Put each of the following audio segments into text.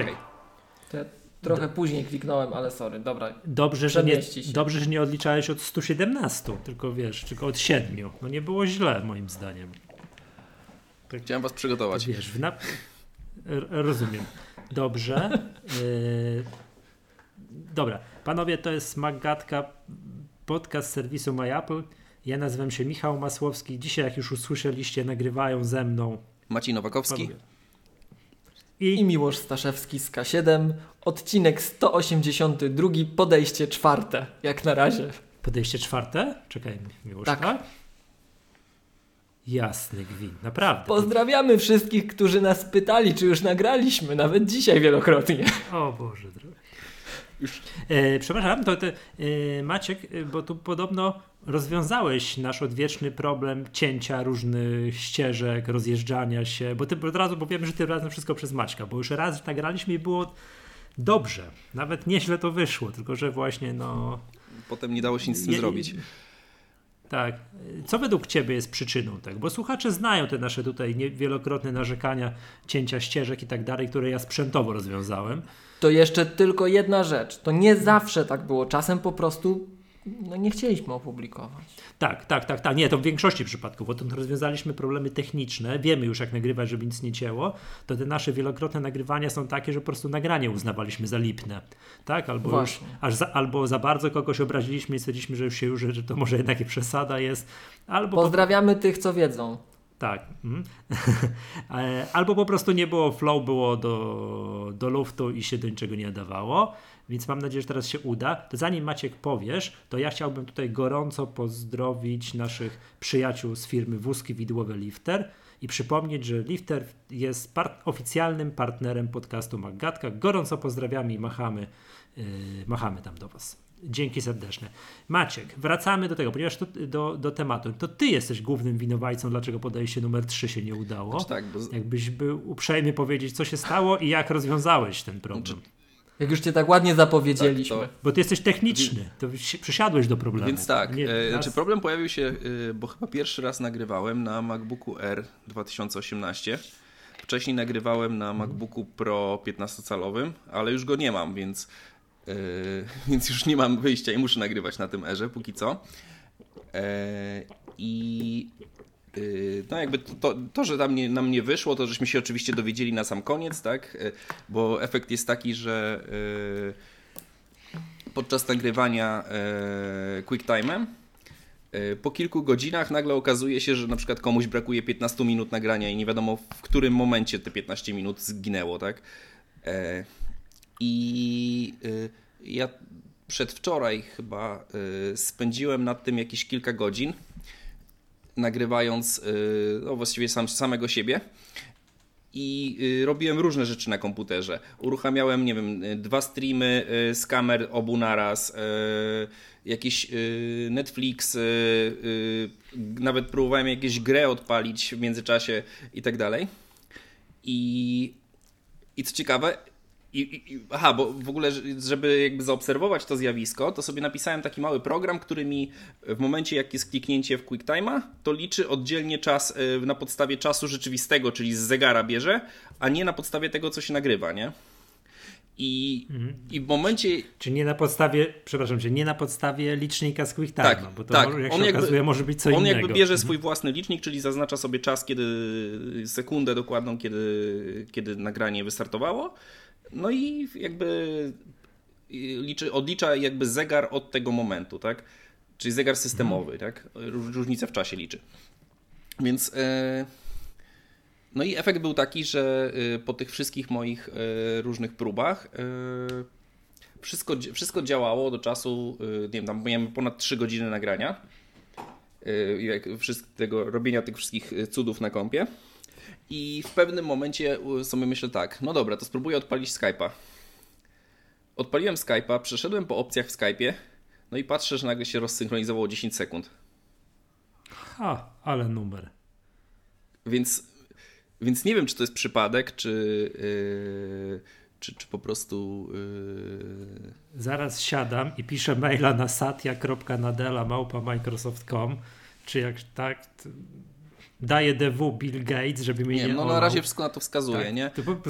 Okay. Trochę później kliknąłem, ale sorry, dobra. Dobrze, że nie, dobrze, że nie odliczałeś od 117, tylko wiesz, tylko od 7. No nie było źle, moim zdaniem. Tak, Chciałem was przygotować. Wiesz, w nap... rozumiem. Dobrze. Yy... Dobra, panowie, to jest Magatka, podcast serwisu MyApple. Ja nazywam się Michał Masłowski. Dzisiaj, jak już usłyszeliście, nagrywają ze mną Maciej Nowakowski. Panowie. I... I Miłosz Staszewski z K7. Odcinek 182, podejście czwarte, jak na razie. Podejście czwarte? Czekaj, Miłosz, tak? tak? Jasny gwint, naprawdę. Pozdrawiamy wszystkich, którzy nas pytali, czy już nagraliśmy, nawet dzisiaj wielokrotnie. O Boże drogi. Już. E, przepraszam, to, to e, Maciek, e, bo tu podobno rozwiązałeś nasz odwieczny problem cięcia różnych ścieżek, rozjeżdżania się, bo ty od razu powiemy, że ty razem wszystko przez Maćka, bo już raz nagraliśmy i było dobrze, nawet nieźle to wyszło, tylko że właśnie no... Potem nie dało się nic z tym je, zrobić. Tak. Co według Ciebie jest przyczyną tego? Bo słuchacze znają te nasze tutaj wielokrotne narzekania, cięcia ścieżek i tak dalej, które ja sprzętowo rozwiązałem. To jeszcze tylko jedna rzecz. To nie zawsze tak było. Czasem po prostu no nie chcieliśmy opublikować. Tak, tak, tak, tak. Nie, to w większości przypadków, bo to rozwiązaliśmy problemy techniczne, wiemy już jak nagrywać, żeby nic nie cięło, to te nasze wielokrotne nagrywania są takie, że po prostu nagranie uznawaliśmy za lipne, tak? Albo, już, aż za, albo za bardzo kogoś obraziliśmy i stwierdziliśmy, że już się już, że to może jednak przesada jest. Albo Pozdrawiamy po... tych, co wiedzą. Tak. Mhm. E, albo po prostu nie było flow, było do, do luftu i się do niczego nie dawało. Więc mam nadzieję, że teraz się uda. To zanim Maciek powiesz, to ja chciałbym tutaj gorąco pozdrowić naszych przyjaciół z firmy Wózki Widłowe Lifter i przypomnieć, że Lifter jest part oficjalnym partnerem podcastu Magatka. Gorąco pozdrawiamy i machamy, yy, machamy tam do Was. Dzięki serdeczne. Maciek, wracamy do tego, ponieważ to, do, do tematu. To ty jesteś głównym winowajcą, dlaczego podejście numer 3 się nie udało. Znaczy tak, bo... Jakbyś był uprzejmy powiedzieć, co się stało i jak rozwiązałeś ten problem. Znaczy, jak już cię tak ładnie zapowiedzieliśmy. Tak, to... Bo ty jesteś techniczny, to przysiadłeś do problemu. Więc tak, nie, e, znaczy problem pojawił się, e, bo chyba pierwszy raz nagrywałem na MacBooku R 2018. Wcześniej nagrywałem na MacBooku Pro 15-calowym, ale już go nie mam, więc, e, więc już nie mam wyjścia i muszę nagrywać na tym Erze póki co. E, I no jakby to, to że nam nie, nam nie wyszło, to żeśmy się oczywiście dowiedzieli na sam koniec, tak? Y, bo efekt jest taki, że y, podczas nagrywania QuickTime'em po kilku godzinach nagle okazuje się, że na przykład komuś brakuje 15 minut nagrania i nie wiadomo w którym momencie te 15 minut zginęło, tak? I ja przedwczoraj chyba spędziłem nad tym jakieś kilka godzin nagrywając y, no, właściwie sam, samego siebie. I y, robiłem różne rzeczy na komputerze. Uruchamiałem, nie wiem, dwa streamy y, z kamer obu naraz, jakiś Netflix, nawet próbowałem jakieś grę odpalić w międzyczasie i tak dalej. I, i co ciekawe, i, i, aha, bo w ogóle, żeby jakby zaobserwować to zjawisko, to sobie napisałem taki mały program, który mi w momencie, jak jest kliknięcie w QuickTime'a, to liczy oddzielnie czas y, na podstawie czasu rzeczywistego, czyli z zegara bierze, a nie na podstawie tego, co się nagrywa, nie? I, mhm. I w momencie. Czy nie na podstawie, przepraszam cię, nie na podstawie licznika z QuickTime, tak, bo to tak. może, jak on się jakby, okazuje, może być co on innego. On jakby bierze swój własny licznik, czyli zaznacza sobie czas, kiedy sekundę dokładną, kiedy, kiedy nagranie wystartowało no i jakby liczy, odlicza jakby zegar od tego momentu, tak? Czyli zegar systemowy, mhm. tak? Różnica w czasie liczy. Więc e, no i efekt był taki, że e, po tych wszystkich moich e, różnych próbach wszystko, wszystko działało do czasu, nie wiem, tam miałem ponad 3 godziny nagrania. Jak tego, robienia tych wszystkich cudów na kompie. I w pewnym momencie sobie myślę tak, no dobra, to spróbuję odpalić Skype'a. Odpaliłem Skype'a, przeszedłem po opcjach w Skype'ie, no i patrzę, że nagle się rozsynchronizowało 10 sekund. Ha, ale numer. Więc, więc nie wiem, czy to jest przypadek, czy, yy, czy, czy po prostu. Yy... Zaraz siadam i piszę maila na satya.nadela małpa microsoft.com. Czy jak tak, daje DW Bill Gates, żeby mnie nie... Nie, no na razie wszystko na to wskazuje, tak, nie? To po...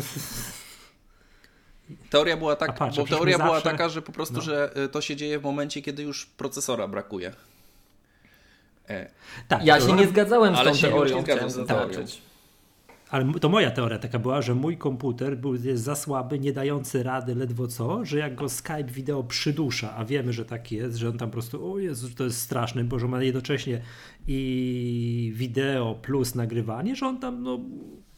Teoria była, tak, patrz, bo teoria zawsze... była taka, że po prostu, no. że y, to się dzieje w momencie, kiedy już procesora brakuje. E. Tak, ja się nie zgadzałem z tą teorią, chciałem zaznaczyć. Ale to moja teoria taka była, że mój komputer był jest za słaby, nie dający rady ledwo co, że jak go Skype wideo przydusza, a wiemy, że tak jest, że on tam po prostu, o Jezu, to jest straszne, bo że ma jednocześnie i wideo plus nagrywanie, że on tam no,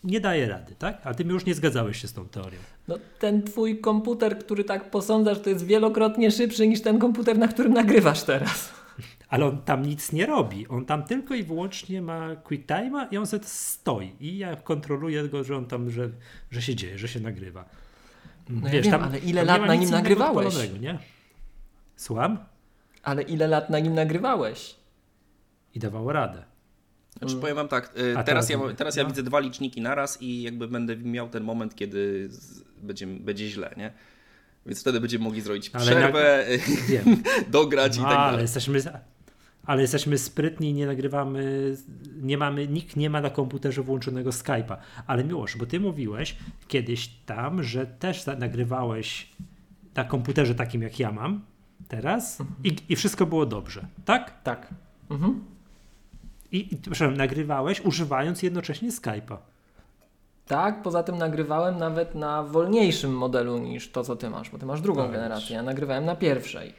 nie daje rady, tak? A ty już nie zgadzałeś się z tą teorią. No ten twój komputer, który tak posądzasz, to jest wielokrotnie szybszy niż ten komputer, na którym nagrywasz teraz. Ale on tam nic nie robi. On tam tylko i wyłącznie ma QuickTime'a i on sobie stoi. I ja kontroluję go, że on tam, że, że się dzieje, że się nagrywa. No Wiesz, ja wiem, tam, ale ile lat na nim nagrywałeś? Nie? Słucham? Ale ile lat na nim nagrywałeś? I dawało radę. Znaczy mm. powiem wam tak, y, teraz, ja, teraz ja no. widzę dwa liczniki naraz i jakby będę miał ten moment, kiedy będzie, będzie źle, nie? Więc wtedy będziemy mogli zrobić ale przerwę, na... dograć no, i tak dalej. Ale jesteśmy, ale jesteśmy sprytni i nie nagrywamy, nie mamy, nikt nie ma na komputerze włączonego Skype'a. Ale Miłosz, bo ty mówiłeś kiedyś tam, że też nagrywałeś na komputerze takim jak ja mam teraz mhm. i, i wszystko było dobrze, tak? Tak. Mhm. I, i przepraszam, nagrywałeś używając jednocześnie Skype'a. Tak, poza tym nagrywałem nawet na wolniejszym modelu niż to, co ty masz, bo ty masz drugą no, generację. Ja nagrywałem na pierwszej.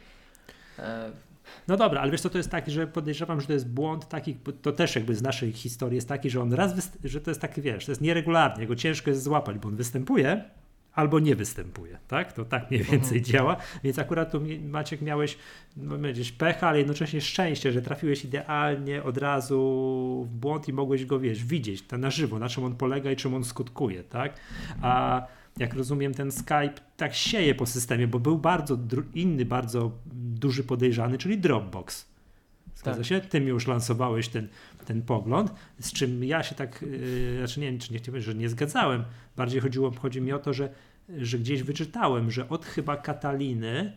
No dobra, ale wiesz co, to jest taki, że podejrzewam, że to jest błąd taki, to też jakby z naszej historii jest taki, że on raz, że to jest taki, wiesz, to jest nieregularnie, go ciężko jest złapać, bo on występuje, albo nie występuje, tak? To tak mniej więcej mhm. działa, więc akurat tu Maciek miałeś no, gdzieś pecha, ale jednocześnie szczęście, że trafiłeś idealnie od razu w błąd i mogłeś go, wiesz, widzieć na żywo, na czym on polega i czym on skutkuje, tak? A jak rozumiem, ten Skype tak sieje po systemie, bo był bardzo inny, bardzo duży podejrzany, czyli Dropbox. Zgadza tak. się? Ty mi już lansowałeś ten, ten pogląd, z czym ja się tak, yy, znaczy nie czy nie chciałbym, że nie zgadzałem. Bardziej chodziło, chodzi mi o to, że że gdzieś wyczytałem, że od chyba Kataliny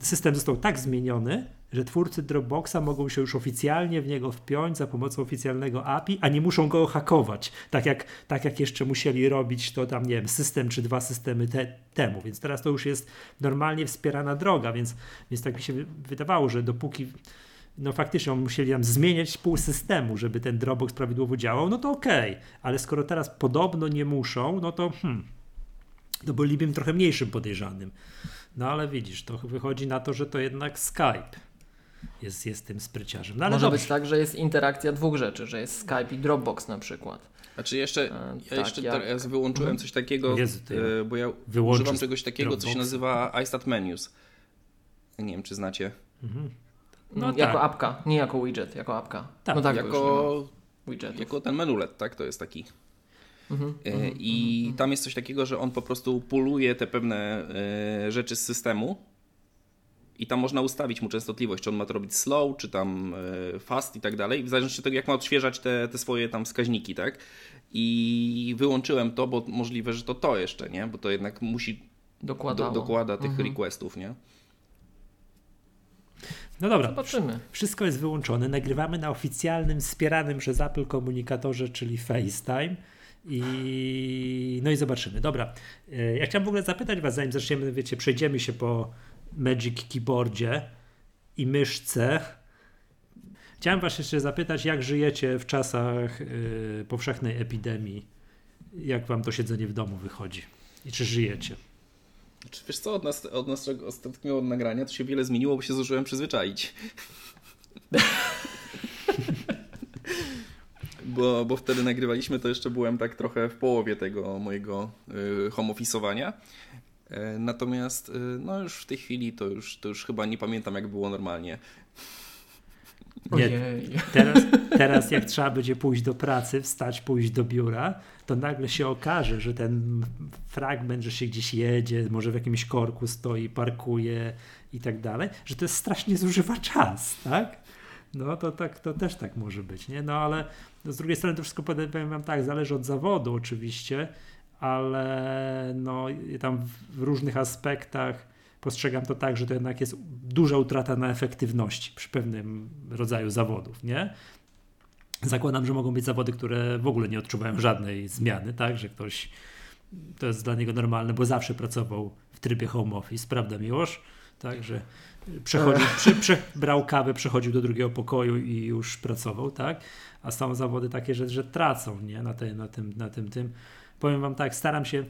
system został tak zmieniony, że twórcy Dropboxa mogą się już oficjalnie w niego wpiąć za pomocą oficjalnego API, a nie muszą go hakować, tak jak, tak jak jeszcze musieli robić to tam, nie wiem, system czy dwa systemy te, temu, więc teraz to już jest normalnie wspierana droga, więc, więc tak mi się wydawało, że dopóki no faktycznie on musieli tam zmieniać pół systemu, żeby ten Dropbox prawidłowo działał, no to okej, okay. ale skoro teraz podobno nie muszą, no to hmm, to byliby trochę mniejszym podejrzanym. No ale widzisz, to wychodzi na to, że to jednak Skype jest, jest tym spryciarzem. No, Może dobrze. być tak, że jest interakcja dwóch rzeczy, że jest Skype i Dropbox na przykład. Znaczy jeszcze, e, ja tak, jeszcze jak... teraz wyłączyłem mhm. coś takiego, Jezu, e, bo ja używam czegoś takiego, Dropbox. co się nazywa iStat Menus. Nie wiem, czy znacie. Mhm. No, jako tak. apka, nie jako widget, jako apka. Tak, no tak jako, jako ten menulet, tak? To jest taki. Mhm, e, mhm, I mhm. tam jest coś takiego, że on po prostu puluje te pewne e, rzeczy z systemu i tam można ustawić mu częstotliwość, czy on ma to robić slow, czy tam e, fast i tak dalej, w zależności od tego, jak ma odświeżać te, te swoje tam wskaźniki, tak? I wyłączyłem to, bo możliwe, że to to jeszcze, nie? Bo to jednak musi do, dokłada tych mhm. requestów, nie? No dobra, Zobaczymy. wszystko jest wyłączone. Nagrywamy na oficjalnym, wspieranym przez Apple komunikatorze, czyli FaceTime. I no i zobaczymy. Dobra. E, ja chciałem w ogóle zapytać Was, zanim zaczniemy, wiecie, przejdziemy się po Magic Keyboardzie i myszce. Chciałem Was jeszcze zapytać, jak żyjecie w czasach yy, powszechnej epidemii? Jak Wam to siedzenie w domu wychodzi? I czy żyjecie? Czy wiesz co, od, nas, od naszego ostatniego nagrania to się wiele zmieniło, bo się zdążyłem przyzwyczaić. bo, bo wtedy nagrywaliśmy, to jeszcze byłem tak trochę w połowie tego mojego y, home office'owania. E, natomiast y, no już w tej chwili to już, to już chyba nie pamiętam jak było normalnie. Nie, teraz, teraz jak trzeba będzie pójść do pracy, wstać, pójść do biura, to nagle się okaże, że ten fragment, że się gdzieś jedzie, może w jakimś korku stoi, parkuje i tak dalej, że to jest strasznie zużywa czas, tak? No to, tak, to też tak może być, nie? No ale z drugiej strony to wszystko powiem wam tak, zależy od zawodu oczywiście, ale no tam w różnych aspektach postrzegam to tak, że to jednak jest duża utrata na efektywności przy pewnym rodzaju zawodów, nie? Zakładam, że mogą być zawody, które w ogóle nie odczuwają żadnej zmiany, tak, że ktoś to jest dla niego normalne, bo zawsze pracował w trybie home office, prawda Miłosz? Także przechodził, przy, przy, brał kawę, przechodził do drugiego pokoju i już pracował, tak? A są zawody takie, że, że tracą, nie? Na, te, na, tym, na tym, tym. Powiem wam tak, staram się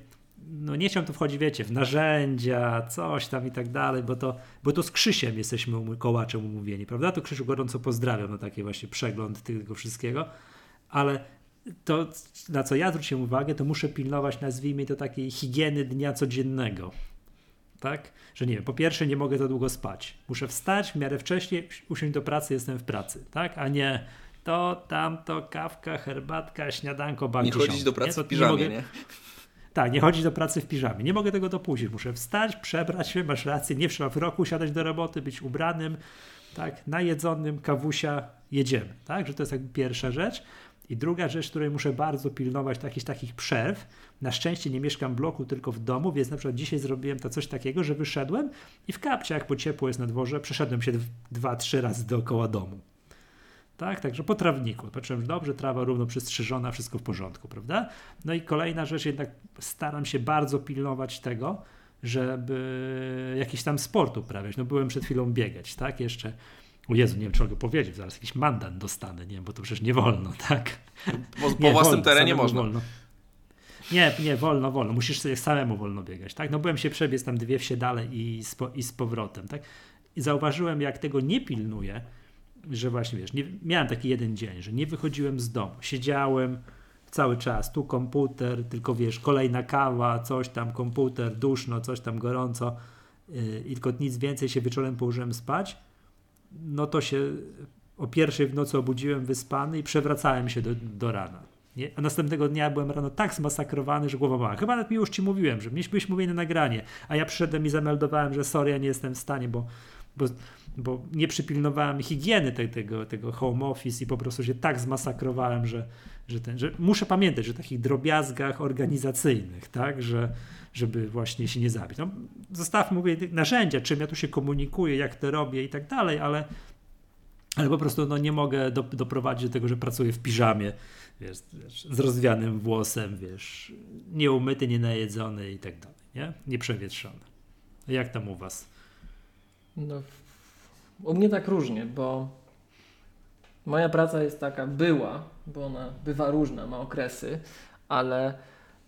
no nie chciałem tu wchodzić, wiecie, w narzędzia, coś tam i tak dalej, bo to, bo to z Krzysiem jesteśmy kołaczem umówieni, prawda? To Krzysiu gorąco pozdrawiam na taki właśnie przegląd tego wszystkiego, ale to, na co ja zwróciłem uwagę, to muszę pilnować, nazwijmy to takiej higieny dnia codziennego. Tak? Że nie wiem, po pierwsze nie mogę za długo spać. Muszę wstać w miarę wcześniej, usiąść do pracy, jestem w pracy, tak? A nie to, tamto, kawka, herbatka, śniadanko, bank Nie chodzić do pracy nie? w piżamie, nie, mogę... nie? Tak, nie chodzić do pracy w piżamie. Nie mogę tego dopuścić. Muszę wstać, przebrać się, masz rację, nie trzeba w roku siadać do roboty, być ubranym, tak, najedzonym, kawusia, jedziemy, tak? Że to jest jakby pierwsza rzecz. I druga rzecz, której muszę bardzo pilnować, takich takich przerw. Na szczęście nie mieszkam w bloku, tylko w domu, więc na przykład dzisiaj zrobiłem to coś takiego, że wyszedłem i w kapcie, jak po ciepło jest na dworze, przeszedłem się dwa, trzy razy dookoła domu. Tak, także po trawniku. Patrzyłem, dobrze, trawa równo przystrzyżona, wszystko w porządku, prawda? No i kolejna rzecz, jednak staram się bardzo pilnować tego, żeby jakiś tam sport uprawiać. No byłem przed chwilą biegać, tak? Jeszcze o Jezu, nie wiem, mogę powiedzieć, zaraz jakiś mandat dostanę, nie, bo to przecież nie wolno, tak? Po, po własnym wolno, terenie można. Wolno. Nie, nie, wolno, wolno. Musisz sobie samemu wolno biegać, tak? No byłem się przebiec tam dwie wsie dalej i z, i z powrotem, tak? I zauważyłem, jak tego nie pilnuję, że właśnie, wiesz, nie, miałem taki jeden dzień, że nie wychodziłem z domu, siedziałem cały czas, tu komputer, tylko wiesz, kolejna kawa, coś tam, komputer, duszno, coś tam gorąco yy, i tylko nic więcej się wieczorem położyłem spać, no to się o pierwszej w nocy obudziłem wyspany i przewracałem się do, do rana. Nie? A następnego dnia byłem rano tak zmasakrowany, że głowa mała. Chyba nawet mi już ci mówiłem, że mieliśmy mówić na nagranie, a ja przyszedłem i zameldowałem, że sorry, ja nie jestem w stanie, bo, bo, bo nie przypilnowałem higieny te, tego, tego home office i po prostu się tak zmasakrowałem, że, że, ten, że muszę pamiętać, w takich drobiazgach organizacyjnych, tak, że, żeby właśnie się nie zabić. No, zostawmy mówię, narzędzia, czym ja tu się komunikuję, jak to robię i tak dalej, ale, ale po prostu no, nie mogę do, doprowadzić do tego, że pracuję w piżamie, wiesz, z rozwianym włosem, wiesz, nieumyty, nienajedzony i tak dalej, nie? Nieprzewietrzony. Jak tam u was? No, u mnie tak różnie, bo moja praca jest taka, była, bo ona bywa różna, ma okresy, ale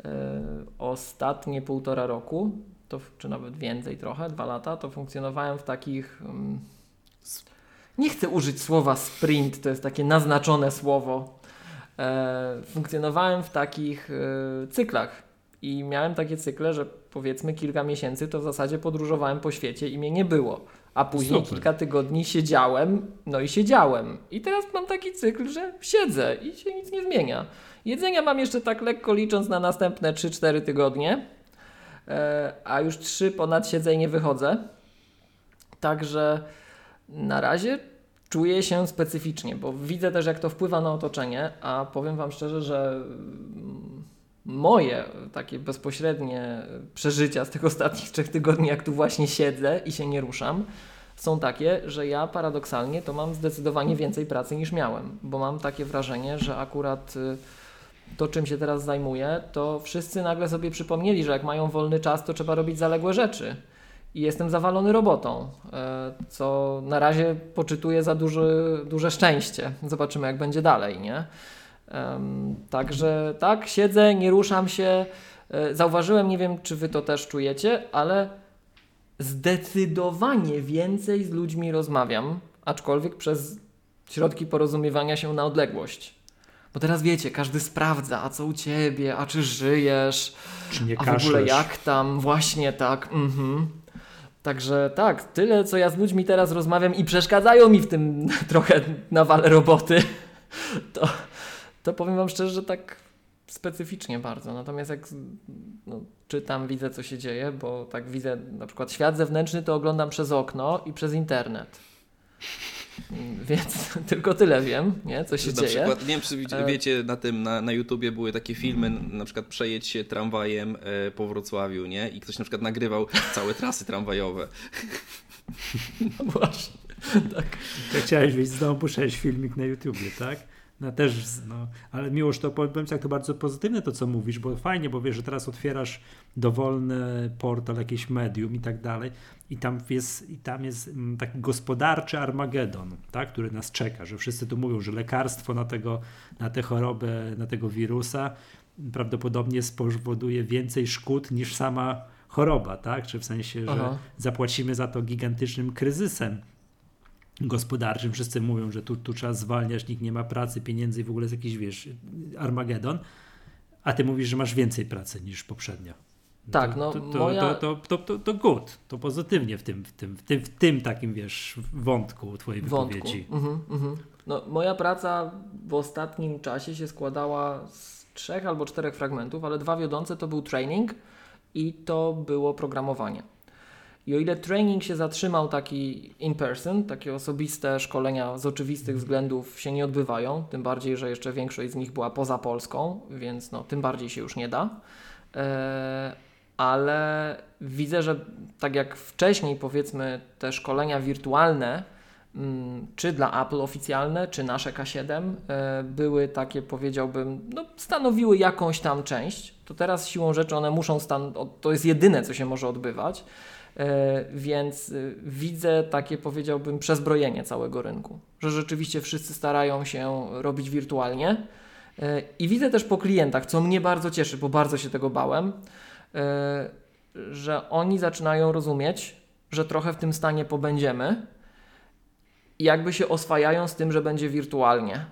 E, ostatnie półtora roku, to, czy nawet więcej trochę, dwa lata, to funkcjonowałem w takich. Mm, nie chcę użyć słowa sprint, to jest takie naznaczone słowo. E, funkcjonowałem w takich e, cyklach i miałem takie cykle, że powiedzmy kilka miesięcy to w zasadzie podróżowałem po świecie i mnie nie było. A później Super. kilka tygodni siedziałem, no i siedziałem. I teraz mam taki cykl, że siedzę i się nic nie zmienia. Jedzenia mam jeszcze tak lekko licząc na następne 3-4 tygodnie, e, a już 3 ponad siedzenie wychodzę. Także na razie czuję się specyficznie, bo widzę też, jak to wpływa na otoczenie, a powiem Wam szczerze, że moje takie bezpośrednie przeżycia z tych ostatnich trzech tygodni, jak tu właśnie siedzę i się nie ruszam, są takie, że ja paradoksalnie to mam zdecydowanie więcej pracy niż miałem, bo mam takie wrażenie, że akurat y, to, czym się teraz zajmuję, to wszyscy nagle sobie przypomnieli, że jak mają wolny czas, to trzeba robić zaległe rzeczy. I jestem zawalony robotą, e, co na razie poczytuję za duży, duże szczęście. Zobaczymy, jak będzie dalej, nie? Także tak, siedzę, nie ruszam się. E, zauważyłem, nie wiem, czy wy to też czujecie, ale zdecydowanie więcej z ludźmi rozmawiam, aczkolwiek przez środki porozumiewania się na odległość. Bo teraz wiecie, każdy sprawdza, a co u ciebie, a czy żyjesz, czy nie a w ogóle jak tam, właśnie tak. Mhm. Także tak, tyle co ja z ludźmi teraz rozmawiam i przeszkadzają mi w tym trochę nawale roboty, to, to powiem Wam szczerze, że tak specyficznie bardzo. Natomiast jak no, czytam, widzę co się dzieje, bo tak widzę na przykład świat zewnętrzny to oglądam przez okno i przez internet. Więc tylko tyle wiem, nie? co się na dzieje. Przykład, nie wiem, czy e, wiecie, na tym, na, na YouTubie były takie filmy, na przykład przejedź się tramwajem e, po Wrocławiu, nie? I ktoś na przykład nagrywał całe trasy tramwajowe. No właśnie, tak. Jak chciałeś wyjść z domu, puszczałeś filmik na YouTubie, tak? No też, no, ale miłość to powiem tak to bardzo pozytywne to, co mówisz, bo fajnie, bo wiesz, że teraz otwierasz dowolny portal, jakieś medium i tak dalej i tam jest, i tam jest mm, taki gospodarczy Armagedon, tak, który nas czeka, że wszyscy tu mówią, że lekarstwo na, tego, na tę chorobę, na tego wirusa prawdopodobnie spowoduje więcej szkód niż sama choroba, tak, czy w sensie, że Aha. zapłacimy za to gigantycznym kryzysem gospodarczym. Wszyscy mówią, że tu, tu trzeba zwalniać, nikt nie ma pracy, pieniędzy i w ogóle jest jakiś, wiesz, Armagedon, a ty mówisz, że masz więcej pracy niż poprzednio. Tak, to, no to, to, moja... to, to, to, to good, to pozytywnie w tym, w tym, w tym, w tym takim, wiesz, wątku twojej wątku. wypowiedzi. Mhm, mhm. No, moja praca w ostatnim czasie się składała z trzech albo czterech fragmentów, ale dwa wiodące to był training i to było programowanie. I o ile training się zatrzymał taki in person, takie osobiste szkolenia z oczywistych względów się nie odbywają, tym bardziej, że jeszcze większość z nich była poza Polską, więc no, tym bardziej się już nie da. E, ale widzę, że tak jak wcześniej powiedzmy te szkolenia wirtualne, mm, czy dla Apple oficjalne, czy nasze K7 e, były takie, powiedziałbym, no, stanowiły jakąś tam część, to teraz siłą rzeczy one muszą stan, to jest jedyne, co się może odbywać. E, więc y, widzę takie, powiedziałbym, przezbrojenie całego rynku, że rzeczywiście wszyscy starają się robić wirtualnie. E, I widzę też po klientach, co mnie bardzo cieszy, bo bardzo się tego bałem, e, że oni zaczynają rozumieć, że trochę w tym stanie pobędziemy i jakby się oswajają z tym, że będzie wirtualnie.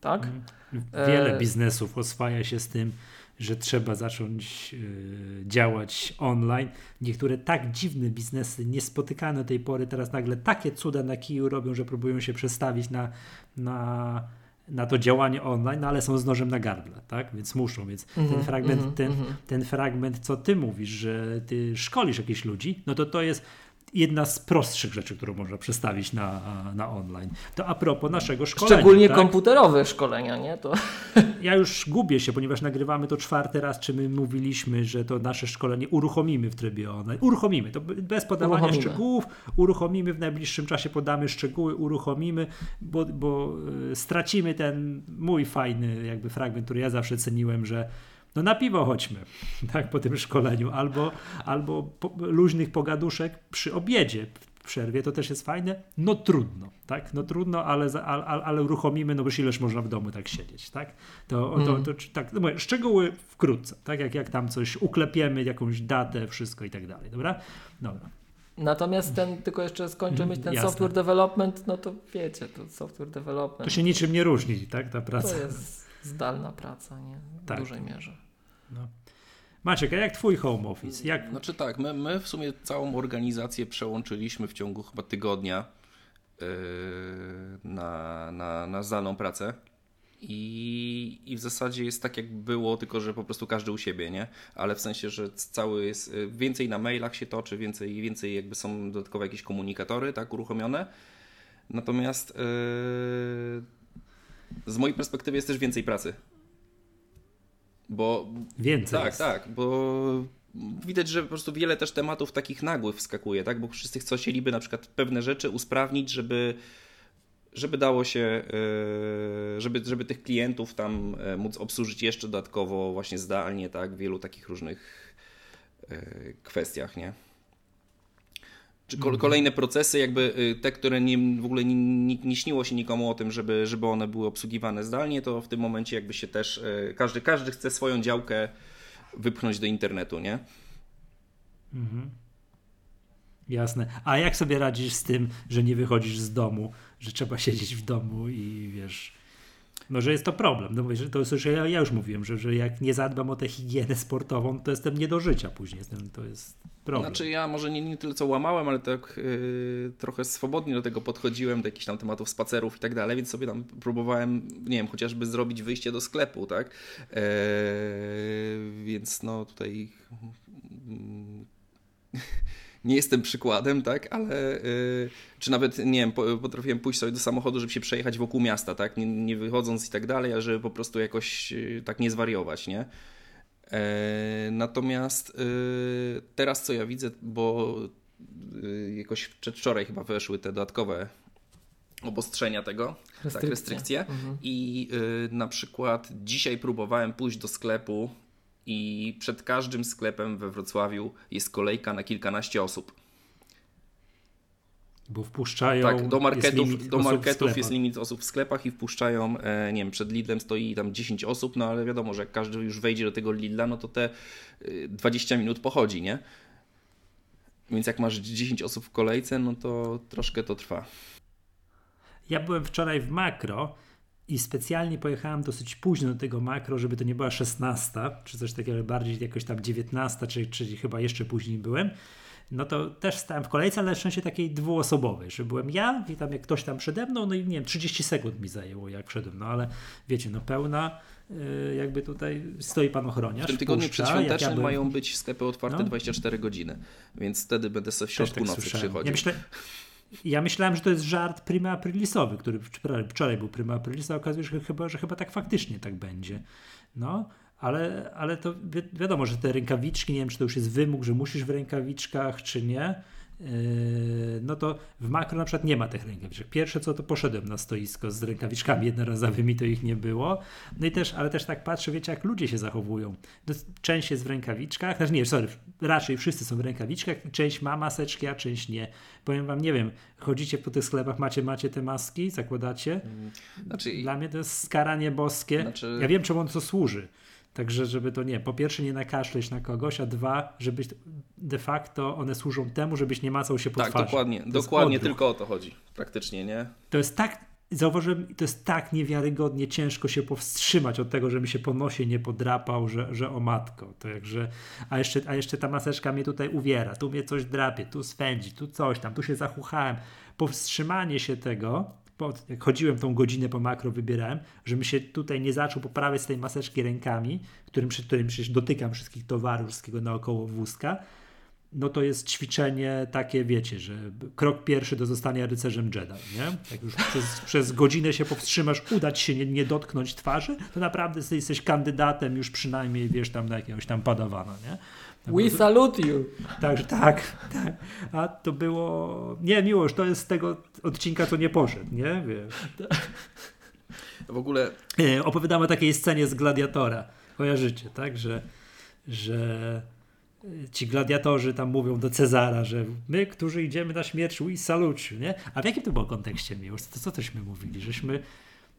Tak? Mhm. Wiele biznesów oswaja się z tym, że trzeba zacząć y, działać online. Niektóre tak dziwne biznesy, niespotykane do tej pory, teraz nagle takie cuda na kiju robią, że próbują się przestawić na, na, na to działanie online, no ale są z nożem na gardle, tak? Więc muszą. Więc mm -hmm, ten, fragment, mm -hmm, ten, mm -hmm. ten fragment, co ty mówisz, że ty szkolisz jakichś ludzi, no to to jest jedna z prostszych rzeczy, którą można przestawić na, na online. To a propos naszego szkolenia. Szczególnie tak? komputerowe szkolenia, nie? To... Ja już gubię się, ponieważ nagrywamy to czwarty raz, czy my mówiliśmy, że to nasze szkolenie uruchomimy w trybie online. Uruchomimy, to bez podawania uruchomimy. szczegółów, uruchomimy w najbliższym czasie, podamy szczegóły, uruchomimy, bo, bo y, stracimy ten mój fajny jakby fragment, który ja zawsze ceniłem, że no na piwo chodźmy, tak, po tym szkoleniu, albo, albo po, luźnych pogaduszek przy obiedzie w przerwie, to też jest fajne, no trudno, tak, no trudno, ale, ale, ale uruchomimy, no bo ileż można w domu tak siedzieć, tak, to, to, to, to tak, no mówię, szczegóły wkrótce, tak, jak, jak tam coś uklepiemy, jakąś datę, wszystko i tak dalej, dobra, dobra. Natomiast ten, tylko jeszcze skończymy ten Jasne. software development, no to wiecie, to software development. To się niczym nie różni, tak, ta praca. To jest zdalna praca, nie? W tak. dużej mierze. No. Maciek, a jak twój home office? Jak... Znaczy tak, my, my w sumie całą organizację przełączyliśmy w ciągu chyba tygodnia yy, na, na, na zdalną pracę. I, I w zasadzie jest tak, jak było, tylko że po prostu każdy u siebie, nie? Ale w sensie, że cały jest y, więcej na mailach się toczy, więcej, więcej jakby są dodatkowe jakieś komunikatory, tak, uruchomione. Natomiast yy, z mojej perspektywy jest też więcej pracy. Bo. Więcej. Tak, jest. tak, bo widać, że po prostu wiele też tematów takich nagłych wskakuje, tak? Bo wszyscy chcieliby na przykład pewne rzeczy usprawnić, żeby żeby dało się, e, żeby, żeby tych klientów tam e, móc obsłużyć jeszcze dodatkowo właśnie zdalnie, tak, w wielu takich różnych e, kwestiach, nie? Czy mhm. kolejne procesy, jakby y, te, które nie, w ogóle nie, nie, nie, śniło się nikomu o tym, żeby, żeby one były obsługiwane zdalnie, to w tym momencie jakby się też, y, każdy, każdy chce swoją działkę wypchnąć do internetu, nie? Mhm. Jasne. A jak sobie radzisz z tym, że nie wychodzisz z domu, że trzeba siedzieć w domu i wiesz, no, że jest to problem. No, to jest, że ja, ja już mówiłem, że, że jak nie zadbam o tę higienę sportową, to jestem nie do życia później. Jestem, to jest problem. Znaczy ja może nie, nie tyle co łamałem, ale tak yy, trochę swobodnie do tego podchodziłem, do jakichś tam tematów spacerów i tak dalej, więc sobie tam próbowałem, nie wiem, chociażby zrobić wyjście do sklepu, tak? Yy, więc no tutaj... Yy, nie jestem przykładem, tak, ale yy, czy nawet, nie wiem, potrafiłem pójść sobie do samochodu, żeby się przejechać wokół miasta, tak, nie, nie wychodząc i tak dalej, a żeby po prostu jakoś yy, tak nie zwariować, nie? E, natomiast yy, teraz co ja widzę, bo y, jakoś przedwczoraj chyba weszły te dodatkowe obostrzenia tego, tak, Restrykcje. restrykcje. Mhm. I y, na przykład dzisiaj próbowałem pójść do sklepu i przed każdym sklepem we Wrocławiu jest kolejka na kilkanaście osób. Bo wpuszczają. Tak, do marketów, do marketów jest limit osób w sklepach i wpuszczają, e, nie wiem, przed Lidlem stoi tam 10 osób, no ale wiadomo, że jak każdy już wejdzie do tego Lidla, no to te y, 20 minut pochodzi, nie? Więc jak masz 10 osób w kolejce, no to troszkę to trwa. Ja byłem wczoraj w makro i specjalnie pojechałem dosyć późno do tego makro, żeby to nie była 16, czy coś takiego, ale bardziej jakoś tam 19, czy, czy chyba jeszcze później byłem. No to też stałem w kolejce, ale na szczęście takiej dwuosobowej, że byłem ja i tam jak ktoś tam przede mną, no i nie wiem, 30 sekund mi zajęło jak wszedłem, no ale wiecie, no pełna y, jakby tutaj stoi pan ochroniarz. W tym tygodniu wpuszcza, jak przedświątecznym ja byłem- mają być sklepy otwarte No. 24 godziny, więc wtedy będę sobie w środku tak nocy słyszałem. przychodził. Ja, myślę, ja myślałem, że to jest żart prima aprilisowy, który wczoraj, był prima a okazuje się, że chyba, że chyba tak faktycznie tak będzie. No, ale, ale to wi wiadomo, że te rękawiczki, nie wiem, czy to już jest wymóg, że musisz w rękawiczkach, czy nie. Yy, no to w makro na przykład nie ma tych rękawiczek. Pierwsze co to poszedłem na stoisko z rękawiczkami jednorazowymi, to ich nie było. No i też, ale też tak patrzę, wiecie, jak ludzie się zachowują. No, część jest w rękawiczkach, znaczy nie, sorry, raczej wszyscy są w rękawiczkach, część ma maseczki, a część nie. Powiem wam, nie wiem, chodzicie po tych sklepach, macie, macie te maski, zakładacie? Znaczy, Dla mnie to jest skaranie boskie. Znaczy- Ja wiem, czemu on to służy. Także, żeby to nie, po pierwsze nie nakaszleć na kogoś, a dwa, żebyś de facto one służą temu, żebyś nie macał się po tak, twarzy. dokładnie, To dokładnie tylko o to chodzi, praktycznie, nie? To jest tak, zauważyłem, to jest tak niewiarygodnie ciężko się powstrzymać od tego, żeby się po nosie nie podrapał, że, że o matko. To jakże, a jeszcze, a jeszcze ta maseczka mnie tutaj uwiera, tu mnie coś drapie, tu swędzi, tu coś tam, tu się zachuchałem. Powstrzymanie się tego, jak chodziłem tą godzinę po makro, wybierałem, żebym się tutaj nie zaczął poprawiać z tej maseczki rękami, którym, przy którym przecież dotykam wszystkich towarów, wszystkiego naokoło wózka, no to jest ćwiczenie takie, wiecie, że krok pierwszy do zostania rycerzem Jedi, nie? Jak już przez, przez godzinę się powstrzymasz, udać się nie, nie dotknąć twarzy, to naprawdę jesteś kandydatem już przynajmniej, wiesz, tam na jakiegoś tam padawana, nie? Tam We to- salute you. Także tak, tak. A to było... Nie, miłość, to jest z tego odcinka, co nie poszedł, nie? Wiesz. W ogóle E, Opowiadamy o takiej scenie z Gladiatora. Kojarzycie, tak? Że, że e, ci gladiatorzy tam mówią do Cezara, że my, którzy idziemy na śmierć, we salute you, nie? A w jakim to było kontekście miłość? To co tośmy mówili? Żeśmy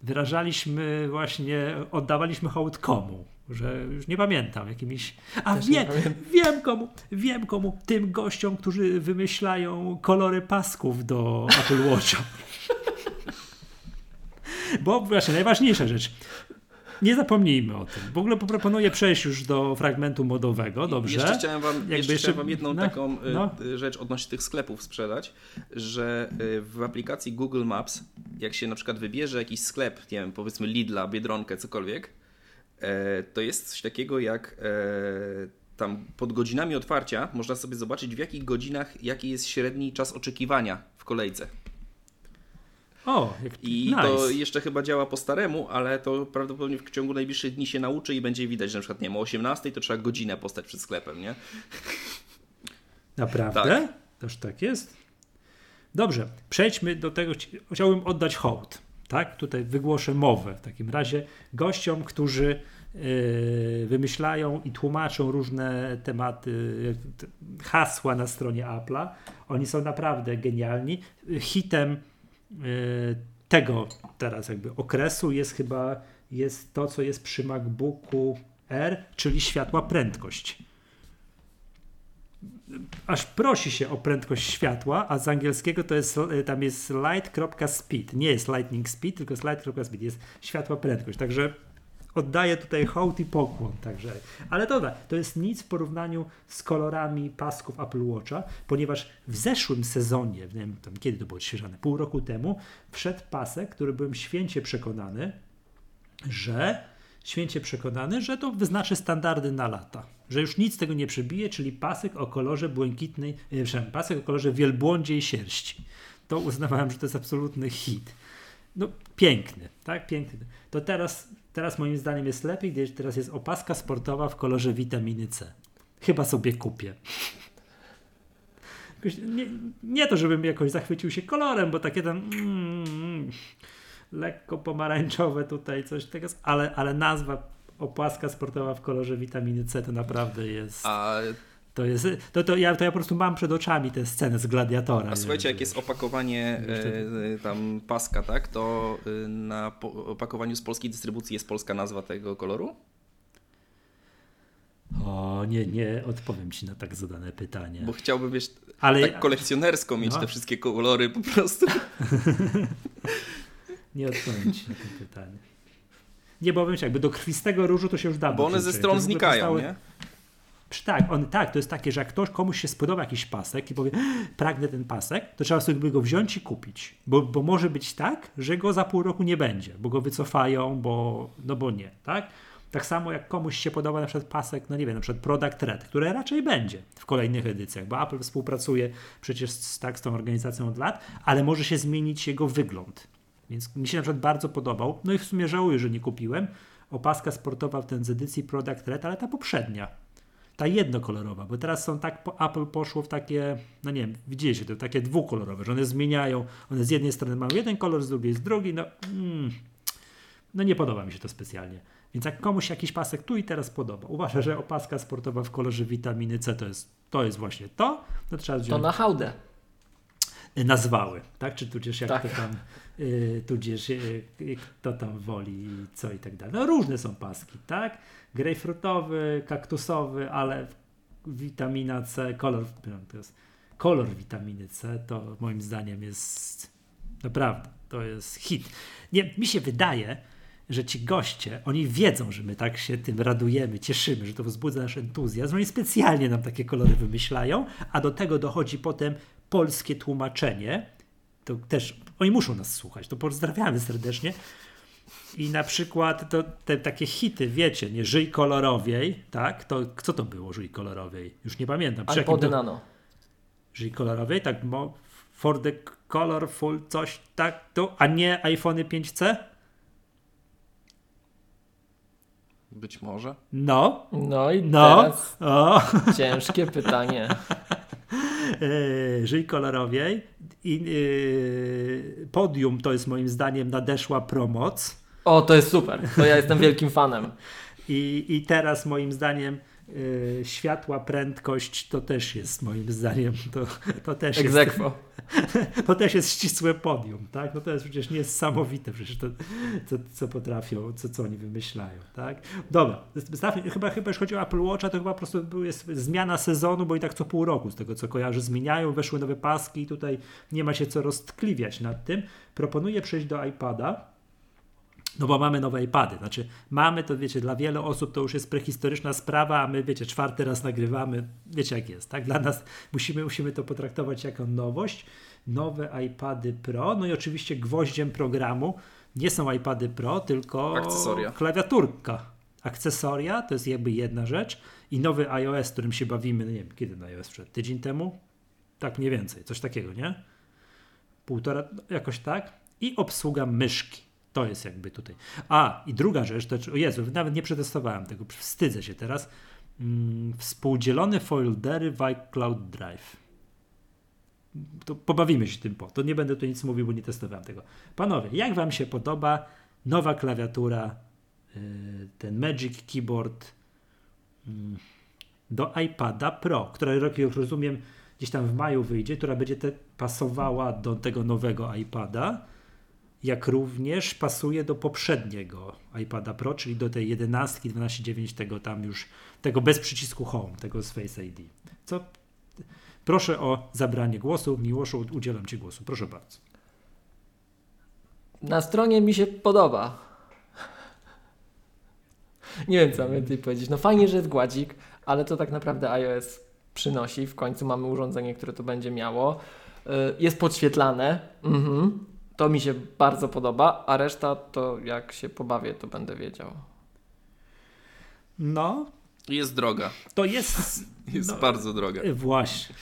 wyrażaliśmy właśnie, oddawaliśmy hołd komu? Że już nie pamiętam, jakimiś... A Też wiem, wiem komu, wiem komu, tym gościom, którzy wymyślają kolory pasków do Apple Watcha. Bo właśnie najważniejsza rzecz. Nie zapomnijmy o tym. W ogóle proponuję przejść już do fragmentu modowego, dobrze? Jeszcze chciałem wam, Jakby jeszcze jeszcze- wam jedną no, taką y, no. y, rzecz odnośnie tych sklepów sprzedać, że y, w aplikacji Google Maps, jak się na przykład wybierze jakiś sklep, nie wiem, powiedzmy Lidla, Biedronkę, cokolwiek, to jest coś takiego jak e, tam pod godzinami otwarcia można sobie zobaczyć w jakich godzinach jaki jest średni czas oczekiwania w kolejce. O, jak I nice. to jeszcze chyba działa po staremu, ale to prawdopodobnie w ciągu najbliższych dni się nauczy i będzie widać, że na przykład nie wiem, o 18 to trzeba godzinę postać przed sklepem, nie? Naprawdę? Tak. Toż tak jest? Dobrze, przejdźmy do tego. Chci- Chciałbym oddać hołd. Tak? Tutaj wygłoszę mowę w takim razie gościom, którzy yy, wymyślają i tłumaczą różne tematy, hasła na stronie Apple'a. Oni są naprawdę genialni. Hitem yy, tego teraz jakby okresu jest chyba jest to, co jest przy MacBooku R, czyli światła prędkość aż prosi się o prędkość światła, a z angielskiego to jest, e, tam jest light.speed. Nie jest lightning speed, tylko jest light.speed. Jest światła prędkość. Także oddaję tutaj hołd i pokłon. Także. Ale dobra, to jest nic w porównaniu z kolorami pasków Apple Watcha, ponieważ w zeszłym sezonie, nie wiem tam, kiedy to było odświeżane, pół roku temu, wszedł pasek, który byłem święcie przekonany, że święcie przekonany, że to wyznaczy standardy na lata. Że już nic tego nie przebije, czyli pasek o kolorze błękitnej, e, przepraszam, pasek o kolorze wielbłądziej sierści. To uznawałem, że to jest absolutny hit. No piękny, tak? Piękny. To teraz, teraz moim zdaniem jest lepiej, gdyż teraz jest opaska sportowa w kolorze witaminy C. Chyba sobie kupię. nie, nie to, żebym jakoś zachwycił się kolorem, bo takie tam mm, lekko pomarańczowe tutaj coś tego, ale, ale nazwa opaska sportowa w kolorze witaminy C to naprawdę jest... A to jest, to, to, ja, to ja po prostu mam przed oczami tę scenę z Gladiatora. A słuchajcie, jak jest opakowanie e, tam paska, tak, to e, na opakowaniu z polskiej dystrybucji jest polska nazwa tego koloru? O, nie, nie odpowiem ci na tak zadane pytanie. Bo chciałbym, wiesz, Ale... tak kolekcjonersko mieć no. te wszystkie kolory po prostu. nie odpowiem ci na to pytanie. Nie, bo wiem, jakby do krwistego różu to się już da. Bo one ze stron znikają, nie? Tak, on, tak, to jest takie, że jak ktoś komuś się spodoba jakiś pasek i powie, pragnę ten pasek, to trzeba sobie go wziąć i kupić. Bo, bo może być tak, że go za pół roku nie będzie, bo go wycofają, bo, no bo nie, tak? Tak samo jak komuś się podoba na przykład pasek, no nie wiem, na przykład Product Red, które raczej będzie w kolejnych edycjach, bo Apple współpracuje przecież z, tak, z tą organizacją od lat, ale może się zmienić jego wygląd. Więc mi się na przykład bardzo podobał, no i w sumie żałuję, że nie kupiłem, opaska sportowa w ten z edycji Product Red, ale ta poprzednia, ta jednokolorowa, bo teraz są tak, Apple poszło w takie, no nie wiem, widzicie to, takie dwukolorowe, że one zmieniają, one z jednej strony mają jeden kolor, z drugiej z drugi, no, mm, no nie podoba mi się to specjalnie. Więc jak komuś jakiś pasek tu i teraz podoba, uważa, że opaska sportowa w kolorze witaminy C to jest, to jest właśnie to, to trzeba wziąć. To na hałdę. Nazwały, tak? Czy tudzież jak tak. to tam, y, tudzież y, kto tam woli co i tak dalej. No różne są paski, tak? Grejpfrutowy, kaktusowy, ale witamina C, kolor, to jest kolor witaminy C, to moim zdaniem jest naprawdę, to jest hit. Nie, mi się wydaje, że ci goście, oni wiedzą, że my tak się tym radujemy, cieszymy, że to wzbudza nasz entuzjazm. Oni specjalnie nam takie kolory wymyślają, a do tego dochodzi potem polskie tłumaczenie. To też oni muszą nas słuchać, to pozdrawiamy serdecznie. I na przykład to, te takie hity, wiecie, nie, żyj kolorowiej, tak? To co to było żyj kolorowiej? Już nie pamiętam. iPody to... Nano. Żyj kolorowej, tak? For the colorful coś, tak? To, a nie iPhony 5C? Być może. No. No i no. teraz o. ciężkie pytanie. Żyj kolorowiej. I, yy, podium to jest moim zdaniem nadeszła promoc. O, to jest super. To ja jestem wielkim fanem. I, I teraz moim zdaniem Y, światła prędkość to też jest moim zdaniem to, to też Egzekwo. jest to też jest ścisłe podium, tak? No to jest przecież niesamowite przecież to, co, co potrafią, co, co oni wymyślają, tak? Dobra, chyba, chyba już chodzi o Apple Watcha, to chyba po prostu jest zmiana sezonu, bo i tak co pół roku z tego co kojarzę zmieniają, weszły nowe paski i tutaj nie ma się co roztkliwiać nad tym. Proponuję przejść do iPada no bo mamy nowe iPady. Znaczy, mamy to, wiecie, dla wielu osób to już jest prehistoryczna sprawa, a my, wiecie, czwarty raz nagrywamy. Wiecie, jak jest, tak? Dla nas musimy, musimy to potraktować jako nowość. Nowe iPady Pro, no i oczywiście gwoździem programu nie są iPady Pro, tylko Akcesoria. klawiaturka. Akcesoria to jest jakby jedna rzecz i nowy iOS, którym się bawimy, no nie wiem, kiedy na iOS przed tydzień temu? Tak mniej więcej, coś takiego, nie? Półtora, jakoś tak. I obsługa myszki. To jest jakby tutaj. A, i druga rzecz, to o Jezu, nawet nie przetestowałem tego, wstydzę się teraz. Mm, współdzielone foldery w iCloud Drive. To pobawimy się tym po. To nie będę tu nic mówił, bo nie testowałem tego. Panowie, jak wam się podoba nowa klawiatura, yy, ten Magic Keyboard yy, do iPada Pro, która, jak rozumiem, gdzieś tam w maju wyjdzie, która będzie te pasowała do tego nowego iPada jak również pasuje do poprzedniego iPada Pro, czyli do tej 11, 12.9, tego tam już, tego bez przycisku Home, tego z Face ID. Co? Proszę o zabranie głosu. Miłoszu, udzielam Ci głosu. Proszę bardzo. Na stronie mi się podoba. Nie wiem, co więcej powiedzieć. No fajnie, że jest gładzik, ale to tak naprawdę iOS przynosi. W końcu mamy urządzenie, które to będzie miało. Y, jest podświetlane. Mhm. To mi się bardzo podoba, a reszta to jak się pobawię, to będę wiedział. No. Jest droga. To jest. jest no, bardzo droga. Właśnie.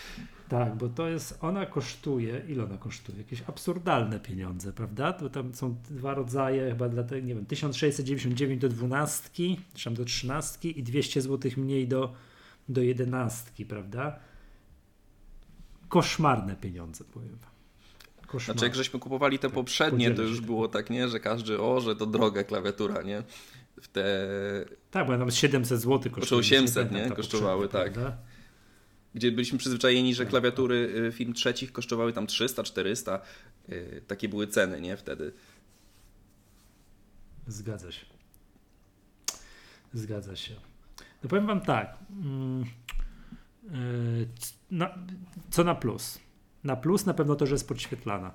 Tak, bo to jest, ona kosztuje, ile ona kosztuje? Jakieś absurdalne pieniądze, prawda? Bo tam są dwa rodzaje, chyba dla tego, nie wiem, 1699 do 12, czy tam do 13 i 200 zł mniej do, do 11, prawda? koszmarne pieniądze, powiem wam. Koszmarne. Znaczy jak żeśmy kupowali te tak, poprzednie, to już było tak, nie, że każdy, o, że to droga klawiatura, nie? W te... Tak, bo tam 700 zł kosztowały. 800, nie? Kosztowały, tak. Prawda? Gdzie byliśmy przyzwyczajeni, że tak. klawiatury y, firm trzecich kosztowały tam 300, 400. Y, takie były ceny, nie? Wtedy. Zgadza się. Zgadza się. No powiem Wam tak. Mm, y, co na plus? Na plus na pewno to, że jest podświetlana.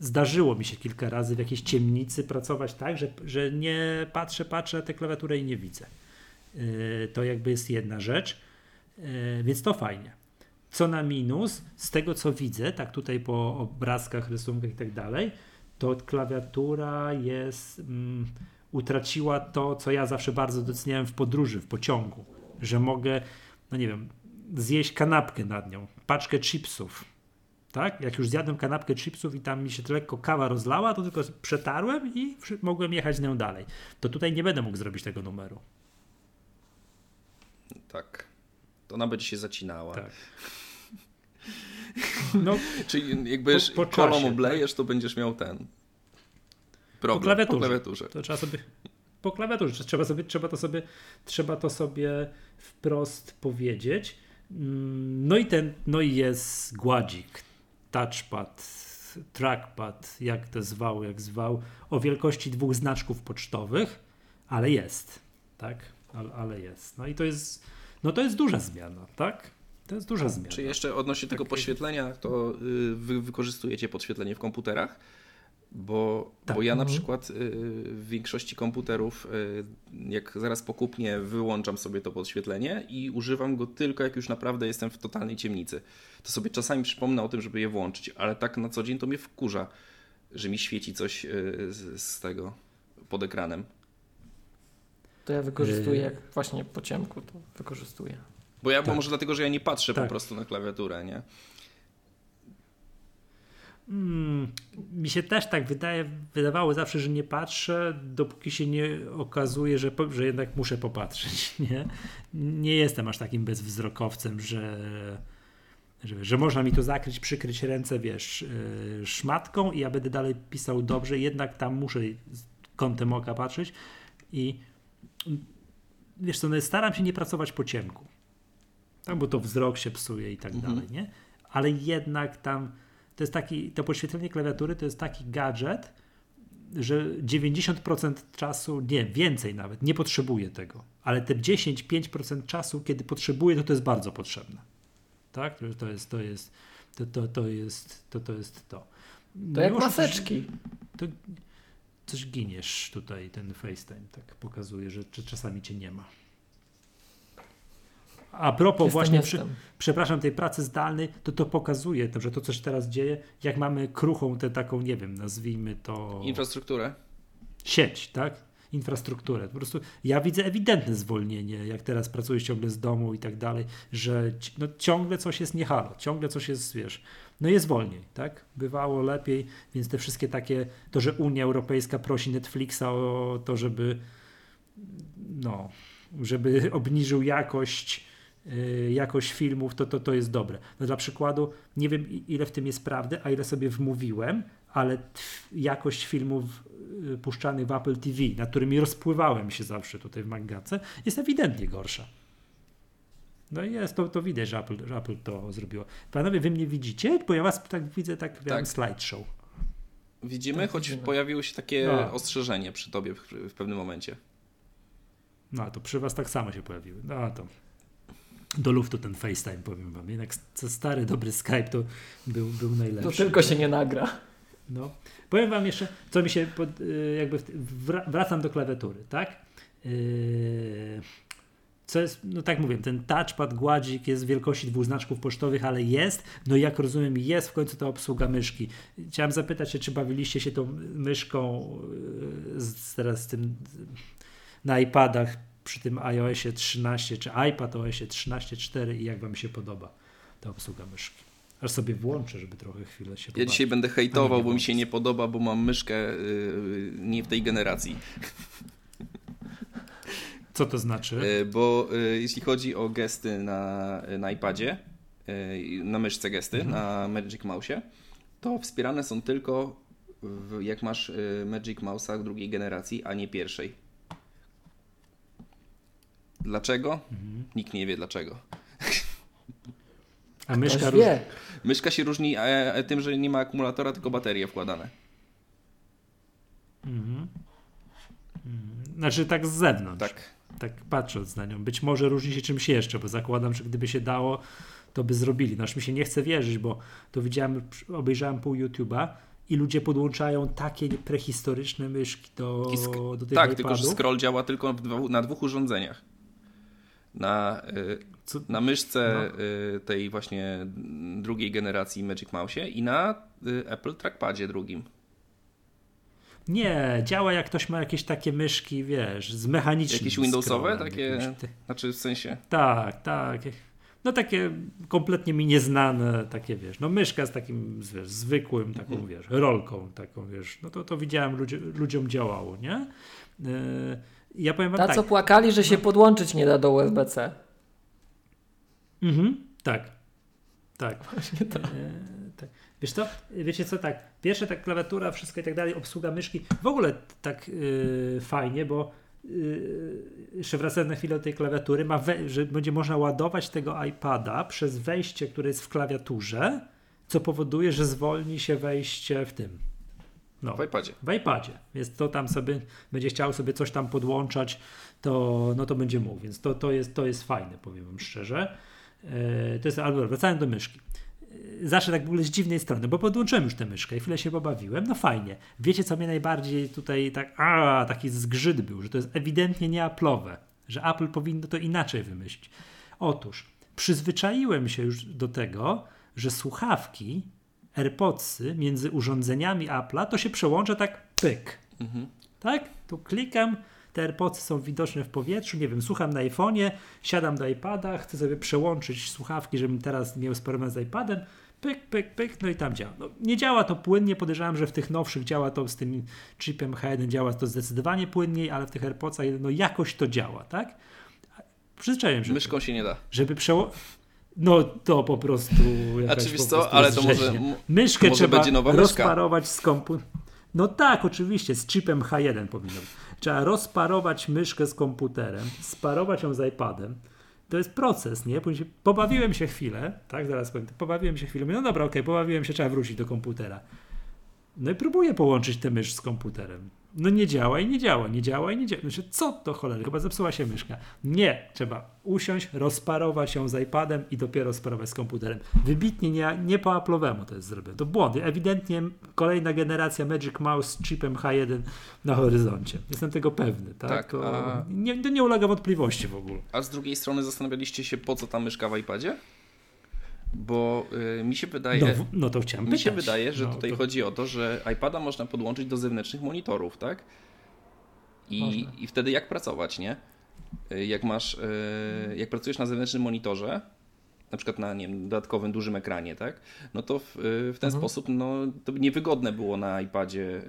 Zdarzyło mi się kilka razy w jakiejś ciemnicy pracować tak, że, że nie patrzę, patrzę na tę klawiaturę i nie widzę. Y, to jakby jest jedna rzecz, y, więc to fajnie. Co na minus, z tego co widzę, tak tutaj po obrazkach, rysunkach i tak dalej, to klawiatura jest. Mm, utraciła to, co ja zawsze bardzo doceniałem w podróży, w pociągu, że mogę, no nie wiem, zjeść kanapkę nad nią, paczkę chipsów, tak? Jak już zjadłem kanapkę chipsów i tam mi się lekko kawa rozlała, to tylko przetarłem i mogłem jechać z nią dalej. To tutaj nie będę mógł zrobić tego numeru. Tak. To ona będzie się zacinała. Tak. No, Czyli jakby po, po kolą oblejesz, tak? to będziesz miał ten problem. Po klawiaturze. Po klawiaturze. To trzeba sobie po klawiaturze. Trzeba, sobie, trzeba, to sobie, trzeba to sobie wprost powiedzieć. Mm, no i ten, no i jest gładzik, touchpad, trackpad, jak to zwał, jak zwał, o wielkości dwóch znaczków pocztowych, ale jest, tak? Ale, ale jest. No i to jest, no to jest duża zmiana, tak? To jest duża zmiana. Czy jeszcze odnośnie tego podświetlenia, to y, wy wykorzystujecie podświetlenie w komputerach? Bo, tak. bo ja na mhm. przykład y, w większości komputerów, y, jak zaraz po kupnie, wyłączam sobie to podświetlenie i używam go tylko jak już naprawdę jestem w totalnej ciemnicy. To sobie czasami przypomnę o tym, żeby je włączyć, ale tak na co dzień to mnie wkurza, że mi świeci coś y, z, z tego pod ekranem. To ja wykorzystuję, jak właśnie po ciemku to wykorzystuję. Bo ja, tak. bo może dlatego, że ja nie patrzę tak. po prostu na klawiaturę, nie? Hmm, mi się też tak wydaje, wydawało zawsze, że nie patrzę, dopóki się nie okazuje, że, że jednak muszę popatrzeć. Nie? nie jestem aż takim bezwzrokowcem, że, że, że można mi to zakryć, przykryć ręce, wiesz, yy, szmatką i ja będę dalej pisał dobrze, jednak tam muszę kątem oka patrzeć i wiesz co, no staram się nie pracować po ciemku. Tam, bo to wzrok się psuje i tak mhm. dalej, nie? Ale jednak tam to jest taki, to podświetlenie klawiatury to jest taki gadżet, że 90% czasu, nie, więcej nawet, nie potrzebuje tego. Ale te 10-5% czasu, kiedy potrzebuje, to to jest bardzo potrzebne. Tak? To jest, to jest, to, to, to jest, to, to jest to. To jak maseczki. To coś giniesz tutaj, ten FaceTime tak pokazuje, że, że czasami cię nie ma. A propos jestem, właśnie, jestem. Przy, przepraszam, tej pracy zdalnej, to to pokazuje, że to, co się teraz dzieje, jak mamy kruchą tę taką, nie wiem, nazwijmy to... Infrastrukturę. Sieć, tak? Infrastrukturę. Po prostu ja widzę ewidentne zwolnienie, jak teraz pracujesz ciągle z domu i tak dalej, że no, ciągle coś jest niehalo, ciągle coś jest, wiesz, no jest wolniej, tak? Bywało lepiej, więc te wszystkie takie, to, że Unia Europejska prosi Netflixa o to, żeby no, żeby obniżył jakość jakość filmów, to, to, to jest dobre. No dla przykładu, nie wiem ile w tym jest prawdy, a ile sobie wmówiłem, ale jakość filmów y, puszczanych w Apple TV, na którymi rozpływałem się zawsze tutaj w Mangace, jest ewidentnie gorsza. No i jest, to, to widać, że Apple, że Apple to zrobiło. Panowie, wy mnie widzicie? Bo ja was tak widzę, tak, tak. slideshow. Widzimy, tak, choć widzimy. pojawiło się takie no. ostrzeżenie przy tobie w, w pewnym momencie. No, to przy was tak samo się pojawiły. No, to do luftu ten FaceTime, powiem wam. Jednak stary, dobry Skype to był, był najlepszy. To tylko się nie nagra. No. Powiem wam jeszcze, co mi się, pod, y, jakby wracam do klawiatury, tak? Y, co jest, no tak mówię, ten touchpad, gładzik jest wielkości dwóch znaczków pocztowych, ale jest, no jak rozumiem, jest w końcu ta obsługa myszki. Chciałem zapytać się, czy bawiliście się tą myszką y, z, teraz z tym na iPadach przy tym iOSie 13 czy iPad OSie 13.4 i jak Wam się podoba ta obsługa myszki. Aż sobie włączę, żeby trochę chwilę się Ja dzisiaj będę hejtował, bo mi się nie podoba, bo mam myszkę yy, nie w tej generacji. Co to znaczy? Yy, bo yy, jeśli chodzi o gesty na, na iPadzie, y, na myszce gesty, mhm. na Magic Mouse'ie, to wspierane są tylko w, jak masz Magic Mouse'a drugiej generacji, a nie pierwszej. Dlaczego? Mhm. Nikt nie wie dlaczego. A myszka wie. Myszka się różni e, e, tym, że nie ma akumulatora, tylko baterie wkładane. Mhm. mhm. Znaczy tak z zewnątrz. Tak. Tak patrząc na nią. Być może różni się czymś jeszcze, bo zakładam, że gdyby się dało, to by zrobili. No aż mi się nie chce wierzyć, bo to widziałem, obejrzałem pół YouTube'a i ludzie podłączają takie prehistoryczne myszki do, do tych Tak, iPadów. tylko że scroll działa tylko na dwóch urządzeniach. Na, y, na myszce no. Y, tej właśnie drugiej generacji Magic Mouse i na y, Apple Trackpadzie drugim. Nie, działa jak ktoś ma jakieś takie myszki, wiesz, z mechanicznym Jakieś Windowsowe takie? Znaczy w sensie? Tak, tak. No takie kompletnie mi nieznane, takie wiesz, no myszka z takim wiesz, zwykłym, taką mhm. wiesz, rolką, taką wiesz, no to, to widziałem ludzie, ludziom działało, nie? Ja powiem wam Ta, tak. co płakali, że się no. podłączyć nie da do USB-C. Mhm, tak. Tak. Właśnie to. Yy, tak. Wiesz co, wiecie co, tak, pierwsze tak klawiatura, wszystko i tak dalej, obsługa myszki, w ogóle tak yy, fajnie, bo yy, jeszcze wracając na chwilę do tej klawiatury, ma we, że będzie można ładować tego iPada przez wejście, które jest w klawiaturze, co powoduje, że zwolni się wejście w tym. No, w iPadzie. W iPadzie. Więc to tam sobie będzie chciał sobie coś tam podłączać, to, no to będzie mógł. Więc to, to, jest, to jest fajne, powiem wam szczerze. Yy, to jest, ale wracając do myszki zawsze tak w ogóle z dziwnej strony, bo podłączyłem już tę myszkę i chwilę się pobawiłem, no fajnie. Wiecie, co mnie najbardziej tutaj tak, a taki zgrzyt był, że to jest ewidentnie nie Apple'owe, że Apple powinno to inaczej wymyślić. Otóż, przyzwyczaiłem się już do tego, że słuchawki, AirPodsy między urządzeniami Apple'a to się przełącza tak pyk. Mhm. Tak? Tu klikam, te AirPodsy są widoczne w powietrzu, nie wiem, słucham na iPhone'ie, siadam do iPada, chcę sobie przełączyć słuchawki, żebym teraz miał sparowane z iPadem, pyk, pyk, pyk, no i tam działa. No, nie działa to płynnie, podejrzewam, że w tych nowszych działa to z tym chipem H1 działa to zdecydowanie płynniej, ale w tych AirPodsach no jakoś to działa, tak? Przyzwyczaiłem się. Myszką się nie da. Żeby przełączyć no to po prostu. Oczywiście, co, ale to może. Myszkę może trzeba będzie nowa rozparować z komputera. No tak, oczywiście, z chipem H1 powinno być. Trzeba rozparować myszkę z komputerem, sparować ją z iPadem. To jest proces, nie? Pobawiłem się chwilę, tak, zaraz powiem, pobawiłem się chwilę, no dobra, okej, okay, pobawiłem się, trzeba wrócić do komputera. No i próbuję połączyć tę mysz z komputerem. No nie działa i nie działa, nie działa i nie działa. Znaczy, co to cholery, chyba zepsuła się myszka. Nie, trzeba usiąść, rozparować ją z iPadem i dopiero sparować z komputerem. Wybitnie nie, nie po Apple'owemu to jest zrobione. To błądy. Ewidentnie kolejna generacja Magic Mouse z chipem H1 na horyzoncie. Jestem tego pewny. Tak, tak to a... nie, to nie ulega wątpliwości w ogóle. A z drugiej strony zastanawialiście się, po co ta myszka w iPadzie? Bo y, mi się wydaje. No, no, to chciałem Mi pytać. się wydaje, że no, tutaj to... chodzi o to, że iPada można podłączyć do zewnętrznych monitorów, tak? I, i wtedy jak pracować, nie? Y, jak masz, y, jak pracujesz na zewnętrznym monitorze, na przykład na nie wiem, dodatkowym dużym ekranie, tak? No to w, w ten mhm. sposób no, to niewygodne było na iPadzie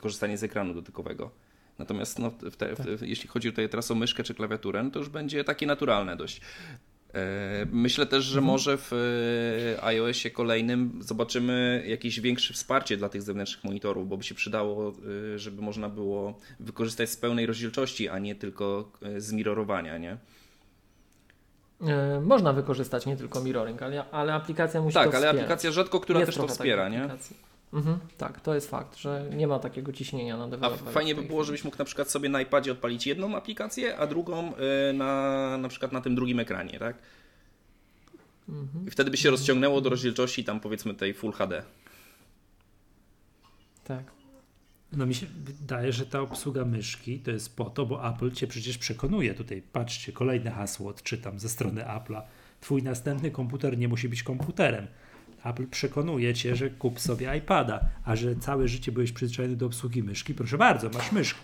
korzystanie z ekranu dotykowego. Natomiast no, w te, tak. w, jeśli chodzi tutaj teraz o myszkę czy klawiaturę, no to już będzie takie naturalne dość. E, myślę też, że mhm. może w e, iOSie kolejnym zobaczymy jakieś większe wsparcie dla tych zewnętrznych monitorów, bo by się przydało, e, żeby można było wykorzystać z pełnej rozdzielczości, a nie tylko z mirrorowania, nie? Można wykorzystać nie tylko mirroring, ale, ale aplikacja musi tak, to wspierać. Tak, ale aplikacja rzadko, która jest też to wspiera, nie? Mhm, tak, to jest fakt, że nie ma takiego ciśnienia na deweloperów. A fajnie by było, żebyś mógł na przykład sobie na iPadzie odpalić jedną aplikację, a drugą y, na, na przykład na tym drugim ekranie, tak? Mhm. I wtedy by się rozciągnęło do rozdzielczości tam powiedzmy tej Full HD. Tak. No mi się wydaje, że ta obsługa myszki to jest po to, bo Apple cię przecież przekonuje. Tutaj patrzcie, kolejne hasło odczytam ze strony Apple'a. Twój następny komputer nie musi być komputerem. Apple przekonuje cię, że kup sobie iPada, a że całe życie byłeś przyzwyczajony do obsługi myszki, proszę bardzo, masz myszkę.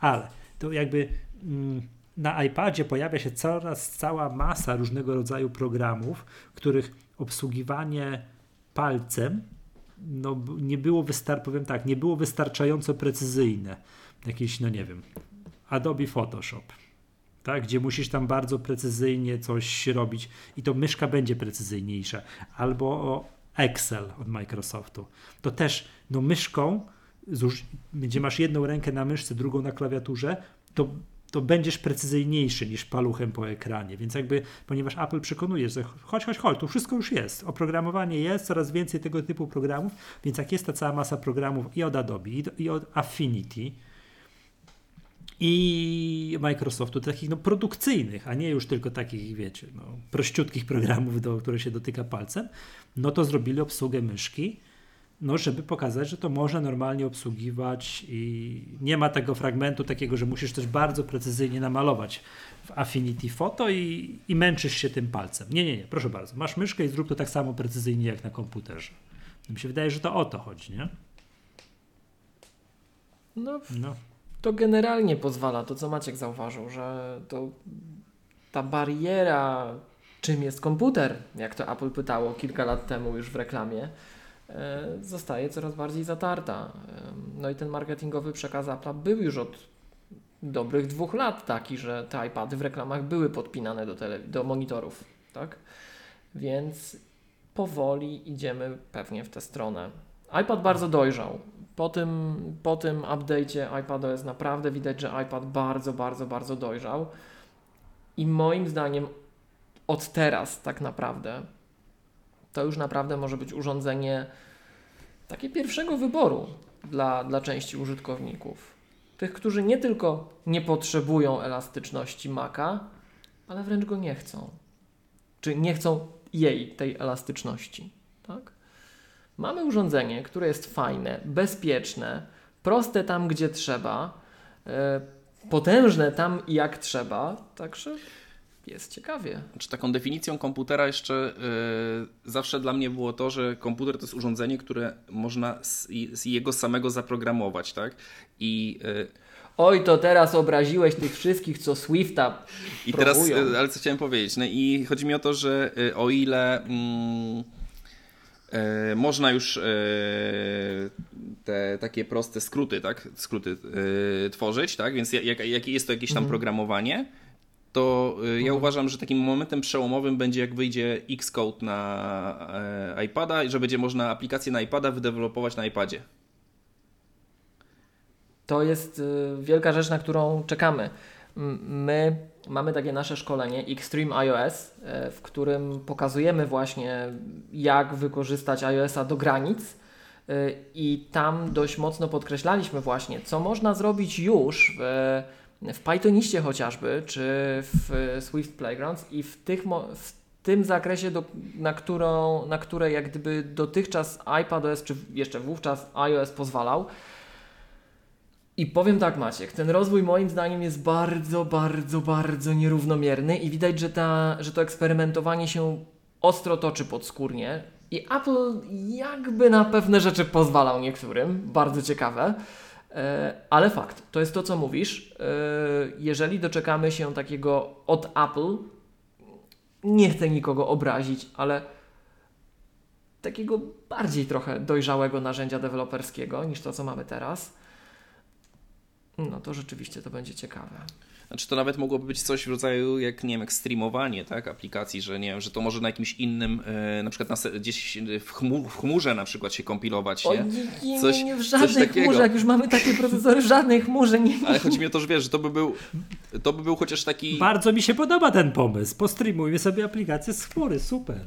Ale to jakby mm, na iPadzie pojawia się coraz cała masa różnego rodzaju programów, których obsługiwanie palcem no, nie było wystar- powiem tak, nie było wystarczająco precyzyjne. Jakieś, no nie wiem, Adobe Photoshop. tak? gdzie musisz tam bardzo precyzyjnie coś robić i to myszka będzie precyzyjniejsza. Albo Excel od Microsoftu. To też no myszką, gdzie masz jedną rękę na myszce, drugą na klawiaturze, to to będziesz precyzyjniejszy niż paluchem po ekranie. Więc jakby, ponieważ Apple przekonuje, że chodź, chodź, chodź, tu wszystko już jest. Oprogramowanie jest, coraz więcej tego typu programów, więc jak jest ta cała masa programów i od Adobe, i od Affinity, i Microsoftu, takich no, produkcyjnych, a nie już tylko takich, wiecie, no, prościutkich programów, do, które się dotyka palcem, no to zrobili obsługę myszki, no żeby pokazać, że to można normalnie obsługiwać i nie ma tego fragmentu takiego, że musisz coś bardzo precyzyjnie namalować w Affinity Photo i, i męczysz się tym palcem. Nie, nie, nie, proszę bardzo, masz myszkę i zrób to tak samo precyzyjnie jak na komputerze. Mi się wydaje, że to o to chodzi, nie? No, no to generalnie pozwala, to co Maciek zauważył, że to ta bariera, czym jest komputer, jak to Apple pytało kilka lat temu już w reklamie, e, zostaje coraz bardziej zatarta. No i ten marketingowy przekaz Apple był już od dobrych dwóch lat taki, że te iPady w reklamach były podpinane do, tele, do monitorów, tak? Więc powoli idziemy pewnie w tę stronę. iPad bardzo dojrzał po tym, po tym update'cie iPadOS naprawdę widać, że iPad bardzo, bardzo, bardzo dojrzał. I moim zdaniem od teraz tak naprawdę to już naprawdę może być urządzenie takie pierwszego wyboru dla, dla części użytkowników. Tych, którzy nie tylko nie potrzebują elastyczności Maca, ale wręcz go nie chcą. Czy nie chcą jej, tej elastyczności. Tak? Mamy urządzenie, które jest fajne, bezpieczne, proste tam, gdzie trzeba, e, potężne tam, jak trzeba, także jest ciekawie. Czy taką definicją komputera jeszcze yy, zawsze dla mnie było to, że komputer to jest urządzenie, które można z, z jego samego zaprogramować, tak? I yy, Oj, to teraz obraziłeś tych wszystkich, co Swifta I próbują. teraz, ale co chciałem powiedzieć? No i chodzi mi o to, że o ile... Mm, E, można już e, te takie proste skróty, tak? Skróty e, tworzyć, tak? Więc jak, jak jest to jakieś tam mhm. programowanie, to ja mhm. uważam, że takim momentem przełomowym będzie jak wyjdzie Xcode na iPada i że będzie można aplikację na iPada wydevelopować na iPadzie. To jest wielka rzecz, na którą czekamy. My mamy takie nasze szkolenie Extreme iOS, e, w którym pokazujemy właśnie, jak wykorzystać iOS-a do granic. E, I tam dość mocno podkreślaliśmy właśnie, co można zrobić już w, w Pythoniście chociażby, czy w Swift Playgrounds i w, tych, w tym zakresie, do, na, którą, na które jak gdyby dotychczas iPadOS, czy jeszcze wówczas iOS pozwalał, i powiem tak, Maciek, ten rozwój moim zdaniem jest bardzo, bardzo, bardzo nierównomierny i widać, że, ta, że to eksperymentowanie się ostro toczy podskórnie. I Apple jakby na pewne rzeczy pozwalał niektórym, bardzo ciekawe. E, ale fakt, to jest to, co mówisz. E, jeżeli doczekamy się takiego od Apple, nie chcę nikogo obrazić, ale takiego bardziej trochę dojrzałego narzędzia deweloperskiego niż to, co mamy teraz, no to rzeczywiście to będzie ciekawe. Znaczy to nawet mogłoby być coś w rodzaju jak, nie wiem, jak streamowanie tak, aplikacji, że nie wiem, że to może na jakimś innym, e, na przykład na, gdzieś w, chmur, w chmurze na przykład się kompilować, nie? nie, coś, nie, nie w żadnej chmurze, jak już mamy takie procesory, w żadnej chmurze nie. Ale chodzi mi o to, że wiesz, że to by był, to by był chociaż taki... Bardzo mi się podoba ten pomysł, postreamujmy sobie aplikację z chmury, super.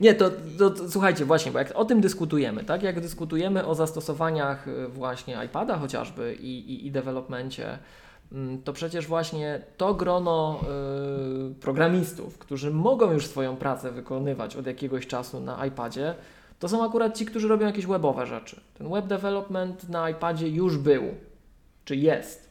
Nie, to, to, to, słuchajcie, właśnie, bo jak o tym dyskutujemy, tak? Jak dyskutujemy o zastosowaniach y, właśnie iPada chociażby i, i, i developmencie, mm, to przecież właśnie to grono y, programistów, którzy mogą już swoją pracę wykonywać od jakiegoś czasu na iPadzie, to są akurat ci, którzy robią jakieś webowe rzeczy. Ten web development na iPadzie już był, czy jest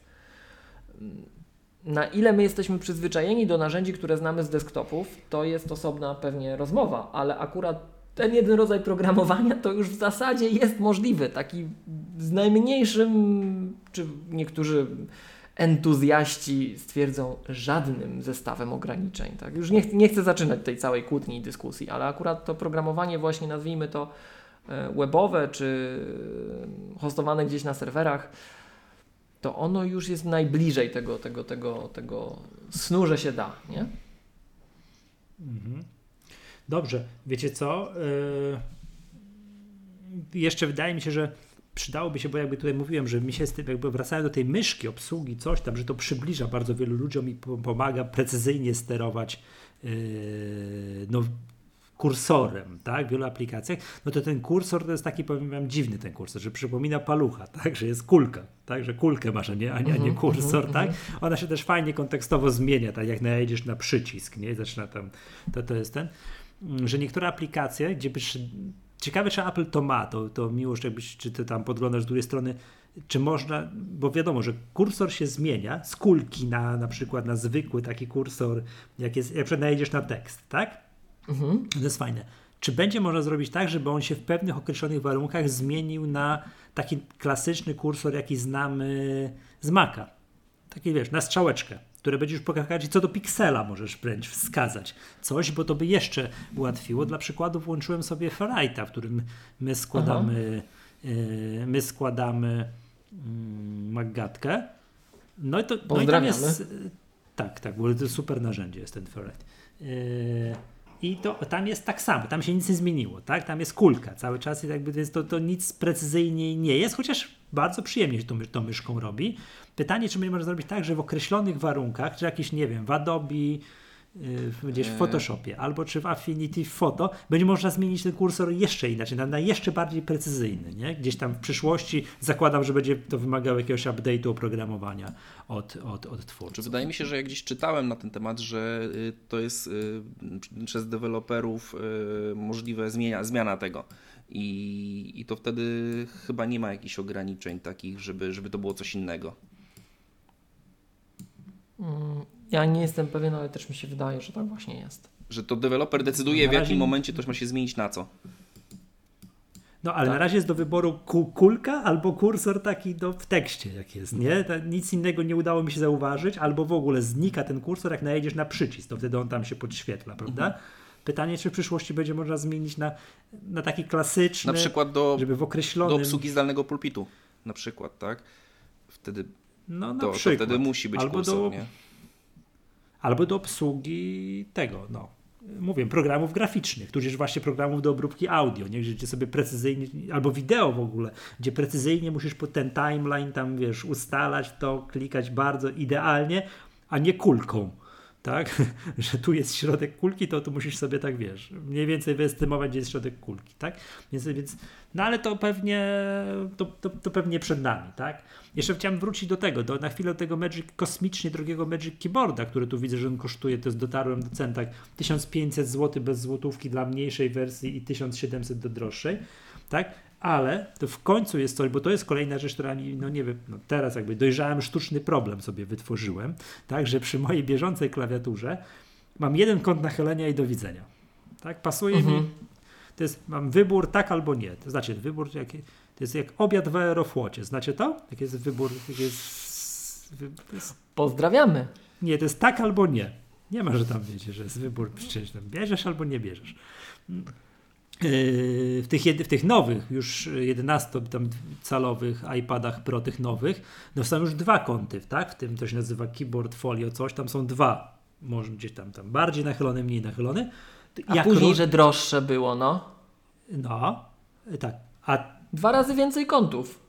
na ile my jesteśmy przyzwyczajeni do narzędzi, które znamy z desktopów, to jest osobna pewnie rozmowa, ale akurat ten jeden rodzaj programowania to już w zasadzie jest możliwy. Taki z najmniejszym, czy niektórzy entuzjaści stwierdzą, żadnym zestawem ograniczeń. Tak? Już nie, ch nie chcę zaczynać tej całej kłótni i dyskusji, ale akurat to programowanie, właśnie nazwijmy to e, webowe, czy hostowane gdzieś na serwerach, to ono już jest najbliżej tego, tego, tego, tego snu, że się da, nie? Mhm. Dobrze, wiecie co? Yy... Jeszcze wydaje mi się, że przydałoby się, bo jakby tutaj mówiłem, że mi się tym, jakby wracając do tej myszki, obsługi, coś tam, że to przybliża bardzo wielu ludziom i pomaga precyzyjnie sterować yy, no, kursorem, tak, w wielu aplikacjach, no to ten kursor to jest taki, powiem wam, dziwny ten kursor, że przypomina palucha, tak, że jest kulka, tak, że kulkę masz, a nie, a nie, a nie mhm, kursor, mhm, tak. Mhm. Ona się też fajnie kontekstowo zmienia, tak jak najedziesz na przycisk, nie, zaczyna tam, to, to jest ten, że niektóre aplikacje, gdzie byś Ciekawe, czy Apple to ma, to, to miłość, jakbyś, czy ty tam podglądasz z drugiej strony, czy można, bo wiadomo, że kursor się zmienia z kulki na na przykład na zwykły taki kursor, jak jest, jak najedziesz na tekst, tak? Mhm. To jest fajne. Czy będzie można zrobić tak, żeby on się w pewnych określonych warunkach zmienił na taki klasyczny kursor, jaki znamy z Maca? Taki wiesz, na strzałeczkę które będziesz pokazać i co do piksela możesz wręcz wskazać coś, bo to by jeszcze ułatwiło. Dla przykładu włączyłem sobie Ferrite'a, w którym my składamy yy, my składamy yy, Maggatkę. No i to no i tam jest tak, tak, bo to super narzędzie jest ten Ferrite. Yy, i to tam jest tak samo, tam się nic nie zmieniło, tak? Tam jest kulka cały czas i jakby to, to, to nic precyzyjnie nie jest, chociaż bardzo przyjemnie się tą, tą myszką robi. Pytanie, czy można zrobić tak, że w określonych warunkach, czy jakieś, nie wiem, w Adobe, gdzieś w Photoshopie, albo czy w Affinity Photo, będzie można zmienić ten kursor jeszcze inaczej, na, na jeszcze bardziej precyzyjny, nie? Gdzieś tam w przyszłości zakładam, że będzie to wymagało jakiegoś update'u oprogramowania od, od, od twórców. Wydaje mi się, że jak gdzieś czytałem na ten temat, że y, to jest y, przez deweloperów y, możliwe zmienia, zmiana tego. I, I to wtedy chyba nie ma jakichś ograniczeń takich, żeby, żeby to było coś innego. Ja nie jestem pewien, ale też mi się wydaje, że tak właśnie jest. Że to deweloper decyduje, w jakim momencie to ma się zmienić na co. No ale tak. na razie jest do wyboru kulka albo kursor taki do, w tekście, jak jest, nie? Nic innego nie udało mi się zauważyć, albo w ogóle znika ten kursor, jak najedziesz na przycisk, to wtedy on tam się podświetla, prawda? Mhm. Pytanie, czy w przyszłości będzie można zmienić na, na taki klasyczny, na przykład do, żeby w określonym... do obsługi zdalnego pulpitu, na przykład, tak? Wtedy no, na to, przykład. To wtedy musi być albo kursor, do, nie? Albo do obsługi tego, no, mówię, programów graficznych, tudzież właśnie programów do obróbki audio, nie? gdzie sobie precyzyjnie, albo wideo w ogóle, gdzie precyzyjnie musisz ten timeline tam, wiesz, ustalać to, klikać bardzo idealnie, a nie kulką tak, że tu jest środek kulki, to tu musisz sobie tak, wiesz, mniej więcej wyestymować, gdzie jest środek kulki, tak, więc, więc no ale to pewnie, to, to, to, pewnie przed nami, tak. Jeszcze chciałem wrócić do tego, do, na chwilę do tego Magic, kosmicznie drogiego Magic Keyboarda, który tu widzę, że on kosztuje, to jest dotarłem do cen, tak, 1500 zł bez złotówki dla mniejszej wersji i 1700 do droższej, tak, ale to w końcu jest coś, bo to jest kolejna rzecz, która no nie wiem, no teraz jakby dojrzałem sztuczny problem sobie wytworzyłem, tak, że przy mojej bieżącej klawiaturze mam jeden kąt nachylenia i do widzenia. Tak, pasuje mhm. mi, to jest, mam wybór tak albo nie, to znaczy wybór, jaki, to jest jak obiad w aerofłocie, znacie to? Jak jest wybór, jak jest, jest... Pozdrawiamy. Nie, to jest tak albo nie. Nie ma, że tam wiecie, że jest wybór, czy tam bierzesz albo nie bierzesz. Yy, w tych, w tych nowych, już 11-calowych iPadach Pro, tych nowych, no są już dwa kąty, tak? W tym to się nazywa keyboard folio, coś, tam są dwa. Może gdzieś tam, tam bardziej nachylony, mniej nachylony. A Jak później, że droższe było, no. No, tak. A dwa razy więcej kątów.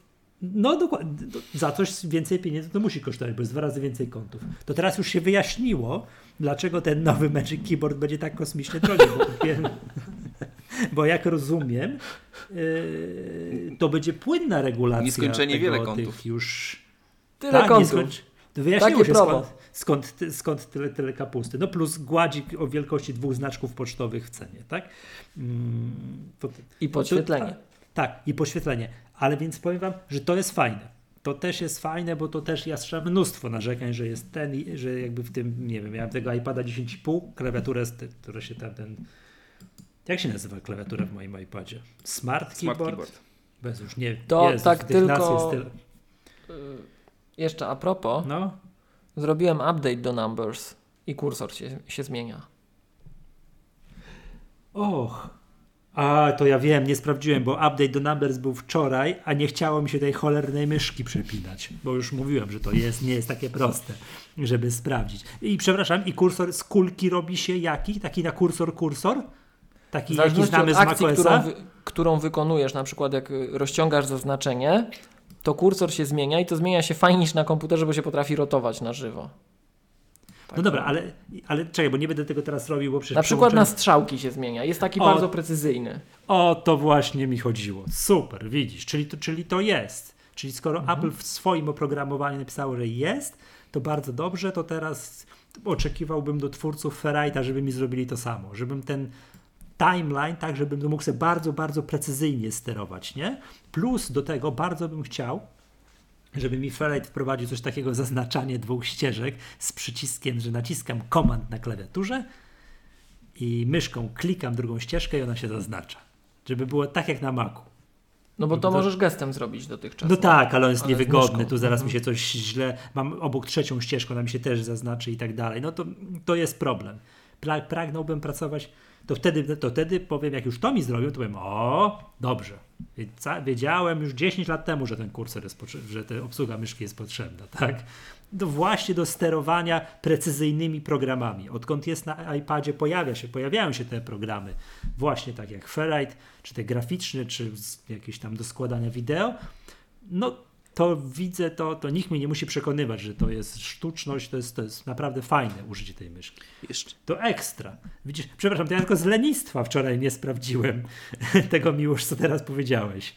No dokładnie, za coś więcej pieniędzy to musi kosztować, bo jest dwa razy więcej kątów. To teraz już się wyjaśniło, dlaczego ten nowy Magic Keyboard będzie tak kosmicznie drogi, bo bo jak rozumiem, yy, to będzie płynna regulacja. Nieskończenie wiele kątów. już. Tyle tak, kątów. Wyjaśniło się skąd, skąd, skąd tyle, tyle kapusty. No plus gładzik o wielkości dwóch znaczków pocztowych w cenie, tak? Mm, to, I podświetlenie. To, tak, i podświetlenie. Ale więc powiem wam, że to jest fajne. To też jest fajne, bo to też ja słyszałem mnóstwo narzekań, że jest ten, że jakby w tym, nie wiem, miałem tego iPada 10,5, klawiaturę, która się tam ten jak się nazywa klawiatura w moim iPadzie? Smart, Smart Keyboard? keyboard. Bez już nie. To Jezus, tak tylko. Tyle... Y, jeszcze a propos. No. Zrobiłem update do Numbers i kursor się, się zmienia. Och. A, to ja wiem, nie sprawdziłem, bo update do Numbers był wczoraj, a nie chciało mi się tej cholernej myszki przepinać, bo już mówiłem, że to jest, nie jest takie proste, żeby sprawdzić. I przepraszam, i kursor z kulki robi się jaki? Taki na kursor kursor? Taki W jaki zależności znamy od z akcji, którą, wy, którą wykonujesz, na przykład jak y, rozciągasz zaznaczenie, to kursor się zmienia i to zmienia się fajnie niż na komputerze, bo się potrafi rotować na żywo. Tak No dobra, ale, ale czekaj, bo nie będę tego teraz robił, bo przecież Na przykład na strzałki się zmienia. Jest taki O. bardzo precyzyjny. O, to właśnie mi chodziło. Super, widzisz, czyli to, czyli to jest. Czyli skoro Mhm. Apple w swoim oprogramowaniu napisało, że jest, to bardzo dobrze, to teraz oczekiwałbym do twórców Ferrite'a, żeby mi zrobili to samo. Żebym ten timeline, tak, żebym to mógł sobie bardzo, bardzo precyzyjnie sterować, nie? Plus do tego bardzo bym chciał, żeby mi Ferrite wprowadził coś takiego, zaznaczanie dwóch ścieżek z przyciskiem, że naciskam komand na klawiaturze i myszką klikam drugą ścieżkę i ona się zaznacza. Żeby było tak jak na Macu. No bo to To- możesz gestem zrobić dotychczas. No tak, ale on jest Ale niewygodny, tu zaraz Mhm. mi się coś źle, mam obok trzecią ścieżkę, ona mi się też zaznaczy i tak dalej. No to, to jest problem. Pra, pragnąłbym pracować, to wtedy, to wtedy powiem, jak już to mi zrobią, to powiem, o, dobrze. Wiedziałem już 10 lat temu, że ten kursor jest że ta obsługa myszki jest potrzebna, tak? Do, właśnie do sterowania precyzyjnymi programami. Odkąd jest na iPadzie, pojawia się, pojawiają się te programy, właśnie tak jak Ferrite, czy te graficzne, czy jakieś tam do składania wideo, no to widzę to, to nikt mnie nie musi przekonywać, że to jest sztuczność, to jest, to jest naprawdę fajne użycie tej myszki. Jeszcze, To ekstra. Widzisz, przepraszam, to ja tylko z lenistwa wczoraj nie sprawdziłem tego miłość, co teraz powiedziałeś.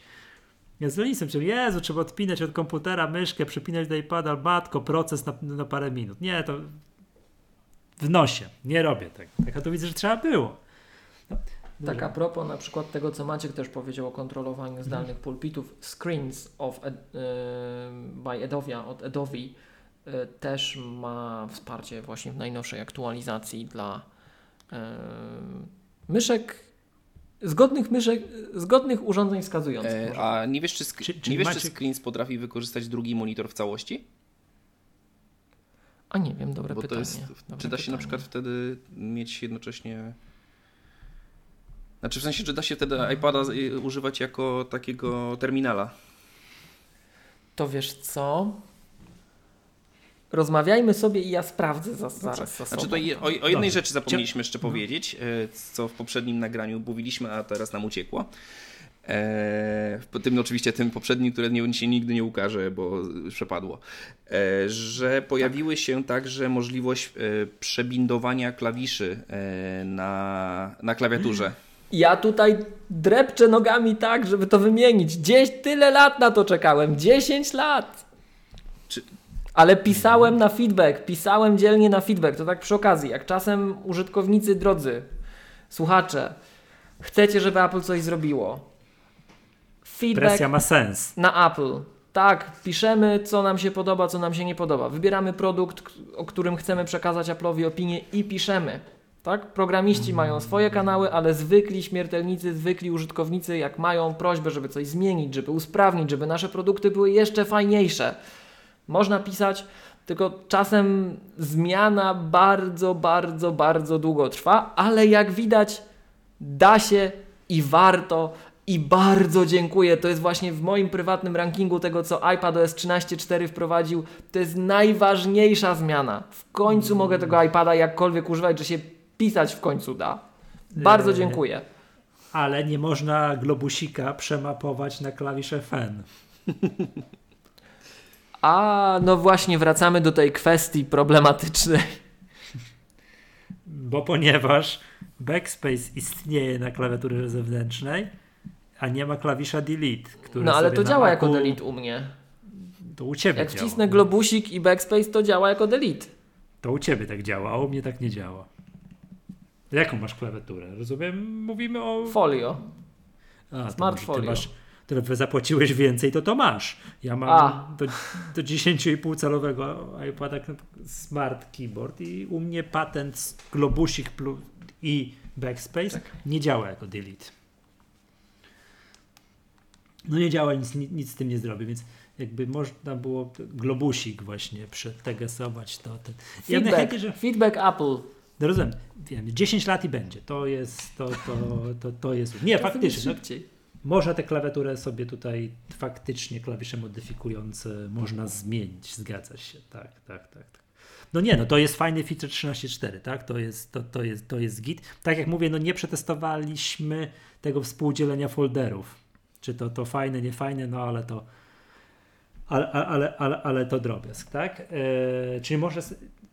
Ja z lenistwem, czyli Jezu, trzeba odpinać od komputera myszkę, przypinać do iPada, matko, proces na, na parę minut. Nie, to w nosie, nie robię tego. Tak, a tu widzę, że trzeba było. Tak, a propos na przykład tego, co Maciek też powiedział o kontrolowaniu zdalnych pulpitów, Screens of Ed, y, by Edovia od Edovi y, też ma wsparcie właśnie w najnowszej aktualizacji dla y, myszek, zgodnych myszek, zgodnych urządzeń wskazujących. e, a nie wiesz, czy, sk- Czy- czyli nie wiesz, czy Maciek- Screens potrafi wykorzystać drugi monitor w całości? A nie wiem, dobre Bo pytanie. to jest, dobre czy da się na pytanie. przykład wtedy mieć jednocześnie... Znaczy w sensie, czy da się wtedy iPada y, używać jako takiego terminala? To wiesz co? Rozmawiajmy sobie i ja sprawdzę za, zaraz za. Znaczy to o, o jednej Dobrze. rzeczy zapomnieliśmy jeszcze Mhm. powiedzieć, e, co w poprzednim nagraniu mówiliśmy, a teraz nam uciekło. E, w tym oczywiście tym poprzednim, które nie, się nigdy nie ukaże, bo przepadło. E, że pojawiły się także możliwość e, przebindowania klawiszy e, na, na klawiaturze. Ja tutaj drepczę nogami tak, żeby to wymienić. Gdzieś tyle lat na to czekałem. 10 lat. Czy- Ale pisałem na feedback, pisałem dzielnie na feedback. To tak przy okazji, jak czasem użytkownicy drodzy, słuchacze, chcecie, żeby Apple coś zrobiło. Feedback Presja ma sens. na Apple. Tak, piszemy, co nam się podoba, co nam się nie podoba. Wybieramy produkt, o którym chcemy przekazać Apple'owi opinię i piszemy. Tak? Programiści mają swoje kanały, ale zwykli śmiertelnicy, zwykli użytkownicy, jak mają prośbę, żeby coś zmienić, żeby usprawnić, żeby nasze produkty były jeszcze fajniejsze, można pisać, tylko czasem zmiana bardzo, bardzo, bardzo długo trwa, ale jak widać, da się i warto. I bardzo dziękuję. To jest właśnie w moim prywatnym rankingu tego, co iPadOS 13.4 wprowadził. To jest najważniejsza zmiana. W końcu mogę tego iPada jakkolwiek używać, że się pisać w końcu da. Bardzo Eee. dziękuję. Ale nie można globusika przemapować na klawisze Fen. A no właśnie, wracamy do tej kwestii problematycznej. Bo ponieważ backspace istnieje na klawiaturze zewnętrznej, a nie ma klawisza delete, który No ale to działa jako Macu- delete u mnie. To u ciebie Jak działa. wcisnę globusik i backspace, to działa jako delete. To u ciebie tak działa, a u mnie tak nie działa. Jaką masz klawiaturę? Rozumiem, mówimy o... Folio. A, to Smart może folio. Ty masz, ty zapłaciłeś więcej, to to masz. Ja mam A. do, do 10,5 calowego iPada Smart Keyboard i u mnie patent z globusik plus i backspace nie działa jako delete. No nie działa, nic, nic, z tym nie zrobię, więc jakby można było globusik właśnie przetegesować to. Ten. Ja Feedback, chętnie, że feedback Apple. No rozumiem. wiem, 10 lat i będzie. To jest, to, to, to, to jest. Nie, faktycznie. No, można tę klawiaturę sobie tutaj faktycznie klawisze modyfikujące można zmienić, zgadza się. Tak, tak, tak. tak. No nie, no to jest fajny feature 13.4, tak? To jest, to, to, jest, to jest git. Tak jak mówię, no nie przetestowaliśmy tego współdzielenia folderów. Czy to, to fajne, nie fajne, no ale to ale, ale, ale, ale to drobiazg, tak? Yy, czyli może,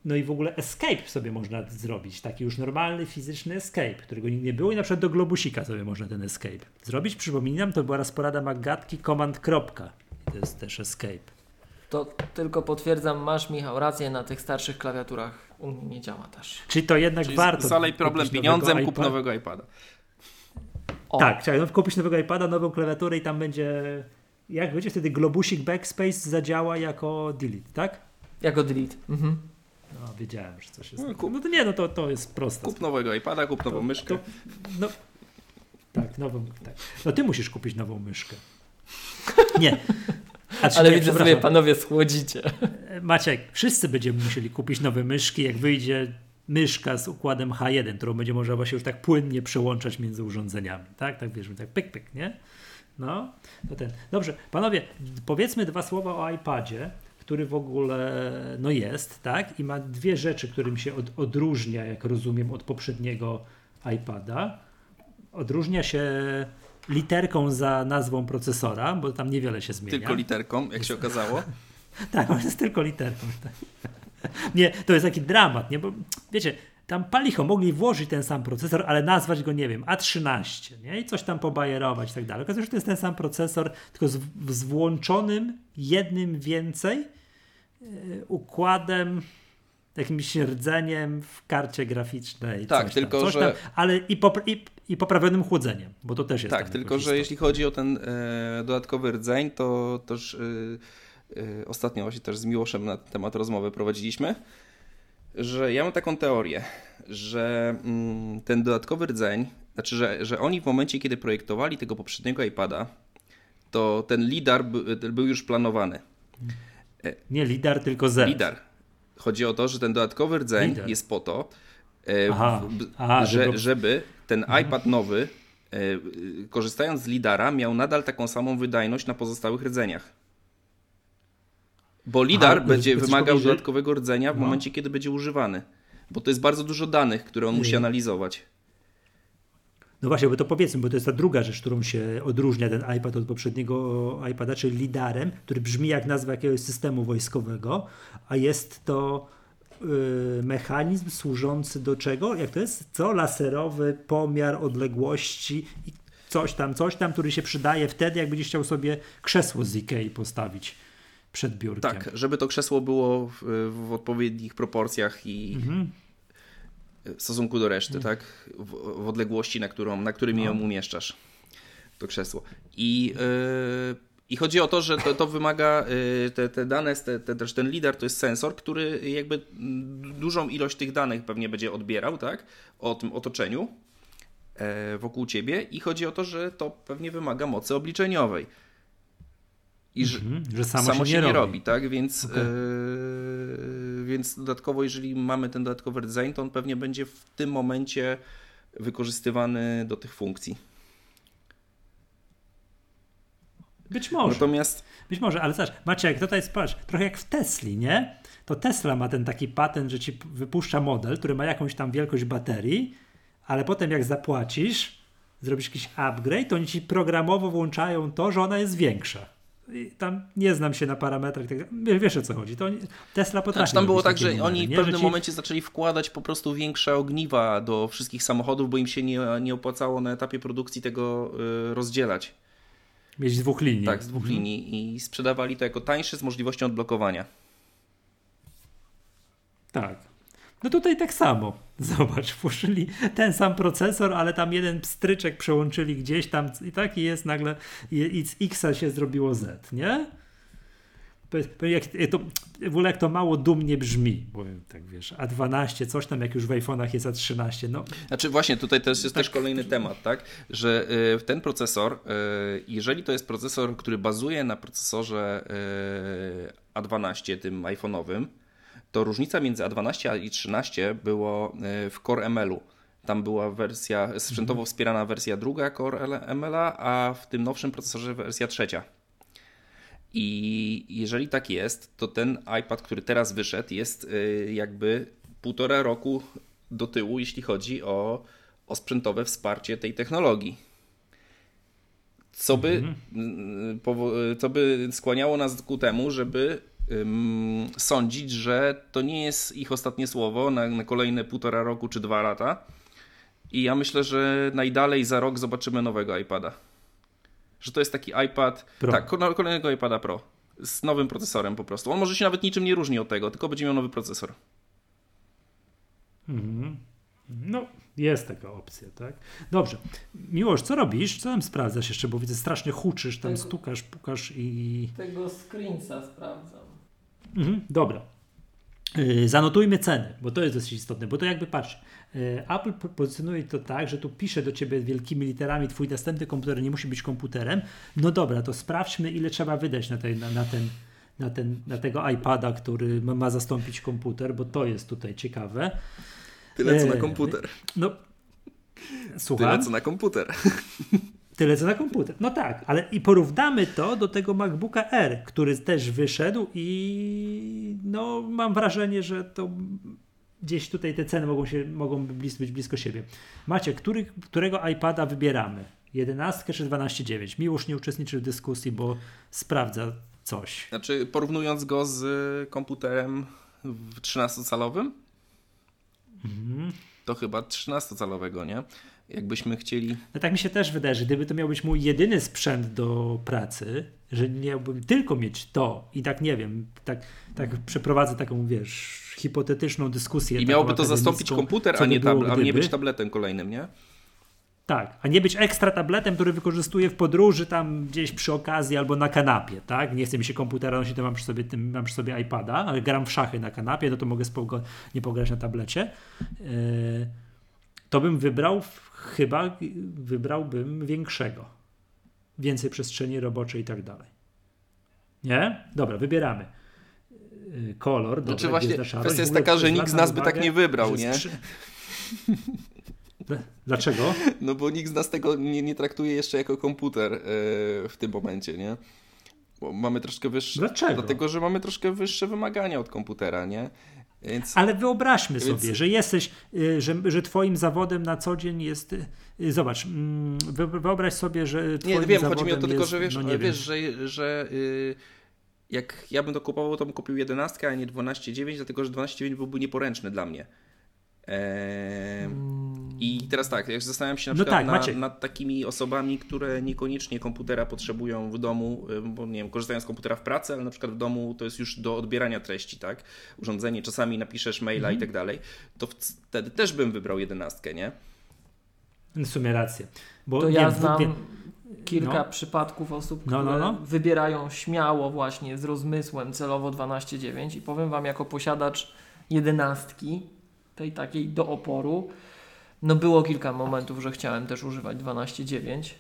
no i w ogóle escape sobie można zrobić, taki już normalny, fizyczny escape, którego nigdy nie było i na przykład do globusika sobie można ten escape zrobić. Przypominam, to była raz porada Magatki command kropka. To jest też escape. To tylko potwierdzam, masz Michał rację, na tych starszych klawiaturach u mnie nie działa też. Czyli to jednak Czyli warto. Zalej problem pieniądzem, kup nowego iPada. O. Tak, trzeba no, kupić nowego iPada, nową klawiaturę i tam będzie, jak będzie wtedy globusik backspace zadziała jako delete, tak? Jako delete. Mhm. No, wiedziałem, że coś jest. No, kup, no to nie, no to, to jest proste. Kup nowego iPada, kup nową to, myszkę. To, no, tak, nową, tak. No ty musisz kupić nową myszkę. Nie. Ale widzę sobie panowie schłodzicie. Maciek, wszyscy będziemy musieli kupić nowe myszki, jak wyjdzie myszka z układem H1, którą będzie można się już tak płynnie przełączać między urządzeniami. Tak, tak wiesz, tak pyk, pyk, nie? No, to ten. Dobrze, panowie, powiedzmy dwa słowa o iPadzie, który w ogóle no jest, tak? I ma dwie rzeczy, którym się od, odróżnia, jak rozumiem, od poprzedniego iPada. Odróżnia się literką za nazwą procesora, bo tam niewiele się zmienia. Tylko literką, jak się okazało. tak, on jest tylko literką. Tak. nie, to jest taki dramat, nie? Bo wiecie, tam palicho mogli włożyć ten sam procesor, ale nazwać go, nie wiem, A13, nie? I coś tam pobajerować i tak dalej. Okazuje się, że to jest ten sam procesor, tylko z, z włączonym jednym więcej yy, układem jakimś rdzeniem w karcie graficznej. Tak, tylko tam, że. Tam, ale i, popra i, i, poprawionym chłodzeniem, bo to też jest. Tak, tylko że jeśli chodzi o ten e, dodatkowy rdzeń, to też e, e, ostatnio właśnie też z Miłoszem na ten temat rozmowy prowadziliśmy, że ja mam taką teorię, że mm, ten dodatkowy rdzeń, znaczy, że, że oni w momencie, kiedy projektowali tego poprzedniego iPada, to ten LIDAR by, był już planowany. Nie LIDAR, tylko Z. LIDAR. Chodzi o to, że ten dodatkowy rdzeń Lider. jest po to, e, Aha. Aha, że, żeby ten mhm. iPad nowy, e, korzystając z lidara, miał nadal taką samą wydajność na pozostałych rdzeniach. Bo lidar Aha, będzie wymagał dodatkowego rdzenia w no. momencie, kiedy będzie używany. Bo to jest bardzo dużo danych, które on musi analizować. No właśnie, bo to powiedzmy, bo to jest ta druga rzecz, którą się odróżnia ten iPad od poprzedniego iPada, czyli lidarem, który brzmi jak nazwa jakiegoś systemu wojskowego, a jest to yy, mechanizm służący do czego? Jak to jest? Co? Laserowy pomiar odległości i coś tam, coś tam, który się przydaje wtedy, jak będziesz chciał sobie krzesło z Ikei postawić przed biurkiem. Tak, żeby to krzesło było w, w odpowiednich proporcjach i mhm w stosunku do reszty, tak? W, w, odległości, na, którą, na którymi ją umieszczasz, to krzesło. I, yy, i chodzi o to, że to, to wymaga, yy, te, te dane, te, te, też ten lidar to jest sensor, który jakby dużą ilość tych danych pewnie będzie odbierał, tak? O tym otoczeniu yy, wokół ciebie i chodzi o to, że to pewnie wymaga mocy obliczeniowej i że, mhm, że samo, samo, się, nie, nie robi. robi. tak? Więc, okay. yy, więc dodatkowo, jeżeli mamy ten dodatkowy rdzeń, to on pewnie będzie w tym momencie wykorzystywany do tych funkcji. Być może. Natomiast... Być może, ale zobacz, Maciek, tutaj patrz, trochę jak w Tesli, nie? To Tesla ma ten taki patent, że ci wypuszcza model, który ma jakąś tam wielkość baterii, ale potem jak zapłacisz, zrobisz jakiś upgrade, to oni ci programowo włączają to, że ona jest większa tam nie znam się na parametrach, tak, wiesz o co chodzi. To Tesla potrafi. Znaczy tam było tak, że numery, oni w pewnym ci... momencie zaczęli wkładać po prostu większe ogniwa do wszystkich samochodów, bo im się nie, nie opłacało na etapie produkcji tego y, rozdzielać. Mieć dwóch linii. Tak, z dwóch mhm. linii i sprzedawali to jako tańsze z możliwością odblokowania. Tak. No tutaj tak samo. Zobacz, włożyli ten sam procesor, ale tam jeden pstryczek przełączyli gdzieś tam i taki jest nagle i z X się zrobiło Z, nie? Jak, to, w ogóle jak to mało dumnie brzmi, bo tak wiesz, A12, coś tam, jak już w iPhone'ach jest A13, no. Znaczy właśnie, tutaj też jest tak. też kolejny temat, tak, że y, ten procesor, y, jeżeli to jest procesor, który bazuje na procesorze y, A12, tym iPhone'owym, to różnica między A12 a i13 było e, w Core ML-u. Tam była wersja, sprzętowo Mhm. wspierana wersja druga Core ML-a, a w tym nowszym procesorze wersja trzecia. I jeżeli tak jest, to ten iPad, który teraz wyszedł, jest y, jakby półtora roku do tyłu, jeśli chodzi o, o sprzętowe wsparcie tej technologii. Co by, y, co by skłaniało nas ku temu, żeby sądzić, że to nie jest ich ostatnie słowo na, na kolejne półtora roku czy dwa lata. I ja myślę, że najdalej za rok zobaczymy nowego iPada. Że to jest taki iPad. Pro. Tak, ko- kolejnego iPada Pro. Z nowym procesorem po prostu. On może się nawet niczym nie różni od tego, tylko będzie miał nowy procesor. Mhm. No, jest taka opcja, tak? Dobrze. Miłosz, co robisz? Co tam sprawdzasz jeszcze? Bo widzę, strasznie huczysz, tam Tego- stukasz, pukasz i... Tego screensa sprawdzam. Mhm, dobra. Yy, Zanotujmy ceny, bo to jest dosyć istotne, bo to jakby patrz, yy, Apple po- pozycjonuje to tak, że tu pisze do ciebie wielkimi literami, twój następny komputer nie musi być komputerem. No dobra, to sprawdźmy, ile trzeba wydać na, tej, na, na ten, na, ten, na tego iPada, który ma, zastąpić komputer, bo to jest tutaj ciekawe. Tyle co na Eee, komputer. No, słucham. Tyle co na komputer. Tyle co na komputer. No tak, ale i porównamy to do tego MacBooka R, który też wyszedł i no mam wrażenie, że to gdzieś tutaj te ceny mogą, się, mogą być blisko siebie. Macie, który, którego iPada wybieramy? 11 czy 12.9? Miłosz nie uczestniczy w dyskusji, bo sprawdza coś. Znaczy, porównując go z komputerem w 13-calowym, Mhm. to chyba 13-calowego, nie? Jakbyśmy chcieli. No tak mi się też wydaje, że gdyby to miał być mój jedyny sprzęt do pracy, że miałbym tylko mieć to i tak nie wiem, tak, tak przeprowadzę taką, wiesz, hipotetyczną dyskusję. I miałoby to zastąpić komputer, a by nie, było, tablet, a nie być tabletem kolejnym, nie? Tak, a nie być ekstra tabletem, który wykorzystuję w podróży tam gdzieś przy okazji albo na kanapie, tak? Nie chce mi się komputera nosić, to mam przy sobie, tym, mam przy sobie iPada, ale gram w szachy na kanapie, no to mogę spoko, nie pograć na tablecie. Yy, to bym wybrał, w- chyba wybrałbym większego. Więcej przestrzeni roboczej i tak dalej. Nie? Dobra, wybieramy. Yy, Kolor, dobra, Znaczy właśnie Szarość. kwestia jest taka, że nikt z nas by tak nie wybrał, nie? Dlaczego? No bo nikt z nas tego nie, nie traktuje jeszcze jako komputer e, w tym momencie, nie? Bo mamy troszkę wyższe. Dlaczego? Dlatego, że mamy troszkę wyższe wymagania od komputera, nie? Więc Ale wyobraźmy Więc- sobie, że jesteś, y, że, że twoim zawodem na co dzień jest. y, Zobacz, mm, wy- wyobraź sobie, że. Nie, twoim wiem, zawodem chodzi mi o to tylko, jest, że wiesz, no nie wiesz wiem, że, że y, jak ja bym to kupował, to bym kupił 11, a nie 12,9, dlatego że 12,9 byłby nieporęczny dla mnie. Ehm, I teraz tak, jak zastanawiam się na No przykład tak, na, nad takimi osobami, które niekoniecznie komputera potrzebują w domu, bo nie wiem, korzystają z komputera w pracy, ale na przykład w domu to jest już do odbierania treści, tak? Urządzenie, czasami napiszesz maila Mhm. i tak dalej, to wtedy też bym wybrał 11, nie? w sumie rację. Bo To nie, ja znam wie- kilka no. przypadków osób, No, które no, no. wybierają śmiało właśnie z rozmysłem celowo 12.9 i powiem Wam jako posiadacz jedenastki, tej takiej do oporu, no było kilka momentów, że chciałem też używać 12.9,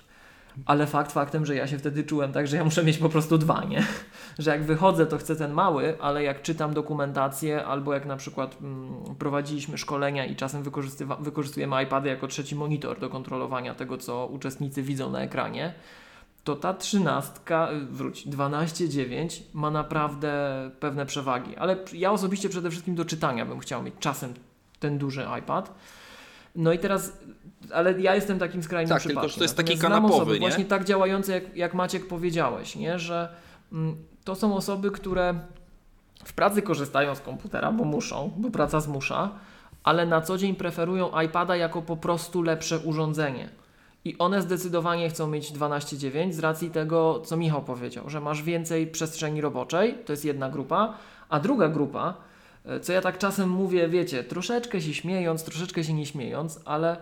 ale fakt faktem, że ja się wtedy czułem tak, że ja muszę mieć po prostu dwa, nie? Że jak wychodzę, to chcę ten mały, ale jak czytam dokumentację albo jak na przykład mm, prowadziliśmy szkolenia i czasem wykorzystujemy iPady jako trzeci monitor do kontrolowania tego, co uczestnicy widzą na ekranie, to ta trzynastka, y, wróć, 12.9 ma naprawdę pewne przewagi. Ale ja osobiście przede wszystkim do czytania bym chciał mieć czasem ten duży iPad. No i teraz, ale ja jestem takim skrajnym Tak, tylko, przypadkiem. że to jest taki Natomiast znam kanapowy, osoby nie? właśnie tak działające, jak, jak Maciek powiedziałeś, nie? że mm, to są osoby, które w pracy korzystają z komputera, bo muszą, bo praca zmusza, ale na co dzień preferują iPada jako po prostu lepsze urządzenie. I one zdecydowanie chcą mieć 12.9 z racji tego, co Michał powiedział, że masz więcej przestrzeni roboczej, to jest jedna grupa, a druga grupa, co ja tak czasem mówię, wiecie, troszeczkę się śmiejąc, troszeczkę się nie śmiejąc, ale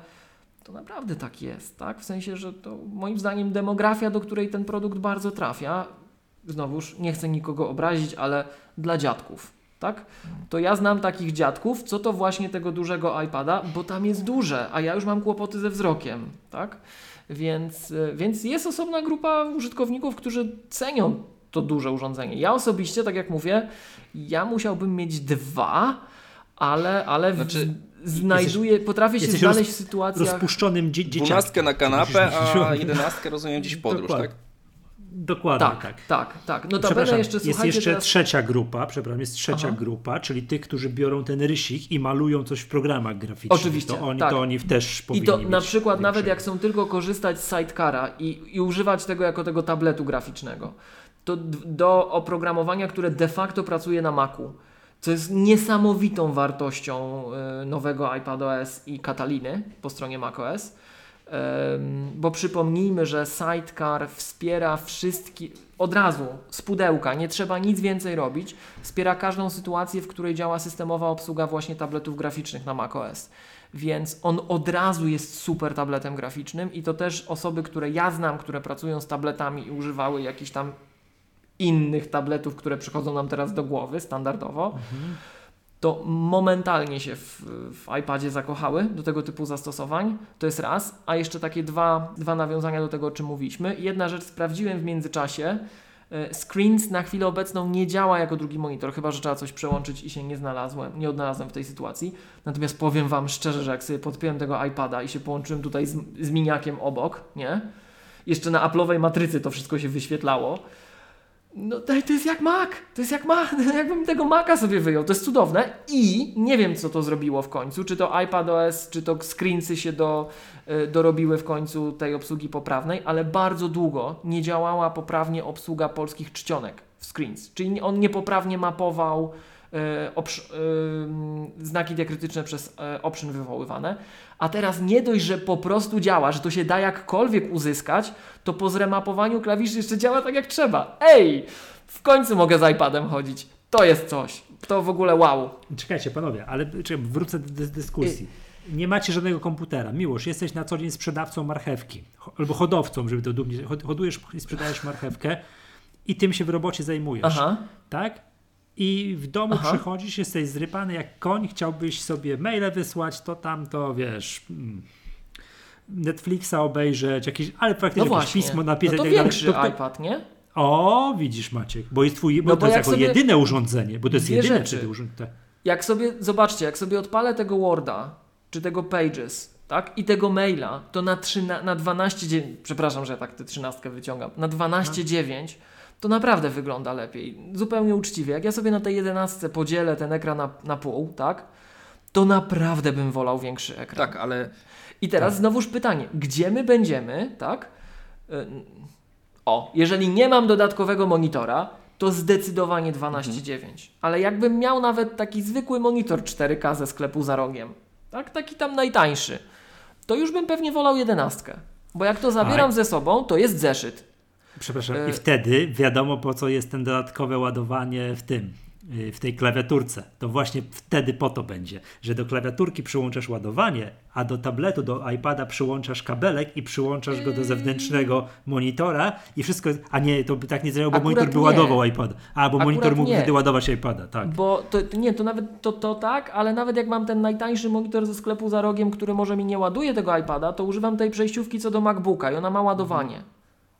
to naprawdę tak jest, tak? W sensie, że to moim zdaniem demografia, do której ten produkt bardzo trafia, znowuż nie chcę nikogo obrazić, ale dla dziadków, tak? To ja znam takich dziadków, co to właśnie tego dużego iPada, bo tam jest duże, a ja już mam kłopoty ze wzrokiem, tak? Więc, y, więc jest osobna grupa użytkowników, którzy cenią to duże urządzenie. Ja osobiście, tak jak mówię, ja musiałbym mieć dwa, ale, ale Znaczy, znajduję, jesteś- potrafię się znaleźć roz- w sytuacjach... Rozpuszczonym dzie dzieciakiem. Dwunastkę na kanapę, a jedenastkę rozumiem gdzieś w podróż, Dokładnie. tak? Dokładnie tak. Tak, tak, tak. No to Przepraszam, jeszcze, jest jeszcze teraz... trzecia grupa, przepraszam, jest trzecia Aha. grupa, czyli tych, którzy biorą ten rysik i malują coś w programach graficznych. Oczywiście, To oni, tak. to oni też I powinni to mieć na przykład nawet jak są tylko korzystać z sidecara i, i używać tego jako tego tabletu graficznego, to do oprogramowania, które de facto pracuje na Macu, co jest niesamowitą wartością y, nowego iPadOS i Cataliny po stronie macOS. Bo przypomnijmy, że Sidecar wspiera wszystkie, od razu z pudełka, nie trzeba nic więcej robić, wspiera każdą sytuację, w której działa systemowa obsługa właśnie tabletów graficznych na macOS. Więc on od razu jest super tabletem graficznym i to też osoby, które ja znam, które pracują z tabletami i używały jakichś tam innych tabletów, które przychodzą nam teraz do głowy standardowo, to momentalnie się w, w iPadzie zakochały do tego typu zastosowań. To jest raz. A jeszcze takie dwa, dwa nawiązania do tego, o czym mówiliśmy. Jedna rzecz sprawdziłem w międzyczasie. E, Screens na chwilę obecną nie działa jako drugi monitor, chyba że trzeba coś przełączyć i się nie znalazłem, nie odnalazłem w tej sytuacji. Natomiast powiem Wam szczerze, że jak sobie podpiąłem tego iPada i się połączyłem tutaj z, z miniakiem obok, nie? Jeszcze na Apple'owej matrycy to wszystko się wyświetlało. No to, jest jak Mac, to jest jak Mac, jakbym tego Maca sobie wyjął, to jest cudowne. I nie wiem co to zrobiło w końcu, czy to iPadOS, czy to screensy się do, y, dorobiły w końcu tej obsługi poprawnej, ale bardzo długo nie działała poprawnie obsługa polskich czcionek w screens, czyli on niepoprawnie mapował znaki diakrytyczne przez y, option wywoływane, a teraz nie dość, że po prostu działa, że to się da jakkolwiek uzyskać, to po zremapowaniu klawiszy jeszcze działa tak jak trzeba. Ej! W końcu mogę z iPadem chodzić. To jest coś. To w ogóle wow. Czekajcie, panowie, ale czekaj, wrócę do dys- dyskusji. Nie macie żadnego komputera. Miłość, jesteś na co dzień sprzedawcą marchewki. Albo hodowcą, żeby to dumnie. hod- Hodujesz i sprzedajesz marchewkę i tym się w robocie zajmujesz. Aha. Tak? I w domu Aha. przychodzisz, jesteś zrypany jak koń, chciałbyś sobie maile wysłać, to tam to wiesz. mm, Netflixa obejrzeć, jakieś, ale No praktycznie jakieś właśnie. pismo No napisać. to i tak dalej. większy To- to- iPad, nie? O, widzisz Maciek, bo jest twój, bo No to bo jest jak jako jedyne urządzenie, bo to jest jedyne rzeczy. wtedy urządzenie. Jak sobie, zobaczcie, jak sobie odpalę tego Worda, czy tego Pages, tak, i tego maila, to na, 3, na 12, przepraszam, że tak tę trzynastkę wyciągam, na 12,9 to naprawdę wygląda lepiej. Zupełnie uczciwie. Jak ja sobie na tej 11 podzielę ten ekran na, na pół, tak, to naprawdę bym wolał większy ekran. Tak, ale I teraz Tak. znowuż pytanie, gdzie my będziemy, tak? Y, O, jeżeli nie mam dodatkowego monitora, to zdecydowanie 12,9. Ale jakbym miał nawet taki zwykły monitor 4K ze sklepu za rogiem, tak? Taki tam najtańszy, to już bym pewnie wolał 11. Bo jak to zabieram A- ze sobą, to jest zeszyt. Przepraszam, E- i wtedy wiadomo po co jest ten dodatkowe ładowanie w tym, y, w tej klawiaturce. To właśnie wtedy po to będzie, że do klawiaturki przyłączasz ładowanie, a do tabletu, do iPada przyłączasz kabelek i przyłączasz go do zewnętrznego monitora i wszystko, a nie, to by tak nie zrobiło, bo Akurat monitor by nie. ładował iPada. A, bo monitor Akurat mógł nie. wtedy ładować iPada, tak. Bo to, nie, to nawet to, to tak, ale nawet jak mam ten najtańszy monitor ze sklepu za rogiem, który może mi nie ładuje tego iPada, to używam tej przejściówki co do MacBooka i ona ma ładowanie.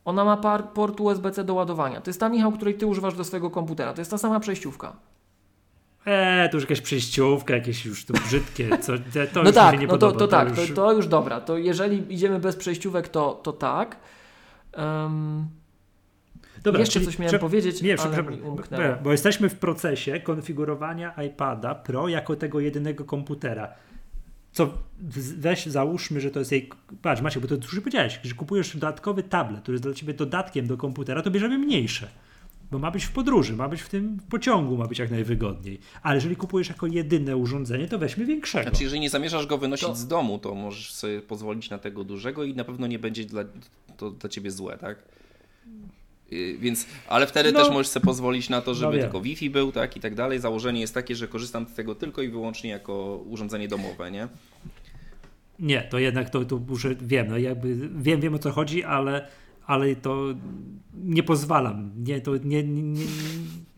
Ona ma port USB-C do ładowania. To jest ta, Michał, której ty używasz do swojego komputera. To jest ta sama przejściówka. Eee, to już jakaś przejściówka, jakieś już to brzydkie, co, to, to no już mi tak, się nie no to, podoba. to tak, już... to, to już dobra. To jeżeli idziemy bez przejściówek, to, to tak. Em, Dobra, jeszcze czyli coś miałem prze- powiedzieć, Nie, ale przepraszam, mi umknęło. bo jesteśmy w procesie konfigurowania iPada Pro jako tego jedynego komputera. Co weź, załóżmy, że to jest jej. Patrz, Macie, bo to już powiedziałeś, że kupujesz dodatkowy tablet, który jest dla ciebie dodatkiem do komputera, to bierzemy mniejsze. Bo ma być w podróży, ma być w tym pociągu, ma być jak najwygodniej. Ale jeżeli kupujesz jako jedyne urządzenie, to weźmy większego. Znaczy, jeżeli nie zamierzasz go wynosić To- z domu, to możesz sobie pozwolić na tego dużego i na pewno nie będzie dla, to dla ciebie złe, tak? Yy, Więc, ale wtedy No. też możesz sobie pozwolić na to, żeby wiem. tylko Wi-Fi był, tak, i tak dalej. Założenie jest takie, że korzystam z tego tylko i wyłącznie jako urządzenie domowe, nie? Nie, to jednak to, to muszę, wiem, no jakby wiem, wiem o co chodzi, ale, ale to nie pozwalam. Nie, to nie, nie, nie,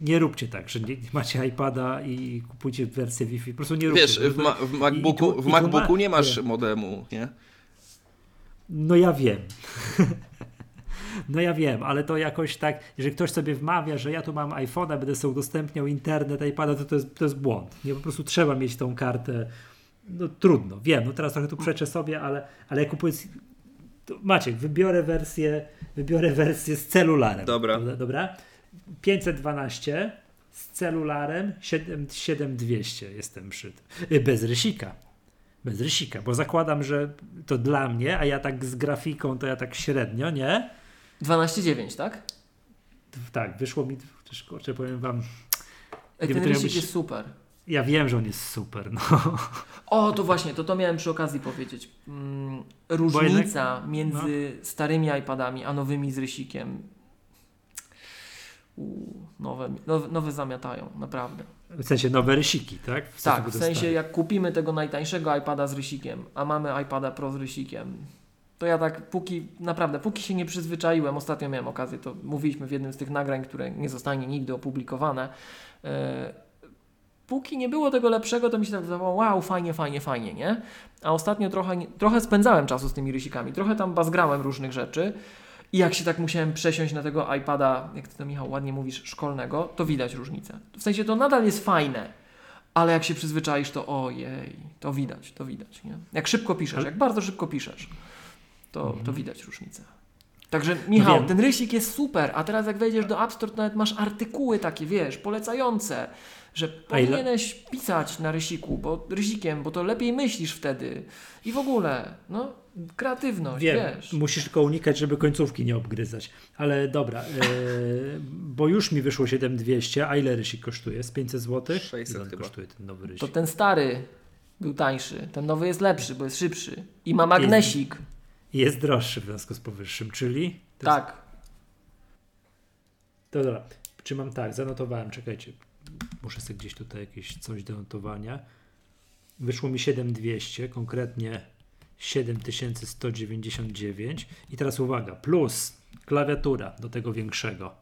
nie róbcie tak, że nie, macie iPada i kupujcie wersję Wi-Fi. Po prostu nie róbcie. Wiesz, w, ma, w MacBooku, I- i tu- w MacBooku ma- nie masz nie. modemu, nie? No ja wiem. No ja wiem, ale to jakoś tak, jeżeli ktoś sobie wmawia, że ja tu mam iPhone'a, będę sobie udostępniał internet, iPada, to to jest, to jest błąd. Nie, po prostu trzeba mieć tą kartę. No trudno, wiem, no teraz trochę tu przeczę sobie, ale, ale jak kupuję... Maciek, wybiorę wersję, wybiorę wersję z celularem. Dobra. Dobra? 512 z celularem 7, 7200 jestem przy tym. Bez rysika. Bez rysika, bo zakładam, że to dla mnie, a ja tak z grafiką to ja tak średnio, nie? 12,9, tak? Tak, wyszło mi, też kurczę, powiem wam, Ej, ten rysik być- jest super. ja wiem, że on jest super, no. O, to właśnie, to to miałem przy okazji powiedzieć. Mm, różnica jednak- między starymi iPadami a nowymi z rysikiem. Nowe, nowe, nowe zamiatają, naprawdę. W sensie nowe rysiki, tak? W tak, w sensie jak kupimy tego najtańszego iPada z rysikiem, a mamy iPada Pro z rysikiem, to ja tak póki, naprawdę, póki się nie przyzwyczaiłem, ostatnio miałem okazję, to mówiliśmy w jednym z tych nagrań, które nie zostanie nigdy opublikowane, e, póki nie było tego lepszego, to mi się tak wydawało, wow, fajnie, fajnie, fajnie, nie? A ostatnio trochę, trochę spędzałem czasu z tymi rysikami, trochę tam bazgrałem różnych rzeczy i jak się tak musiałem przesiąść na tego iPada, jak ty to Michał ładnie mówisz, szkolnego, to widać różnicę. W sensie to nadal jest fajne, ale jak się przyzwyczaisz, to ojej, to widać, to widać, nie? Jak szybko piszesz, jak bardzo szybko piszesz, to, Mhm. to widać różnicę. Także Michał, wiem. ten rysik jest super, a teraz jak wejdziesz do App Store, to nawet masz artykuły takie, wiesz, polecające, że ile- powinieneś pisać na rysiku, bo rysikiem, bo to lepiej myślisz wtedy. I w ogóle, no, kreatywność, Wiem, wiesz. musisz tylko unikać, żeby końcówki nie obgryzać. Ale dobra, e, bo już mi wyszło 7200, a ile rysik kosztuje? Z 500 zł? 600 ile chyba. kosztuje ten nowy rysik? To ten stary był tańszy, ten nowy jest lepszy, bo jest szybszy. I ma magnesik. Jest droższy w związku z powyższym, czyli? Tak. Jest, to dobra, czy mam tak, zanotowałem, czekajcie, muszę sobie gdzieś tutaj jakieś coś do notowania. Wyszło mi 7200, konkretnie 7199 i teraz uwaga, plus klawiatura do tego większego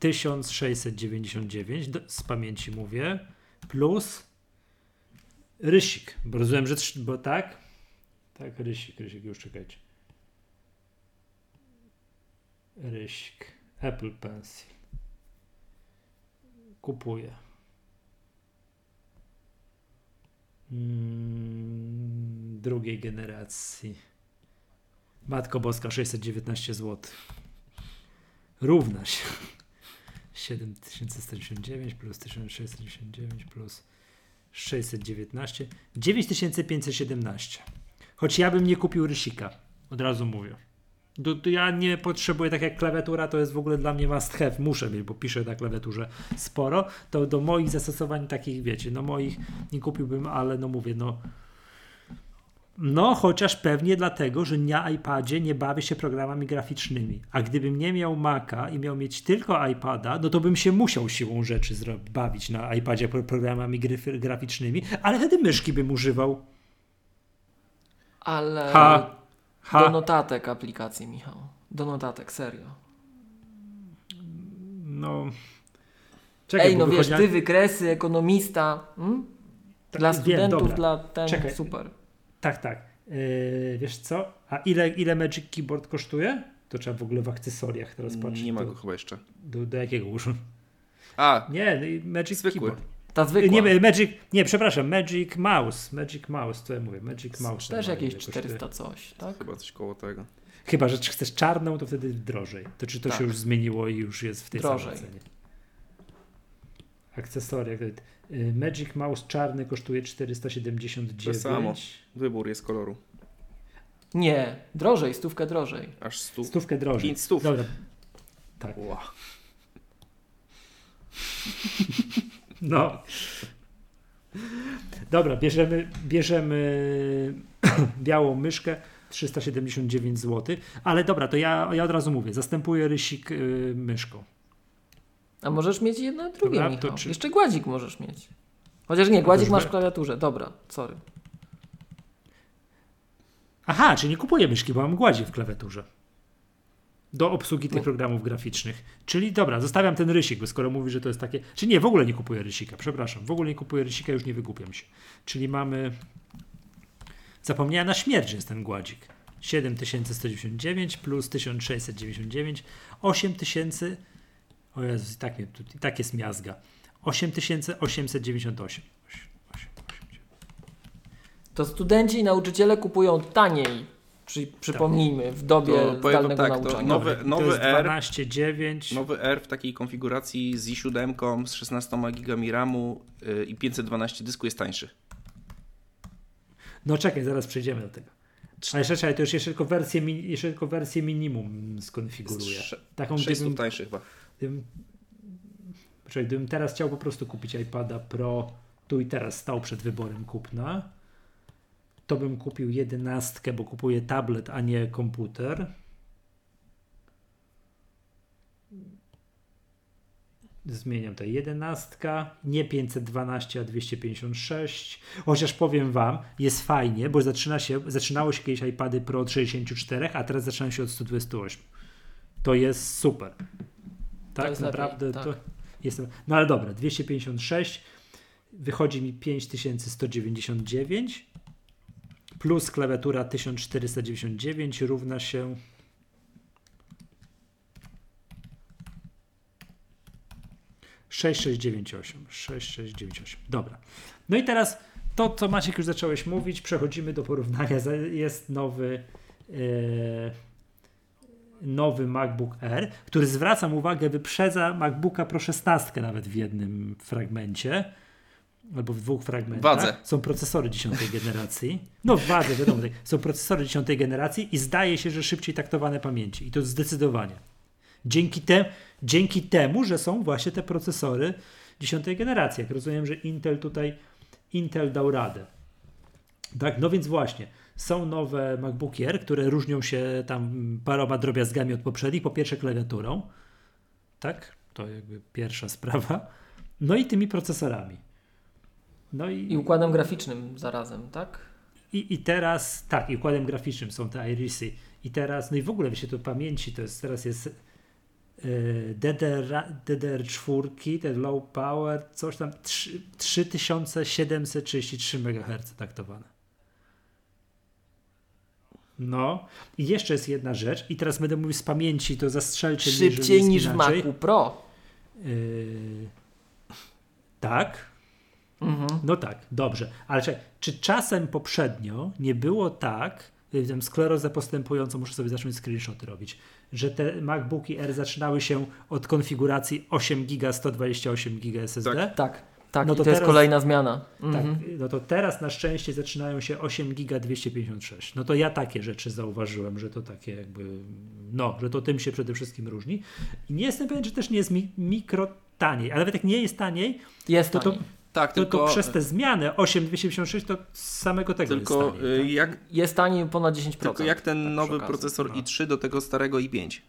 1699 do- z pamięci mówię, plus rysik, bo rozumiem, że bo tak, tak, rysik, rysik, już czekajcie. Rysik, Apple Pencil. Kupuję. Mm, drugiej generacji. Matko Boska 619 zł. Równa się. 7189 plus 1699 plus 619 9517. Choć ja bym nie kupił rysika. Od razu mówię. Do, do, ja nie potrzebuję, tak jak klawiatura, to jest w ogóle dla mnie must have, muszę mieć, bo piszę na klawiaturze sporo, to do moich zastosowań takich, wiecie, no moich nie kupiłbym, ale no mówię, no no, chociaż pewnie dlatego, że na iPadzie nie bawię się programami graficznymi. A gdybym nie miał Maca i miał mieć tylko iPada, no to bym się musiał siłą rzeczy bawić na iPadzie pro- programami graficznymi, ale wtedy myszki bym używał. Ale Ha, do ha. notatek aplikacji, Michał. Do notatek, serio. No. Czekaj, Ej, no wiesz, wychodzi- ty wykresy, ekonomista. Hmm? Tak, Dla wiem, studentów, dobra. dla ten, Czekaj. super. Tak, tak. Yy, wiesz co? A ile, ile Magic Keyboard kosztuje? To trzeba w ogóle w akcesoriach teraz patrzeć. Nie ma do, go chyba jeszcze. do, do jakiego używania? A, Nie, Magic Zwykły. Keyboard. Ta zwykła. Nie, Magic, nie, przepraszam, Magic Mouse. Magic Mouse, co ja mówię? Magic Mouse. Też jakieś kosztuje. 400 coś, tak? chyba coś koło tego. Chyba, że chcesz czarną, to wtedy drożej. To czy to Tak. się już zmieniło i już jest w tej Drożej. samej cenie? Akcesoria. y, Magic Mouse czarny kosztuje 479. To samo. Wybór jest koloru. Nie, drożej, stówkę drożej. Aż stu. Stówkę drożej. Pięć stów. Dobra. Tak. Ła. No. Dobra, bierzemy, bierzemy białą myszkę 379 zł. Ale dobra, to ja, ja od razu mówię, zastępuję rysik y, myszką. A możesz mieć jedno drugie, Dobra, Michał. czy- Jeszcze gładzik możesz mieć. Chociaż nie, gładzik masz w klawiaturze. Dobra, sorry. Aha, czyli nie kupuję myszki, bo mam gładzik w klawiaturze. Do obsługi tych No. programów graficznych. Czyli dobra, zostawiam ten rysik, bo skoro mówi, że to jest takie. Czy nie, w ogóle nie kupuję rysika, przepraszam. W ogóle nie kupuję rysika, już nie wygłupiam się. Czyli mamy. Zapomniałem na śmierć, że jest ten gładzik. 7199 plus 1699 8000 o Jezus, i tak, mnie, i tak jest miazga 8898 To studenci i nauczyciele kupują taniej, przy, przypomnijmy, w dobie To powiem tak, to nauczania. to nowy jest R. 12,9 Nowy R w takiej konfiguracji z i7 z 16 GB RAMu y, i 512 dysku jest tańszy. No czekaj, zaraz przejdziemy do tego. Ale jeszcze, czekaj, to już jeszcze tylko wersję, jeszcze tylko wersję minimum skonfiguruję. Taką 600 gdybym, tańszy chyba. gdybym, czekaj, gdybym teraz chciał po prostu kupić iPada Pro tu i teraz stał przed wyborem kupna, to bym kupił jedenastkę, bo kupuję tablet, a nie komputer. Zmieniam to. Jedenastka, nie 512, a 256. Chociaż powiem Wam, jest fajnie, bo zaczyna się, zaczynało się kiedyś iPady Pro od 64, a teraz zaczynają się od 128. To jest super. Tak, jest naprawdę lepiej, to tak. jestem. No ale dobra, 256 wychodzi mi 5199 plus klawiatura 1499 równa się sześć sześć dziewięć osiem sześć sześć dziewięć osiem Dobra. No i teraz to, co Maciek już zacząłeś mówić, przechodzimy do porównania. Jest nowy e, nowy MacBook Air, który zwracam uwagę, wyprzedza MacBooka Pro 16 nawet w jednym fragmencie. Albo w dwóch fragmentach. Wadze. Są procesory dziesiątej generacji. No wadze, wiadomo. tak. Są procesory dziesiątej generacji i zdaje się, że szybciej taktowane pamięci. I to zdecydowanie. Dzięki, te, dzięki temu, że są właśnie te procesory dziesiątej generacji. Jak rozumiem, że Intel tutaj Intel dał radę. Tak, no więc właśnie, są nowe MacBooki Air, które różnią się tam paroma drobiazgami od poprzednich. Po pierwsze klawiaturą, tak, to jakby pierwsza sprawa. No i tymi procesorami. No i, I układem graficznym zarazem, tak? i, i teraz, tak, i układem graficznym są te irisy. I teraz, no i w ogóle wiecie, to pamięci, to jest, teraz jest yy, DDR, DDR4, ten low power, coś tam, trzy- 3733 MHz taktowane. No, i jeszcze jest jedna rzecz, i teraz będę mówił z pamięci, to zastrzelcie Szybciej niż w. Macu Pro. Yy, tak, Mhm. no tak, dobrze. Ale czekaj, czy czasem poprzednio nie było tak, y, tam sklerozę postępującą, muszę sobie zacząć screenshoty robić, że te MacBooki R zaczynały się od konfiguracji 8 GB, 128 GB SSD? Tak. Tak, tak. No i to to jest teraz- kolejna zmiana. Tak, Mhm. no to teraz na szczęście zaczynają się 8 giga 256. No to ja takie rzeczy zauważyłem, że to takie jakby, no, że to tym się przede wszystkim różni. I nie jestem pewien, czy też nie jest mi, mikro taniej, ale nawet jak nie jest taniej, Jest to, to, taniej. Tak, to, tylko, to przez te zmiany 8,256 to z samego tego tylko jest taniej. y, tak? jak, Jest taniej ponad 10%. tylko jak ten tak nowy okazji. procesor No. i3 do tego starego i5.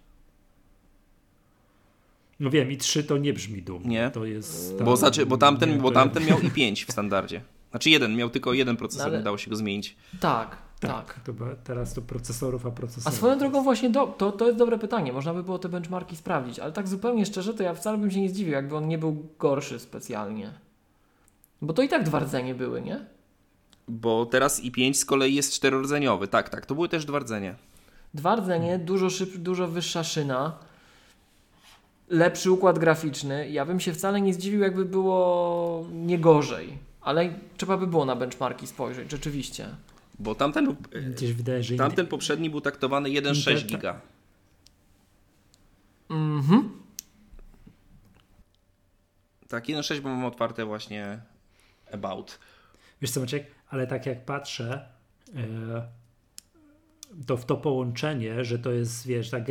No wiem, i 3 to nie brzmi dumnie. Nie. To jest, Bo, znaczy, bo, tamten, nie, bo tamten miał i5 w standardzie. Znaczy jeden, miał tylko jeden procesor, No ale- nie dało się go zmienić. Tak, Tak, tak. To, teraz to procesorów, a A procesorów. swoją drogą właśnie do, to, to jest dobre pytanie. Można by było te benchmarki sprawdzić, ale tak zupełnie szczerze to ja wcale bym się nie zdziwił, jakby on nie był gorszy specjalnie. Bo to i tak dwa rdzenie były, nie? Bo teraz i5 z kolei jest czterordzeniowy. Tak, tak, to były też dwa rdzenie. Dwa rdzenie, dużo, szyb, dużo wyższa szyna, lepszy układ graficzny. Ja bym się wcale nie zdziwił, jakby było nie gorzej. Ale trzeba by było na benchmarki spojrzeć, rzeczywiście. Bo tamten, był- Gdzieś wydaje, że tamten poprzedni był taktowany 1,6 Intel- giga. Mhm. Tak, 1,6, bo mam otwarte właśnie about. Wiesz co, Maciek, ale tak jak patrzę, e, to w to połączenie, że to jest, wiesz, tak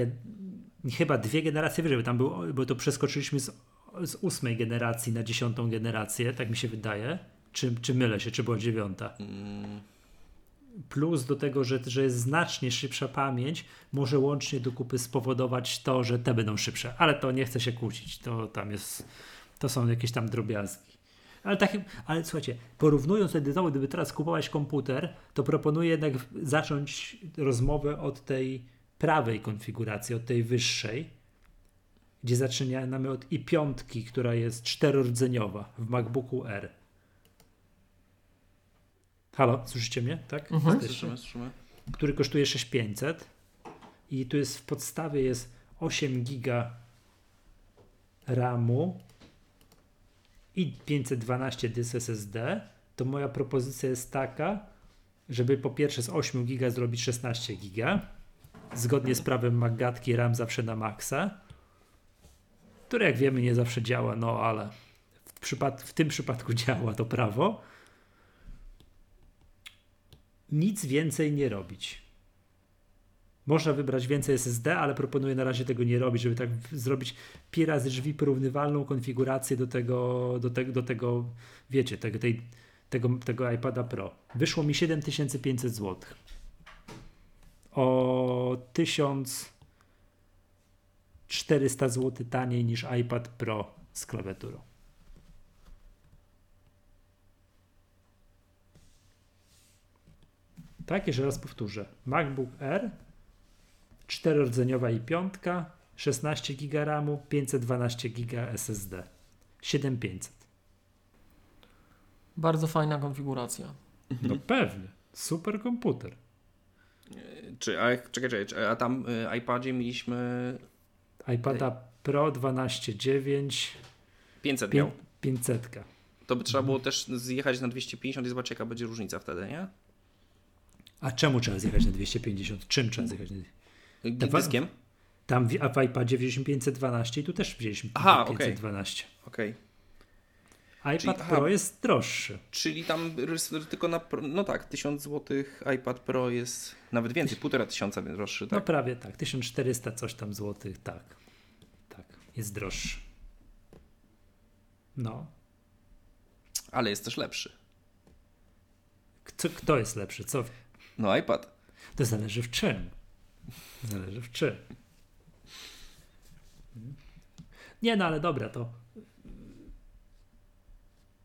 chyba dwie generacje wyżej, bo tam był, bo to przeskoczyliśmy z, z ósmej generacji na dziesiątą generację, tak mi się wydaje. Czy, czy mylę się, czy była dziewiąta? Plus do tego, że, że jest znacznie szybsza pamięć, może łącznie do kupy spowodować to, że te będą szybsze. Ale to nie chcę się kłócić. To tam jest, to są jakieś tam drobiazgi. Ale, tak, ale słuchajcie, porównując wtedy znowu, gdyby teraz kupować komputer, to proponuję jednak zacząć rozmowę od tej prawej konfiguracji, od tej wyższej, gdzie zaczynamy od i5, która jest czterordzeniowa w MacBooku R. Halo, słyszycie mnie? Tak? Mhm. Słyszymy, słyszymy. który kosztuje 6500 i tu jest w podstawie jest 8 giga RAMu i 512 dysk SSD, to moja propozycja jest taka, żeby po pierwsze z 8 giga zrobić 16 giga, zgodnie z prawem Magatki RAM zawsze na maksa, które jak wiemy nie zawsze działa, no ale w, przypad- w tym przypadku działa to prawo. Nic więcej nie robić. Można wybrać więcej SSD, ale proponuję na razie tego nie robić, żeby tak zrobić pi razy drzwi porównywalną konfigurację do tego, do tego, do tego wiecie, tego, tej, tego, tego iPada Pro. Wyszło mi 7500 zł. O 1400 zł taniej niż iPad Pro z klawiaturą. Tak, jeszcze raz powtórzę. MacBook Air, 4-rdzeniowa i piątka, 16 GB RAMu, 512 GB SSD. 7500. Bardzo fajna konfiguracja. No pewnie. Super komputer. Czy, a, czekaj, czekaj, a tam y, iPadzie mieliśmy iPada Pro 12.9 500 pię- miał. 500. To by trzeba było też zjechać na 250 i zobaczyć jaka będzie różnica wtedy, nie? A czemu trzeba zjechać na 250? Czym trzeba zjechać na Dwa- Dyskiem? Tam w, a w iPadzie wzięliśmy 512 i tu też wzięliśmy Aha, okej. 512. Okej. iPad Czyli- aha. Pro jest droższy. Czyli tam tylko na, no tak, 1000 zł iPad Pro jest nawet więcej, półtora tysiąca droższy, No tak? prawie tak, 1400 coś tam złotych, tak. Tak, jest droższy. No. Ale jest też lepszy. Kto, kto jest lepszy? Co? No iPad. To zależy w czym. Zależy w czym. Nie, no ale dobra, to.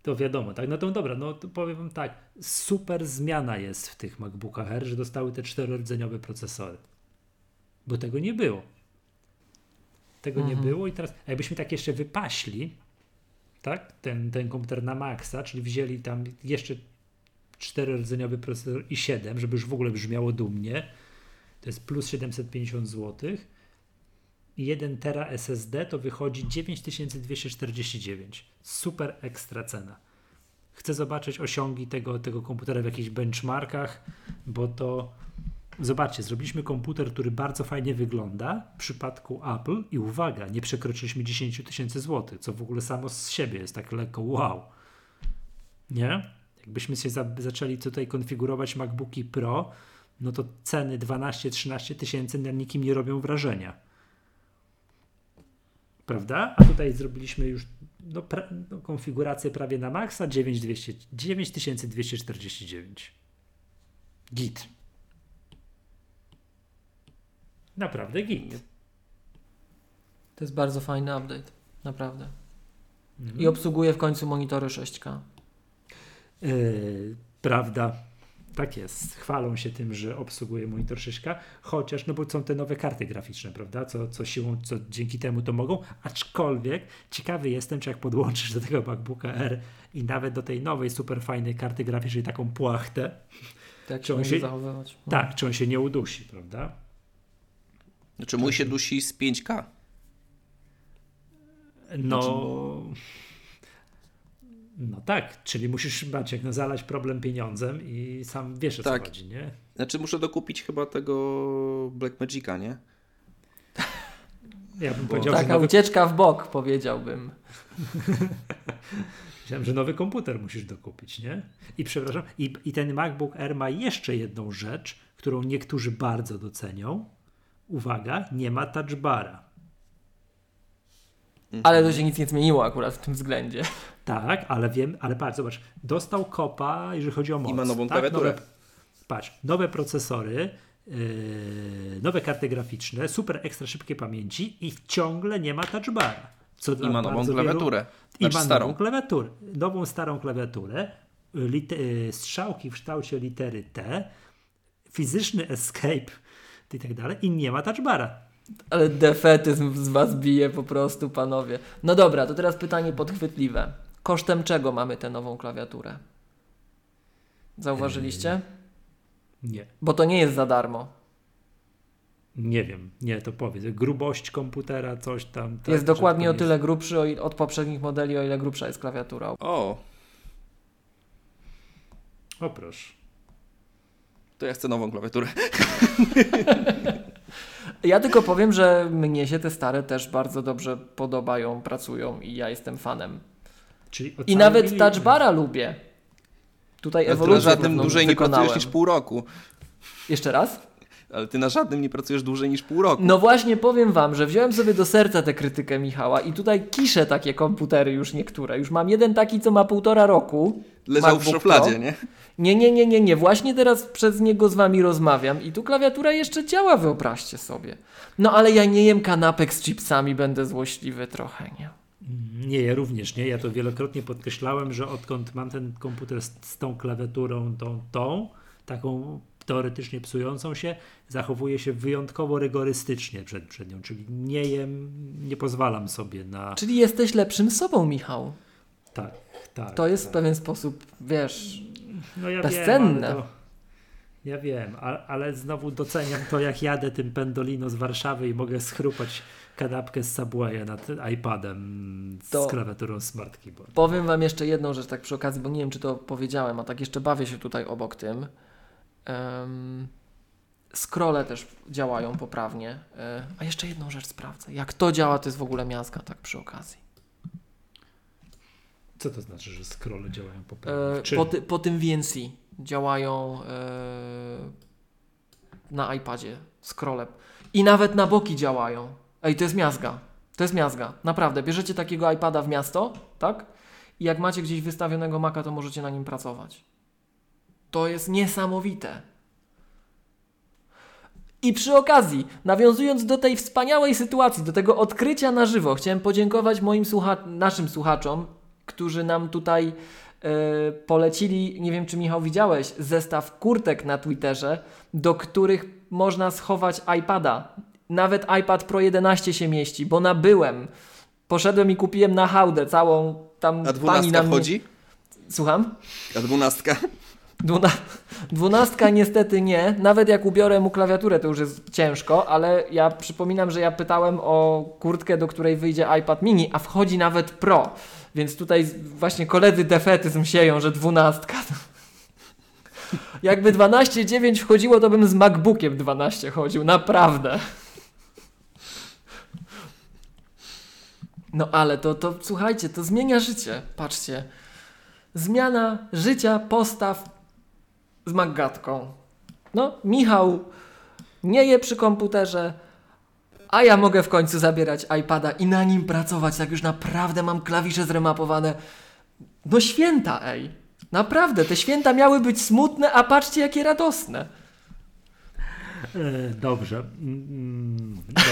To wiadomo, tak? No to dobra, no to powiem wam tak. Super zmiana jest w tych MacBookach Air, że dostały te czterordzeniowe procesory. Bo tego nie było. Tego nie było i teraz, jakbyśmy tak jeszcze wypaśli, tak? Ten, ten komputer na maksa, czyli wzięli tam jeszcze czterordzeniowy procesor i 7, żeby już w ogóle brzmiało dumnie. To jest plus 750 zł. I 1 tera SSD to wychodzi 9249. Super ekstra cena. Chcę zobaczyć osiągi tego, tego komputera w jakichś benchmarkach, bo to zobaczcie, zrobiliśmy komputer, który bardzo fajnie wygląda w przypadku Apple i uwaga, nie przekroczyliśmy 10 tysięcy złotych, co w ogóle samo z siebie jest tak lekko wow. Nie? Jakbyśmy się za, zaczęli tutaj konfigurować MacBooki Pro, no to ceny 12-13 tysięcy na nikim nie robią wrażenia. Prawda? A tutaj zrobiliśmy już no, pra, no, konfigurację prawie na maksa 9200 9249. Git. Naprawdę git. To jest bardzo fajny update. Naprawdę. Mhm. I obsługuje w końcu monitory 6K. Yy, prawda. Tak jest. Chwalą się tym, że obsługuje monitor 6K, chociaż, no bo są te nowe karty graficzne, prawda? Co, co siłą, co dzięki temu to mogą. Aczkolwiek ciekawy jestem, czy jak podłączysz do tego MacBooka R i nawet do tej nowej, super fajnej karty graficznej taką płachtę, Tak Czy się on się- zachowywać. Tak, czy on się nie udusi, prawda? Znaczy mój się dusi z 5K. No. No tak, czyli musisz Maciek no, zalać problem pieniądzem i sam wiesz o Tak. co chodzi, nie? Znaczy muszę dokupić chyba tego Blackmagica, nie? Ja bym Bo- powiedział, Taka nowy, ucieczka w bok, powiedziałbym. myślałem, że nowy komputer musisz dokupić, nie? I przepraszam, i, i ten MacBook Air ma jeszcze jedną rzecz, którą niektórzy bardzo docenią. Uwaga, nie ma touch bara. Ale to się nic nie zmieniło akurat w tym względzie. Tak, ale wiem, ale patrz, zobacz, dostał kopa, jeżeli chodzi o moc. I ma nową tak? klawiaturę. Nowe, patrz, nowe procesory, yy, nowe karty graficzne, super ekstra szybkie pamięci i ciągle nie ma touch bara. Co I ma nową klawiaturę. I Znaczy ma starą. nową klawiaturę. Nową starą klawiaturę, lite, yy, strzałki w kształcie litery T, fizyczny escape i tak dalej i nie ma touch bara. Ale defetyzm z was bije po prostu, panowie. No dobra, to teraz pytanie podchwytliwe. Kosztem czego mamy tę nową klawiaturę? Zauważyliście? Nie. Bo to nie jest za darmo. Nie wiem, nie, to powiedz. Grubość komputera, coś tam. tak, jest dokładnie o tyle grubszy o il- od poprzednich modeli, o ile grubsza jest klawiatura. O. O proszę. to ja chcę nową klawiaturę. Ja tylko powiem, że mnie się te stare też bardzo dobrze podobają, pracują i ja jestem fanem. Czyli I nawet ocalili- touch bara lubię. Tutaj na ewolucję żadnym pewną dłużej nie pracujesz niż pół roku. Jeszcze raz? Ale ty na żadnym nie pracujesz dłużej niż pół roku. No właśnie powiem wam, że wziąłem sobie do serca tę krytykę Michała i tutaj kiszę takie komputery już niektóre. Już mam jeden taki, co ma półtora roku. Leżał w MacBook szufladzie, Pro. nie? Nie, nie, nie, nie, nie. Właśnie teraz przez niego z wami rozmawiam i tu klawiatura jeszcze działa, wyobraźcie sobie. No ale ja nie jem kanapek z chipsami, będę złośliwy trochę, nie? Nie, ja również nie. Ja to wielokrotnie podkreślałem, że odkąd mam ten komputer z, z tą klawiaturą, tą, tą, taką teoretycznie psującą się, zachowuję się wyjątkowo rygorystycznie przed, przed nią, czyli nie jem, nie pozwalam sobie na... Czyli jesteś lepszym sobą, Michał. Tak, tak. To jest w tak. pewien sposób, wiesz, No ja bezcenne. Wiem, to, ja wiem, ale, ale znowu doceniam to, jak jadę tym pendolino z Warszawy i mogę schrupać kanapkę z Subwaya nad iPadem z To- klawiaturą Smart Keyboard. Powiem wam jeszcze jedną rzecz tak przy okazji, bo nie wiem, czy to powiedziałem, a tak jeszcze bawię się tutaj obok tym. Um, scrolle też działają poprawnie. E, a jeszcze jedną rzecz sprawdzę. Jak to działa, to jest w ogóle miazga, tak przy okazji. Co to znaczy, że scrolle działają poprawnie? E, po, ty, po tym VNC działają e, na iPadzie scrolle. I nawet na boki działają. Ej, to jest miazga. To jest miazga. Naprawdę. Bierzecie takiego iPada w miasto, tak? I jak macie gdzieś wystawionego Maca, to możecie na nim pracować. To jest niesamowite. I przy okazji, nawiązując do tej wspaniałej sytuacji, do tego odkrycia na żywo, chciałem podziękować moim słucha naszym słuchaczom, którzy nam tutaj e, polecili, nie wiem czy Michał widziałeś, zestaw kurtek na Twitterze, do których można schować iPada. Nawet iPad Pro 11 się mieści, bo nabyłem. Poszedłem i kupiłem na hałdę całą tam A pani na mnie... wchodzi? Słucham? A dwunastka? Dwuna... Dwunastka niestety nie. Nawet jak ubiorę mu klawiaturę, to już jest ciężko, ale ja przypominam, że ja pytałem o kurtkę, do której wyjdzie iPad mini, a wchodzi nawet Pro. Więc tutaj właśnie koledzy defetyzm sieją, że dwunastka. Jakby 12.9 wchodziło, to bym z MacBookiem 12 chodził, naprawdę. No ale to, to słuchajcie, to zmienia życie. Patrzcie. Zmiana życia, postaw z Maggatką. No, Michał nie je przy komputerze, a ja mogę w końcu zabierać iPada i na nim pracować, tak już naprawdę mam klawisze zremapowane. No święta, ej. Naprawdę, te święta miały być smutne, a patrzcie jakie radosne. E, dobrze. Mm, mm, dobra.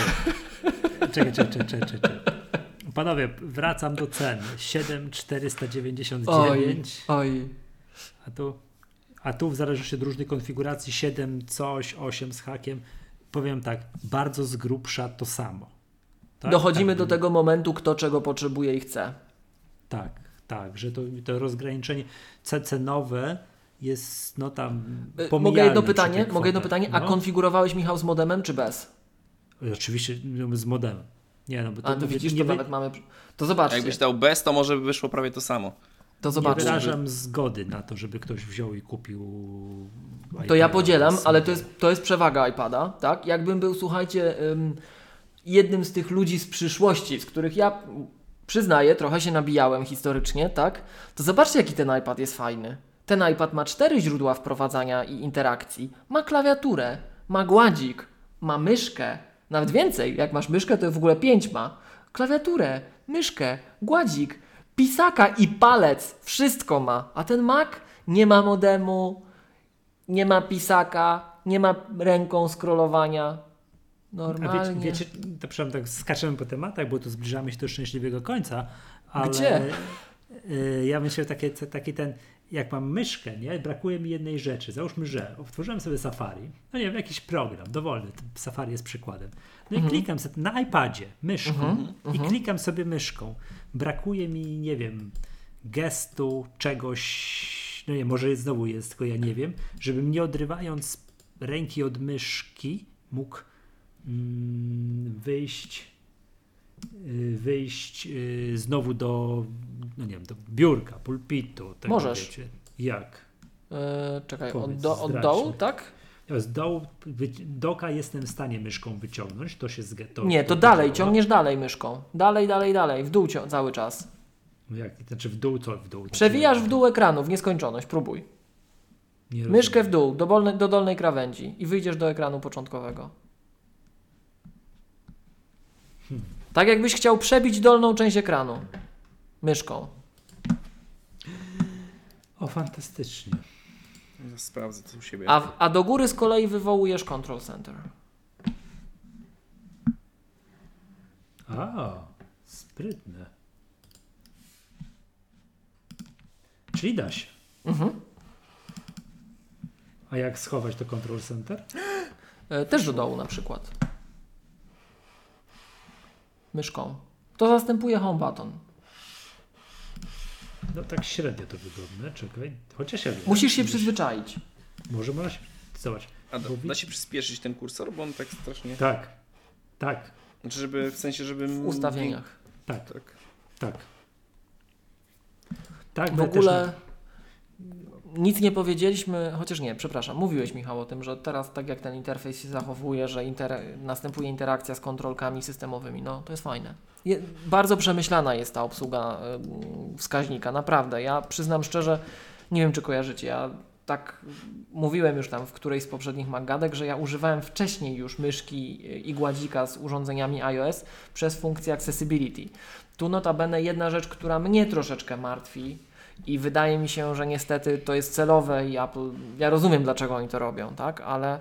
Czekaj, czekaj, czekaj, czekaj. Panowie, wracam do cen. 7,499, oj. a tu, a tu w zależności od różnych konfiguracji 7 coś, 8 z hakiem. Powiem tak, bardzo z grubsza to samo. Tak? Dochodzimy tak, do tego momentu, kto czego potrzebuje i chce. Tak, tak, że to, to rozgraniczenie ce- cenowe jest no tam Y, Mogę jedno pytanie? Mogę jedno pytanie? A No. konfigurowałeś Michał z modemem czy bez? Oczywiście no, z modem. Nie, no bo to, A to mówię, widzisz, nie, to nawet mamy. To zobaczcie. Jakbyś dał bez, to może by wyszło prawie to samo. To nie wyrażam zgody na to, żeby ktoś wziął i kupił. To ja podzielam, ale to jest, to jest przewaga iPada, tak? Jakbym był, słuchajcie, ym, jednym z tych ludzi z przyszłości, z których ja przyznaję, trochę się nabijałem historycznie, tak? To zobaczcie, jaki ten iPad jest fajny. Ten iPad ma cztery źródła wprowadzania i interakcji. Ma klawiaturę, ma gładzik, ma myszkę, nawet więcej. Jak masz myszkę, to w ogóle pięć ma. Klawiaturę, myszkę, gładzik, pisaka i palec. Wszystko ma. A ten Mac nie ma modemu, nie ma pisaka, nie ma ręką scrollowania. A Normalnie. wiecie, wiecie, to przepraszam, tak skaczemy po tematach, bo tu zbliżamy się do szczęśliwego końca, ale Gdzie? y, ja myślę, takie, taki ten, jak mam myszkę, nie, brakuje mi jednej rzeczy. Załóżmy, że otworzyłem sobie Safari, no nie wiem, jakiś program, dowolny, Safari jest przykładem. No Mhm. i klikam sobie na iPadzie myszką i klikam sobie myszką. Brakuje mi, nie wiem, gestu, czegoś, no nie, może znowu jest, tylko ja nie wiem, żebym nie odrywając ręki od myszki mógł mm, wyjść y, wyjść y, znowu do, no nie wiem, do biurka, pulpitu. Tego, Możesz. Wiecie. Jak? E, czekaj, od, Powiedz, do, od dołu, tak? Dołu, wy- doka jestem w stanie myszką wyciągnąć, to się zgadza. Nie, to dalej, ciągniesz dalej myszką. Dalej, dalej, dalej, w dół cały czas. No jak, znaczy w dół, co w dół? Przewijasz w dół ekranu w nieskończoność, próbuj. Nie Myszkę w dół, do, bolne, do dolnej krawędzi i wyjdziesz do ekranu początkowego. Tak jakbyś chciał przebić dolną część ekranu myszką. O, fantastycznie. Sprawdzę to u siebie. A, w- a do góry z kolei wywołujesz Control Center. A, sprytne. Czyli da się. Mhm. A jak schować to Control Center? E, Też do dołu na przykład. Myszką. To zastępuje home button. No tak średnio to wygodne, czekaj. Chociaż ja wiem. Musisz się przyzwyczaić. Może można się... Zobacz. A da, da się przyspieszyć ten kursor, bo on tak strasznie... Tak, tak, Znaczy, żeby, w sensie, żeby... W ustawieniach. tak, Tak. tak. Tak, W ogóle też nic nie powiedzieliśmy, chociaż nie, przepraszam, mówiłeś Michał o tym, że teraz tak jak ten interfejs się zachowuje, że inter następuje interakcja z kontrolkami systemowymi, no to jest fajne. Je bardzo przemyślana jest ta obsługa ym, wskaźnika, naprawdę. Ja przyznam szczerze, nie wiem czy kojarzycie, ja tak mówiłem już tam w którejś z poprzednich magadek, że ja używałem wcześniej już myszki i gładzika z urządzeniami iOS przez funkcję accessibility. Tu notabene jedna rzecz, która mnie troszeczkę martwi i wydaje mi się, że niestety to jest celowe i Apple, ja rozumiem dlaczego oni to robią, tak, ale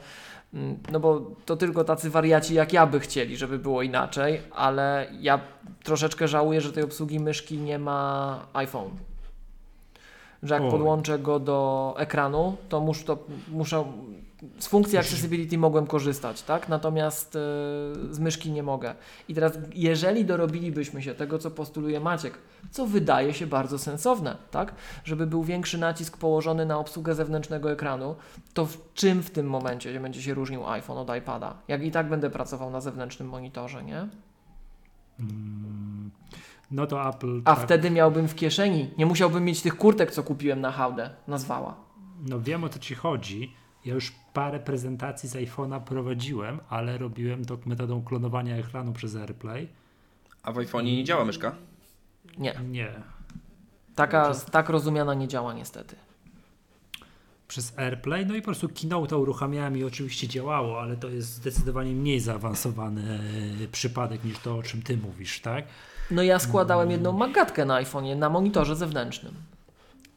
mm, no bo to tylko tacy wariaci jak ja by chcieli, żeby było inaczej, ale ja troszeczkę żałuję, że tej obsługi myszki nie ma iPhone. Że jak Oj. podłączę go do ekranu, to, mus, to muszę. Z funkcji accessibility mogłem korzystać, tak? Natomiast e, z myszki nie mogę. I teraz, jeżeli dorobilibyśmy się tego, co postuluje Maciek, co wydaje się bardzo sensowne, tak? Żeby był większy nacisk położony na obsługę zewnętrznego ekranu, to w czym w tym momencie będzie się różnił iPhone od iPada? Jak i tak będę pracował na zewnętrznym monitorze, nie? Mm, no to Apple. A tak, wtedy miałbym w kieszeni, nie musiałbym mieć tych kurtek, co kupiłem na hałdę, nazwała. No wiem o co ci chodzi. Ja już parę prezentacji z iPhone'a prowadziłem, ale robiłem to metodą klonowania ekranu przez AirPlay. A w iPhone'ie nie działa myszka? Nie, Nie. taka, tak rozumiana nie działa niestety. Przez AirPlay, no i po prostu Keynote uruchamiałem i oczywiście działało, ale to jest zdecydowanie mniej zaawansowany e, przypadek niż to, o czym ty mówisz, tak? No ja składałem jedną magatkę na iPhone'ie na monitorze zewnętrznym.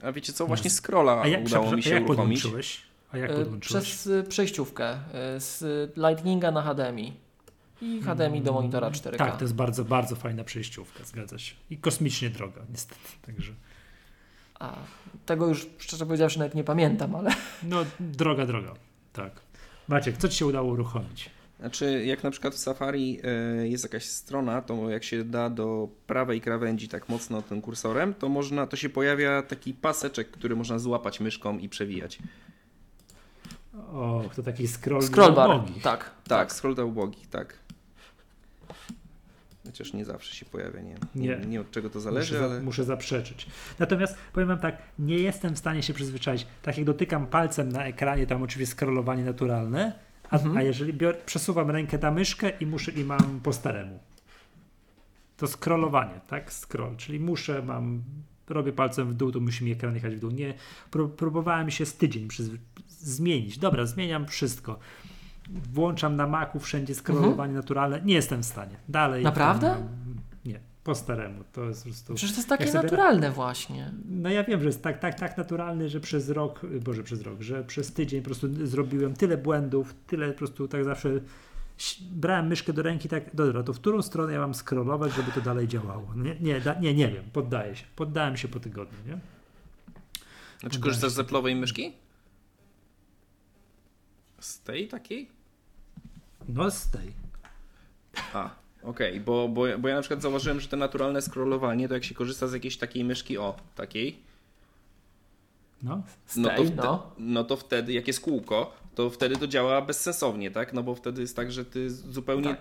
A wiecie co, właśnie scrolla A jak, udało mi a się jak uruchomić. podłączyłeś? A jak E, podłączyłeś? Przez y, przejściówkę y, z Lightninga na HDMI i HDMI do monitora 4K. Tak, to jest bardzo, bardzo fajna przejściówka, zgadza się. I kosmicznie droga, niestety. Także, A tego już szczerze powiedziawszy nawet nie pamiętam, ale no, droga, droga. Tak. Maciek, co ci się udało uruchomić? Znaczy, jak na przykład w Safari e, jest jakaś strona, to jak się da do prawej krawędzi tak mocno tym kursorem, to można, to się pojawia taki paseczek, który można złapać myszką i przewijać. O, to taki scroll scrollbar. ubogich. Tak, Tak, scroll do ubogich, tak. Chociaż nie zawsze się pojawia, nie, nie, Nie. nie od czego to zależy, muszę, ale... muszę zaprzeczyć. Natomiast powiem wam tak, nie jestem w stanie się przyzwyczaić. Tak jak dotykam palcem na ekranie, tam oczywiście scrollowanie naturalne, a, Mhm. a jeżeli bior, przesuwam rękę na myszkę i muszę i mam po staremu. To scrollowanie, tak? Scroll, czyli muszę, mam, robię palcem w dół, to musi mi ekran jechać w dół. Nie, pró- próbowałem się z tydzień przyzwy- zmienić. Dobra, zmieniam wszystko. Włączam na Macu wszędzie scrollowanie naturalne. Nie jestem w stanie. Dalej. Naprawdę? tam, nie, po staremu. To jest po prostu. Przecież to jest takie sobie- naturalne właśnie. No ja wiem, że jest tak, tak, tak naturalny, że przez rok, boże przez rok, że przez tydzień po prostu zrobiłem tyle błędów, tyle po prostu tak zawsze brałem myszkę do ręki, tak, dobra, to w którą stronę ja mam scrollować, żeby to dalej działało. Nie, nie, da, nie, nie wiem, poddaję się. Poddałem się po tygodniu, nie? Znaczy, korzystasz z Apple'owej myszki? Z tej takiej? No z tej. A, okej, bo, bo, bo ja na przykład zauważyłem, że to naturalne scrollowanie, to jak się korzysta z jakiejś takiej myszki, o, takiej, No. No to, Stay, wte- no. no to wtedy, jak jest kółko, to wtedy to działa bezsensownie, tak? No bo wtedy jest tak, że ty zupełnie... Tak.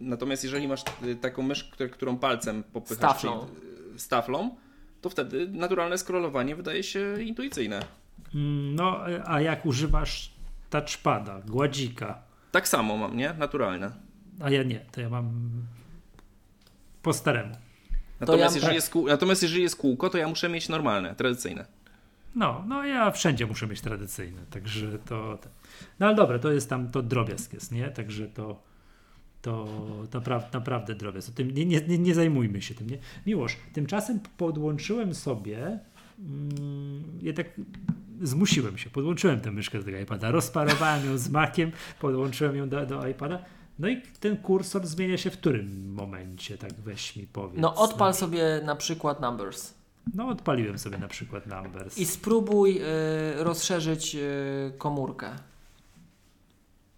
Natomiast jeżeli masz y, taką mysz, którą palcem popychasz, Staflą. czyli y, staflą, to wtedy naturalne scrollowanie wydaje się intuicyjne. Mm, No, a jak używasz touchpada, gładzika, Tak samo mam, nie? Naturalne. a ja nie, to ja mam po staremu. Natomiast, ja- jeżeli jest kół, natomiast jeżeli jest kółko, to ja muszę mieć normalne, tradycyjne. No, no ja wszędzie muszę mieć tradycyjne, także to... No ale dobra, to jest tam, to drobiazg jest, nie? Także to to naprawdę, naprawdę drobiazg. Tym nie, nie, nie, zajmujmy się tym, nie? Miłosz, tymczasem podłączyłem sobie jednak zmusiłem się, podłączyłem tę myszkę do tego iPada, rozparowałem ją z Maciem, podłączyłem ją do, do iPada, no i ten kursor zmienia się w którym momencie, tak weź mi powiedz. No odpal sobie na przykład Numbers No odpaliłem sobie na przykład Numbers. i spróbuj y, rozszerzyć y, komórkę.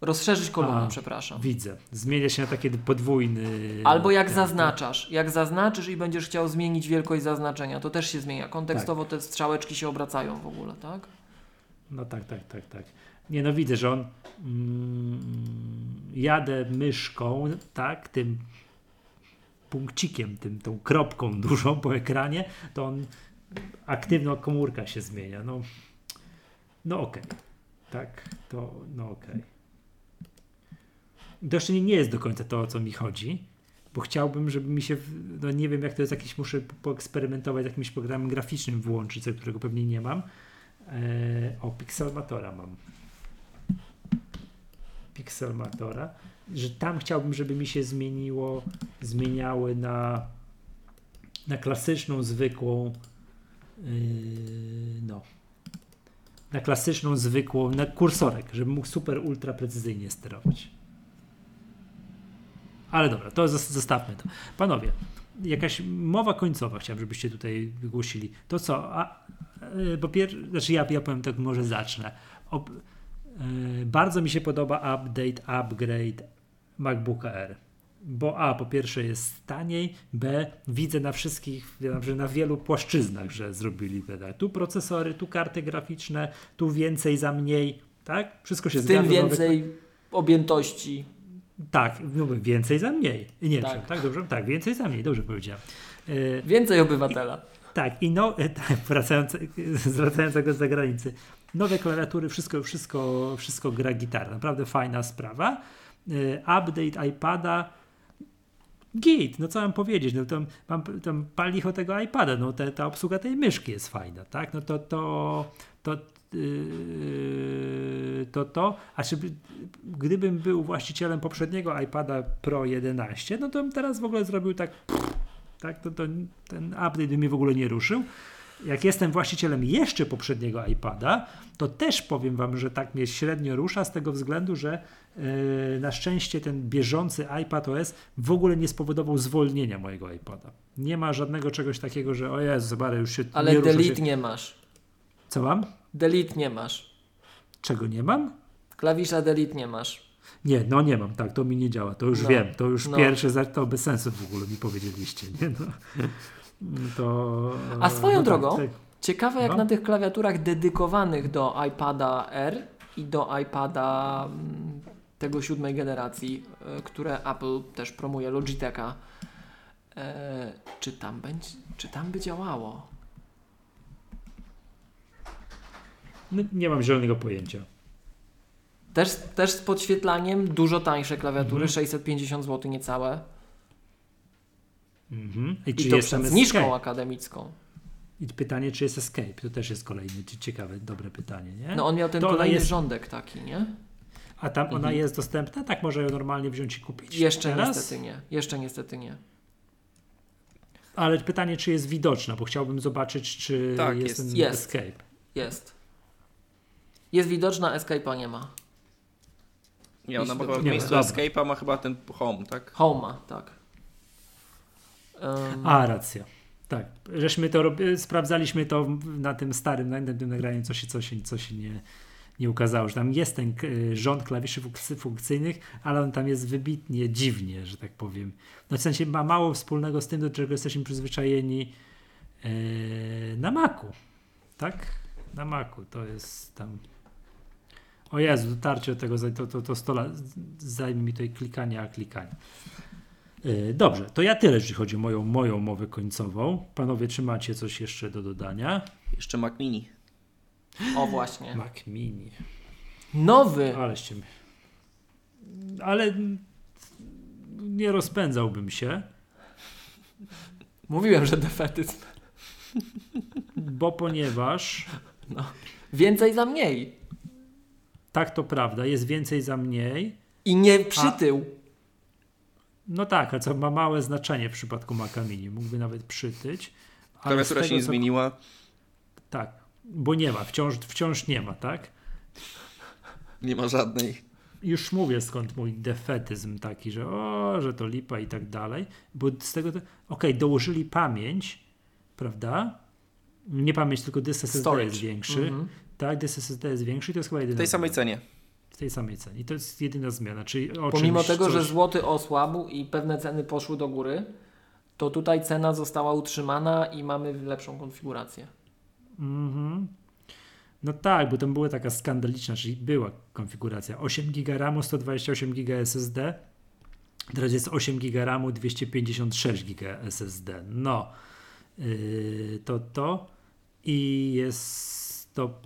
Rozszerzyć kolumnę, A, przepraszam. Widzę. Zmienia się na taki podwójny. Albo jak ten- zaznaczasz. Jak zaznaczysz i będziesz chciał zmienić wielkość zaznaczenia, to też się zmienia. Kontekstowo Tak. te strzałeczki się obracają w ogóle, tak? No tak, tak, tak, tak. Nie no widzę, że on mm, jadę myszką, tak, tym punkcikiem, tym, tą kropką dużą po ekranie, to on aktywna komórka się zmienia. No, no okej. Tak, to no okej. To jeszcze nie, jest do końca to, o co mi chodzi, bo chciałbym, żeby mi się, no nie wiem jak to jest, jakiś muszę poeksperymentować z jakimś programem graficznym włączyć, którego pewnie nie mam. E, o, Pixelmatora mam. Pixelmatora, że tam chciałbym, żeby mi się zmieniło, zmieniały na, na klasyczną, zwykłą, yy, no, na klasyczną, zwykłą, na kursorek, żebym mógł super, ultra precyzyjnie sterować. Ale dobra, to zos- zostawmy to. Panowie, jakaś mowa końcowa chciałem, żebyście tutaj wygłosili. To co? A, yy, po pier- znaczy ja, ja powiem tak, może zacznę. Ob- yy, bardzo mi się podoba update, upgrade MacBooka R. Bo A, po pierwsze jest taniej, B, widzę na wszystkich, że na wielu płaszczyznach, że zrobili te. Tu procesory, tu karty graficzne, tu więcej za mniej, tak? Wszystko się Z tym zgadza. więcej objętości. Tak, więcej za mniej. Nie, Tak. tak. tak, dobrze? Tak, więcej za mniej, dobrze powiedziałem. E, Więcej obywatela. tak, i no, e, tak, wracając, zwracającego z zagranicy. Nowe klawiatury, wszystko, wszystko, wszystko gra gitara. Naprawdę fajna sprawa. E, update iPada. Git, no co mam powiedzieć, no tam mam tam pal licho tego iPada, no te, ta obsługa tej myszki jest fajna, tak, no to to to to to, a czy gdybym był właścicielem poprzedniego iPada Pro 11, no to bym teraz w ogóle zrobił tak tak, to, to ten update by mnie w ogóle nie ruszył. Jak jestem właścicielem jeszcze poprzedniego iPada, to też powiem Wam, że tak mnie średnio rusza z tego względu, że yy, na szczęście ten bieżący iPad OS w ogóle nie spowodował zwolnienia mojego iPada. Nie ma żadnego czegoś takiego, że o Jezu, Bary, już się Ale nie delete się. nie masz. Co mam? Delete nie masz. Czego nie mam? Klawisza delete nie masz. Nie, no nie mam, tak, to mi nie działa, to już No, wiem, to już no. pierwsze, to bez sensu w ogóle mi powiedzieliście, nie? No. To, A swoją no tak, drogą, tak. Ciekawe jak No. na tych klawiaturach dedykowanych do iPada R i do iPada mm, tego siódmej generacji, y, które Apple też promuje, Logitecha, e, czy tam będzie, czy tam by działało? No, nie mam zielonego pojęcia. Też, też z podświetlaniem, dużo tańsze klawiatury, Mhm. 650 zł niecałe. Mhm. I I czy to jest przed zniżką escape? akademicką. I pytanie, czy jest escape? To też jest kolejne cie- ciekawe, dobre pytanie, nie? No on miał ten To ona kolejny jest- rządek taki, nie? A tam ona Mhm. jest dostępna? Tak, można ją normalnie wziąć i kupić? Jeszcze teraz? niestety nie. Jeszcze niestety nie. Ale pytanie, czy jest widoczna, bo chciałbym zobaczyć, czy Tak, jest, jest. ten Jest. escape. Jest. Jest widoczna, Escape'a nie ma. Nie, ona ma chyba w miejscu Escape'a ma chyba ten home, tak? Home'a, tak. Ym, A, racja. Tak, żeśmy to rob... sprawdzaliśmy to na tym starym, na tym nagraniu, co się, co się, co się nie, nie ukazało, że tam jest ten rząd klawiszy funk- funkcyjnych, ale on tam jest wybitnie dziwnie, że tak powiem. No w sensie ma mało wspólnego z tym, do czego jesteśmy przyzwyczajeni e, na Macu, tak? Na Macu to jest tam. O Jezu, dotarcie do tego, to, to, to 100 lat zajmie mi tutaj klikanie, a klikanie. Yy, dobrze, to ja tyle, jeśli chodzi o moją, moją mowę końcową. Panowie, czy macie coś jeszcze do dodania? Jeszcze Mac Mini. O właśnie. Mac Mini. Nowy. Aleście mnie. Ale nie rozpędzałbym się, Mówiłem, że defetyzm. bo ponieważ Więcej za mniej. Tak to prawda, jest więcej za mniej. I nie przytył. No tak, a co ma małe znaczenie w przypadku Maca Mini. Mógłby nawet przytyć. Klawiatura się nie co- zmieniła. Tak, bo nie ma, wciąż, wciąż nie ma, tak? Nie ma żadnej. Już mówię skąd mój defetyzm taki, że o, że to lipa i tak dalej, bo z tego, to, okej, dołożyli pamięć, prawda? Nie pamięć, tylko Storage. jest większy. Mhm. Tak, dysk SSD jest większy to jest chyba W jedyna tej samej zmiana. cenie. W tej samej cenie. I to jest jedyna zmiana. Czyli Pomimo czymś, tego, że coś- złoty osłabł i pewne ceny poszły do góry, to tutaj cena została utrzymana i mamy lepszą konfigurację. Mhm. No tak, bo tam była taka skandaliczna, czyli była konfiguracja 8 GB RAMu, 128 GB SSD. Teraz jest 8 GB RAMu, 256 GB SSD. No, yy, to to i jest to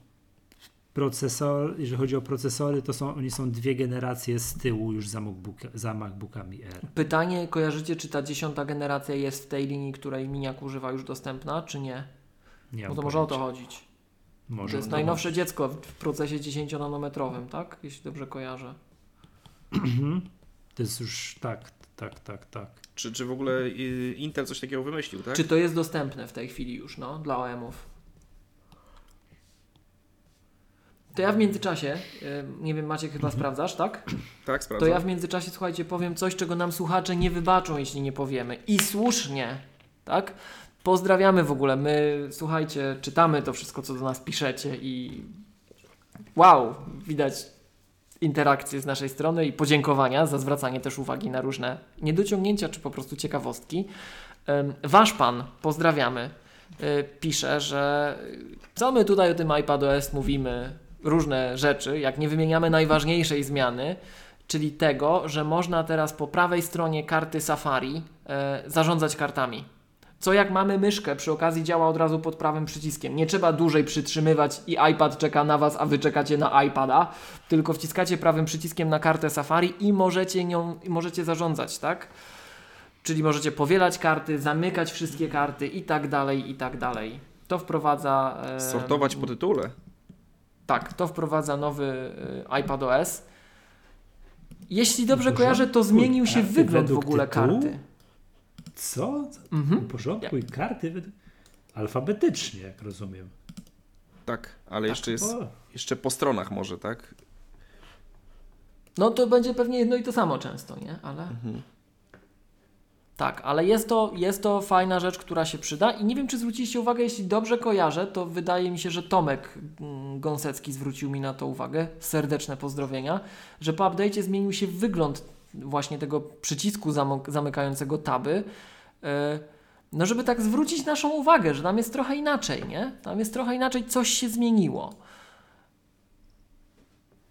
procesor, jeżeli chodzi o procesory, to są, oni są dwie generacje z tyłu już za, MacBooka, za MacBookami R. Pytanie, kojarzycie, czy ta dziesiąta generacja jest w tej linii, której Miniak używa już dostępna, czy nie? Nie Bo mam to może o to chodzić. Może to jest no, najnowsze dziecko w procesie 10-nanometrowym, tak? Jeśli dobrze kojarzę. Mhm. To jest już tak, tak, tak, tak. Czy, czy w ogóle y, Intel coś takiego wymyślił, tak? Czy to jest dostępne w tej chwili już, no, dla OEM-ów? To ja w międzyczasie, nie wiem, Maciek chyba sprawdzasz, tak? Tak, To sprawdzam. ja w międzyczasie, słuchajcie, powiem coś, czego nam słuchacze nie wybaczą, jeśli nie powiemy. I słusznie, tak? Pozdrawiamy w ogóle. My, słuchajcie, czytamy to wszystko, co do nas piszecie i wow, widać interakcje z naszej strony i podziękowania za zwracanie też uwagi na różne niedociągnięcia czy po prostu ciekawostki. Wasz pan, pozdrawiamy, y, pisze, że co my tutaj o tym iPadOS mówimy, różne rzeczy, jak nie wymieniamy najważniejszej zmiany, czyli tego, że można teraz po prawej stronie karty Safari e, zarządzać kartami. Co jak mamy myszkę, przy okazji działa od razu pod prawym przyciskiem. Nie trzeba dłużej przytrzymywać i iPad czeka na Was, a Wy czekacie na iPada, tylko wciskacie prawym przyciskiem na kartę Safari i możecie nią możecie zarządzać, tak? Czyli możecie powielać karty, zamykać wszystkie karty i tak dalej, i tak dalej. To wprowadza... e, Sortować po tytule. Tak, to wprowadza nowy y, iPad OS. Jeśli dobrze kojarzę, to zmienił się wygląd w ogóle tytułu? karty. Co? Mhm. W porządku i karty alfabetycznie, jak rozumiem. Tak, ale jeszcze jest O, jeszcze po stronach może, tak? No to będzie pewnie jedno i to samo często, nie? Ale. Tak, ale jest to, jest to fajna rzecz, która się przyda i nie wiem, czy zwróciliście uwagę, jeśli dobrze kojarzę, to wydaje mi się, że Tomek mm, Gąsecki zwrócił mi na to uwagę, serdeczne pozdrowienia, że po update'cie zmienił się wygląd właśnie tego przycisku zamykającego taby, e, no żeby tak zwrócić naszą uwagę, że tam jest trochę inaczej, nie? Tam jest trochę inaczej, coś się zmieniło.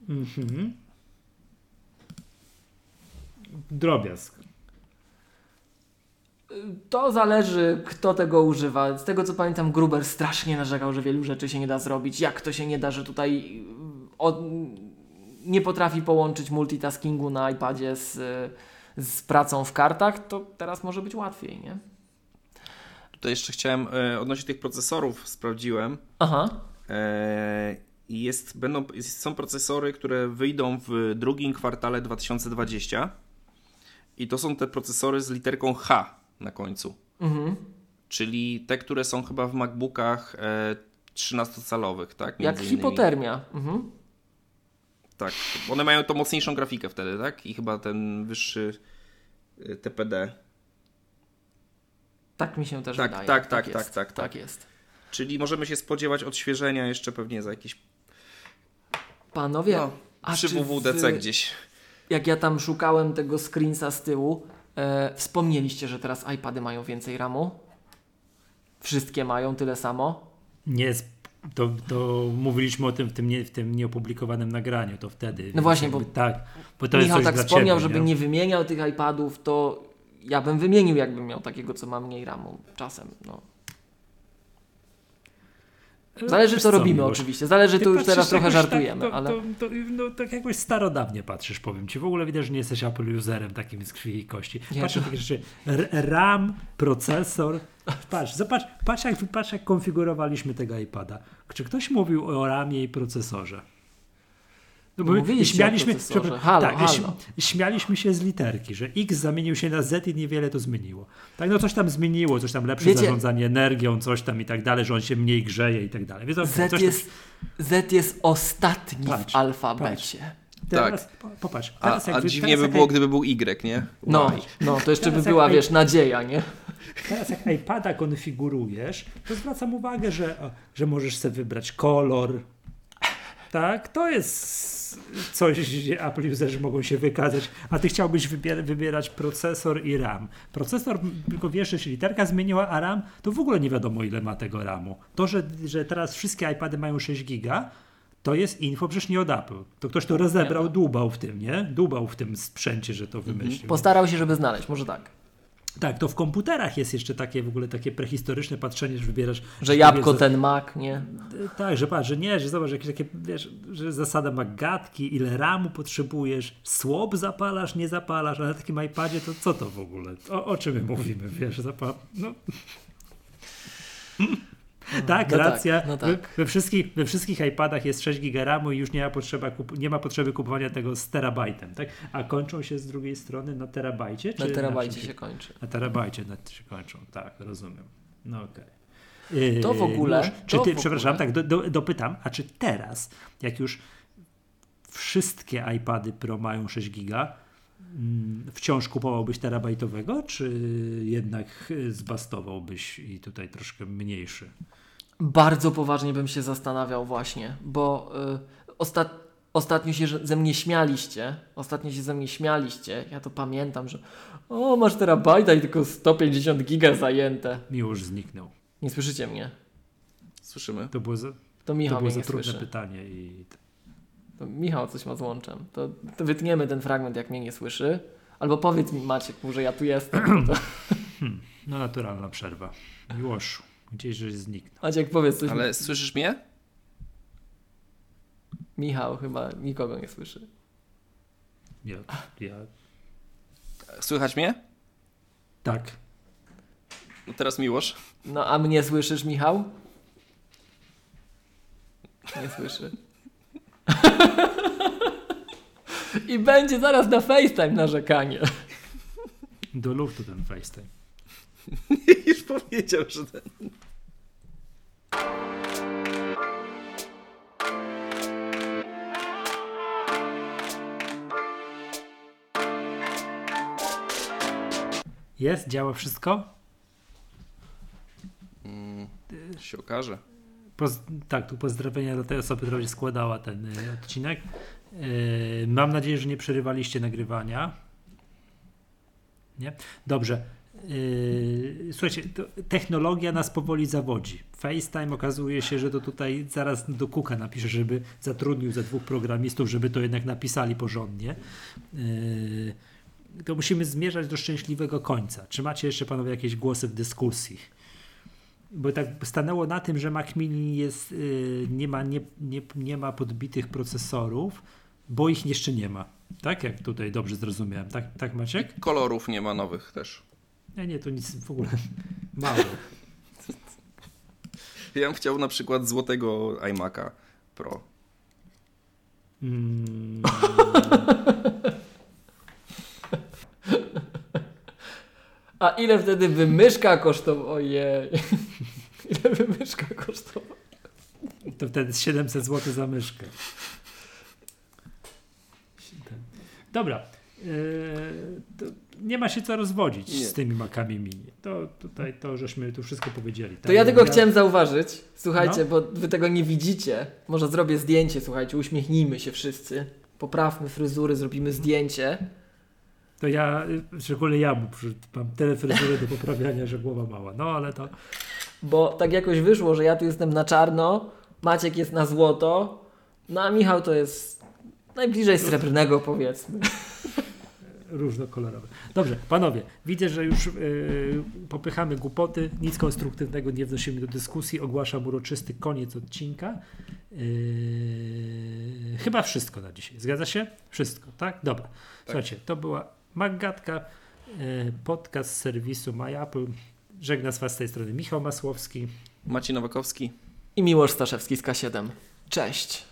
Mhm. Drobiazg. To zależy, kto tego używa. Z tego co pamiętam, Gruber strasznie narzekał, że wielu rzeczy się nie da zrobić. Jak to się nie da, że tutaj y, od, nie potrafi połączyć multitaskingu na iPadzie z, z pracą w kartach, to teraz może być łatwiej, nie? Tutaj jeszcze chciałem, e, odnośnie tych procesorów sprawdziłem. Aha. E, jest, będą, są procesory, które wyjdą w drugim kwartale 2020 i to są te procesory z literką H na końcu. Mhm. Czyli te, które są chyba w MacBookach e, 13-calowych, tak? Jak Między innymi. hipotermia. Mhm. Tak. One mają to mocniejszą grafikę wtedy, tak? I chyba ten wyższy e, TPD. Tak mi się też Tak, wydaje. tak, tak, jest. tak, tak, tak. Tak jest. Czyli możemy się spodziewać odświeżenia jeszcze pewnie za jakieś Panowie, no, a przy czy WWDC gdzieś. jak ja tam szukałem tego screensa z tyłu, e, wspomnieliście, że teraz iPady mają więcej RAMu? Wszystkie mają tyle samo? Nie, To, to mówiliśmy o tym w tym, nie, w tym nieopublikowanym nagraniu, to wtedy. No właśnie, bo tak, bo to Michał tak wspomniał, ciebie, żeby nie wymieniał tych iPadów, to ja bym wymienił, jakbym miał takiego, co ma mniej RAMu czasem. No. Zależy, Wiesz co robimy Miłosz? oczywiście. Zależy, Ty tu już teraz trochę jakoś żartujemy, tak, to, ale... To, to, no, tak jakoś starodawnie patrzysz, powiem ci. W ogóle widać, że nie jesteś Apple userem takim z krwi i kości. Nie, Patrz to- na takie rzeczy. RAM, procesor. Patrz, zobacz, patrz jak, patrz jak konfigurowaliśmy tego iPada. Czy ktoś mówił o RAMie i procesorze? No bo Mówiliście śmialiśmy, przepraszam, Halo, tak, halo. śm- śmialiśmy się z literki, że X zamienił się na Z i niewiele to zmieniło. Tak, no coś tam zmieniło, coś tam lepsze Wiecie- zarządzanie energią, coś tam i tak dalej, że on się mniej grzeje i tak dalej. Więc Z coś jest, Z jest ostatni Patrz, w alfabecie. Tam, teraz, po- popatrz, A, teraz a jakby- dziwnie teraz by jak było, i- gdyby był Y, nie? No, no, to jeszcze by jak była, wiesz, nadzieja, nie? Teraz jak iPada konfigurujesz, to zwracam uwagę, że, że możesz sobie wybrać kolor. Tak, to jest coś, gdzie Apple userzy mogą się wykazać, a ty chciałbyś wybier- wybierać procesor i RAM. Procesor, tylko wiesz, że się literka zmieniła, a RAM to w ogóle nie wiadomo ile ma tego RAMu. To, że, że teraz wszystkie iPady mają 6 giga, to jest info przecież nie od Apple. To ktoś to rozebrał, dłubał w tym, nie? Dłubał w tym sprzęcie, że to wymyślił. Postarał się, żeby znaleźć, może tak. Tak, to w komputerach jest jeszcze takie w ogóle takie prehistoryczne patrzenie, że wybierasz. Że jabłko ten mak, nie? Tak, że patrz, że nie, że zobacz, jakieś takie, wiesz, że zasada ma gadki, ile ramu potrzebujesz, słop zapalasz, nie zapalasz, ale na takim iPadzie to co to w ogóle? O, o czym my mówimy, wiesz, zapal... no. Tak, No tak, racja. no tak. We, we, wszystkich, we wszystkich iPadach jest 6 GB RAMu i już nie ma, potrzeba nie ma potrzeby kupowania tego z terabajtem, tak? A kończą się z drugiej strony na terabajcie? Na czy terabajcie czym się kończy. na terabajcie na się kończą, tak, rozumiem. No okej. Yy, To w ogóle- Już, czy ty, w przepraszam, ogóle- tak, do, do, dopytam, a czy teraz, jak już wszystkie iPady Pro mają 6 giga, mm, wciąż kupowałbyś terabajtowego, czy jednak y, zbastowałbyś i tutaj troszkę mniejszy? Bardzo poważnie bym się zastanawiał właśnie, bo y, ostat, ostatnio się ze mnie śmialiście, ostatnio się ze mnie śmialiście, ja to pamiętam, że o, masz terabajta i tylko 150 giga zajęte. Miłosz zniknął. Nie słyszycie mnie? Słyszymy. To było za, To to Michał było mnie za trudne słyszy. pytanie i To Michał coś ma z łączem. To, to wytniemy ten fragment, jak mnie nie słyszy. Albo powiedz mi Maciek mu, że ja tu jestem. To... no naturalna przerwa. Miłoszu, gdzieś żeś zniknął. Maciek powiedz coś. Ale słyszysz mnie? Michał chyba nikogo nie słyszy. Ja, ja, Słychać mnie? tak. No teraz Miłosz. No a mnie słyszysz Michał? Nie słyszy. I będzie zaraz na FaceTime narzekanie. Do luftu ten FaceTime. Już powiedział, że ten... Jest? Działa wszystko? Mm, się okaże. Poz tak, tu pozdrowienia dla tej osoby, która składała ten y, odcinek. Y, mam nadzieję, że nie przerywaliście nagrywania. Nie? Dobrze. Y, słuchajcie, technologia nas powoli zawodzi. FaceTime okazuje się, że to tutaj zaraz do Kuka napisze, żeby zatrudnił ze dwóch programistów, żeby to jednak napisali porządnie. Y, to musimy zmierzać do szczęśliwego końca. Czy macie jeszcze panowie jakieś głosy w dyskusji? Bo tak stanęło na tym, że Mac Mini jest, y, nie, ma, nie, nie, nie ma podbitych procesorów, bo ich jeszcze nie ma. Tak? Jak tutaj dobrze zrozumiałem. Tak, tak Maciek? Kolorów nie ma nowych też. Nie, nie, to nic w ogóle mało. Ja bym chciał na przykład złotego iMac'a Pro. Mm, A ile wtedy by myszka kosztowała? Ojej. Ile by myszka kosztowała? to wtedy 700 zł za myszkę. Dobra. Yy, to nie ma się co rozwodzić Nie. z tymi makami mini. To tutaj to żeśmy tu wszystko powiedzieli. To Tak, ja tylko chciałem zauważyć, słuchajcie, No. bo wy tego nie widzicie. Może zrobię zdjęcie, słuchajcie, uśmiechnijmy się wszyscy. Poprawmy fryzury, zrobimy zdjęcie. To ja, szczególnie ja, bo mam tyle fryzury do poprawiania, że głowa mała. No ale to Bo tak jakoś wyszło, że ja tu jestem na czarno, Maciek jest na złoto, no a Michał to jest najbliżej srebrnego powiedzmy. Różnokolorowe. Dobrze, panowie, widzę, że już yy, popychamy głupoty, nic konstruktywnego nie wnosimy do dyskusji, ogłaszam uroczysty koniec odcinka. Yy, chyba wszystko na dzisiaj. Zgadza się? Wszystko, tak? Dobra. Słuchajcie, to była Maggatka, yy, podcast z serwisu MyApple. Żegna z Was z tej strony Michał Masłowski. Maciej Nowakowski. I Miłosz Staszewski z K7. Cześć!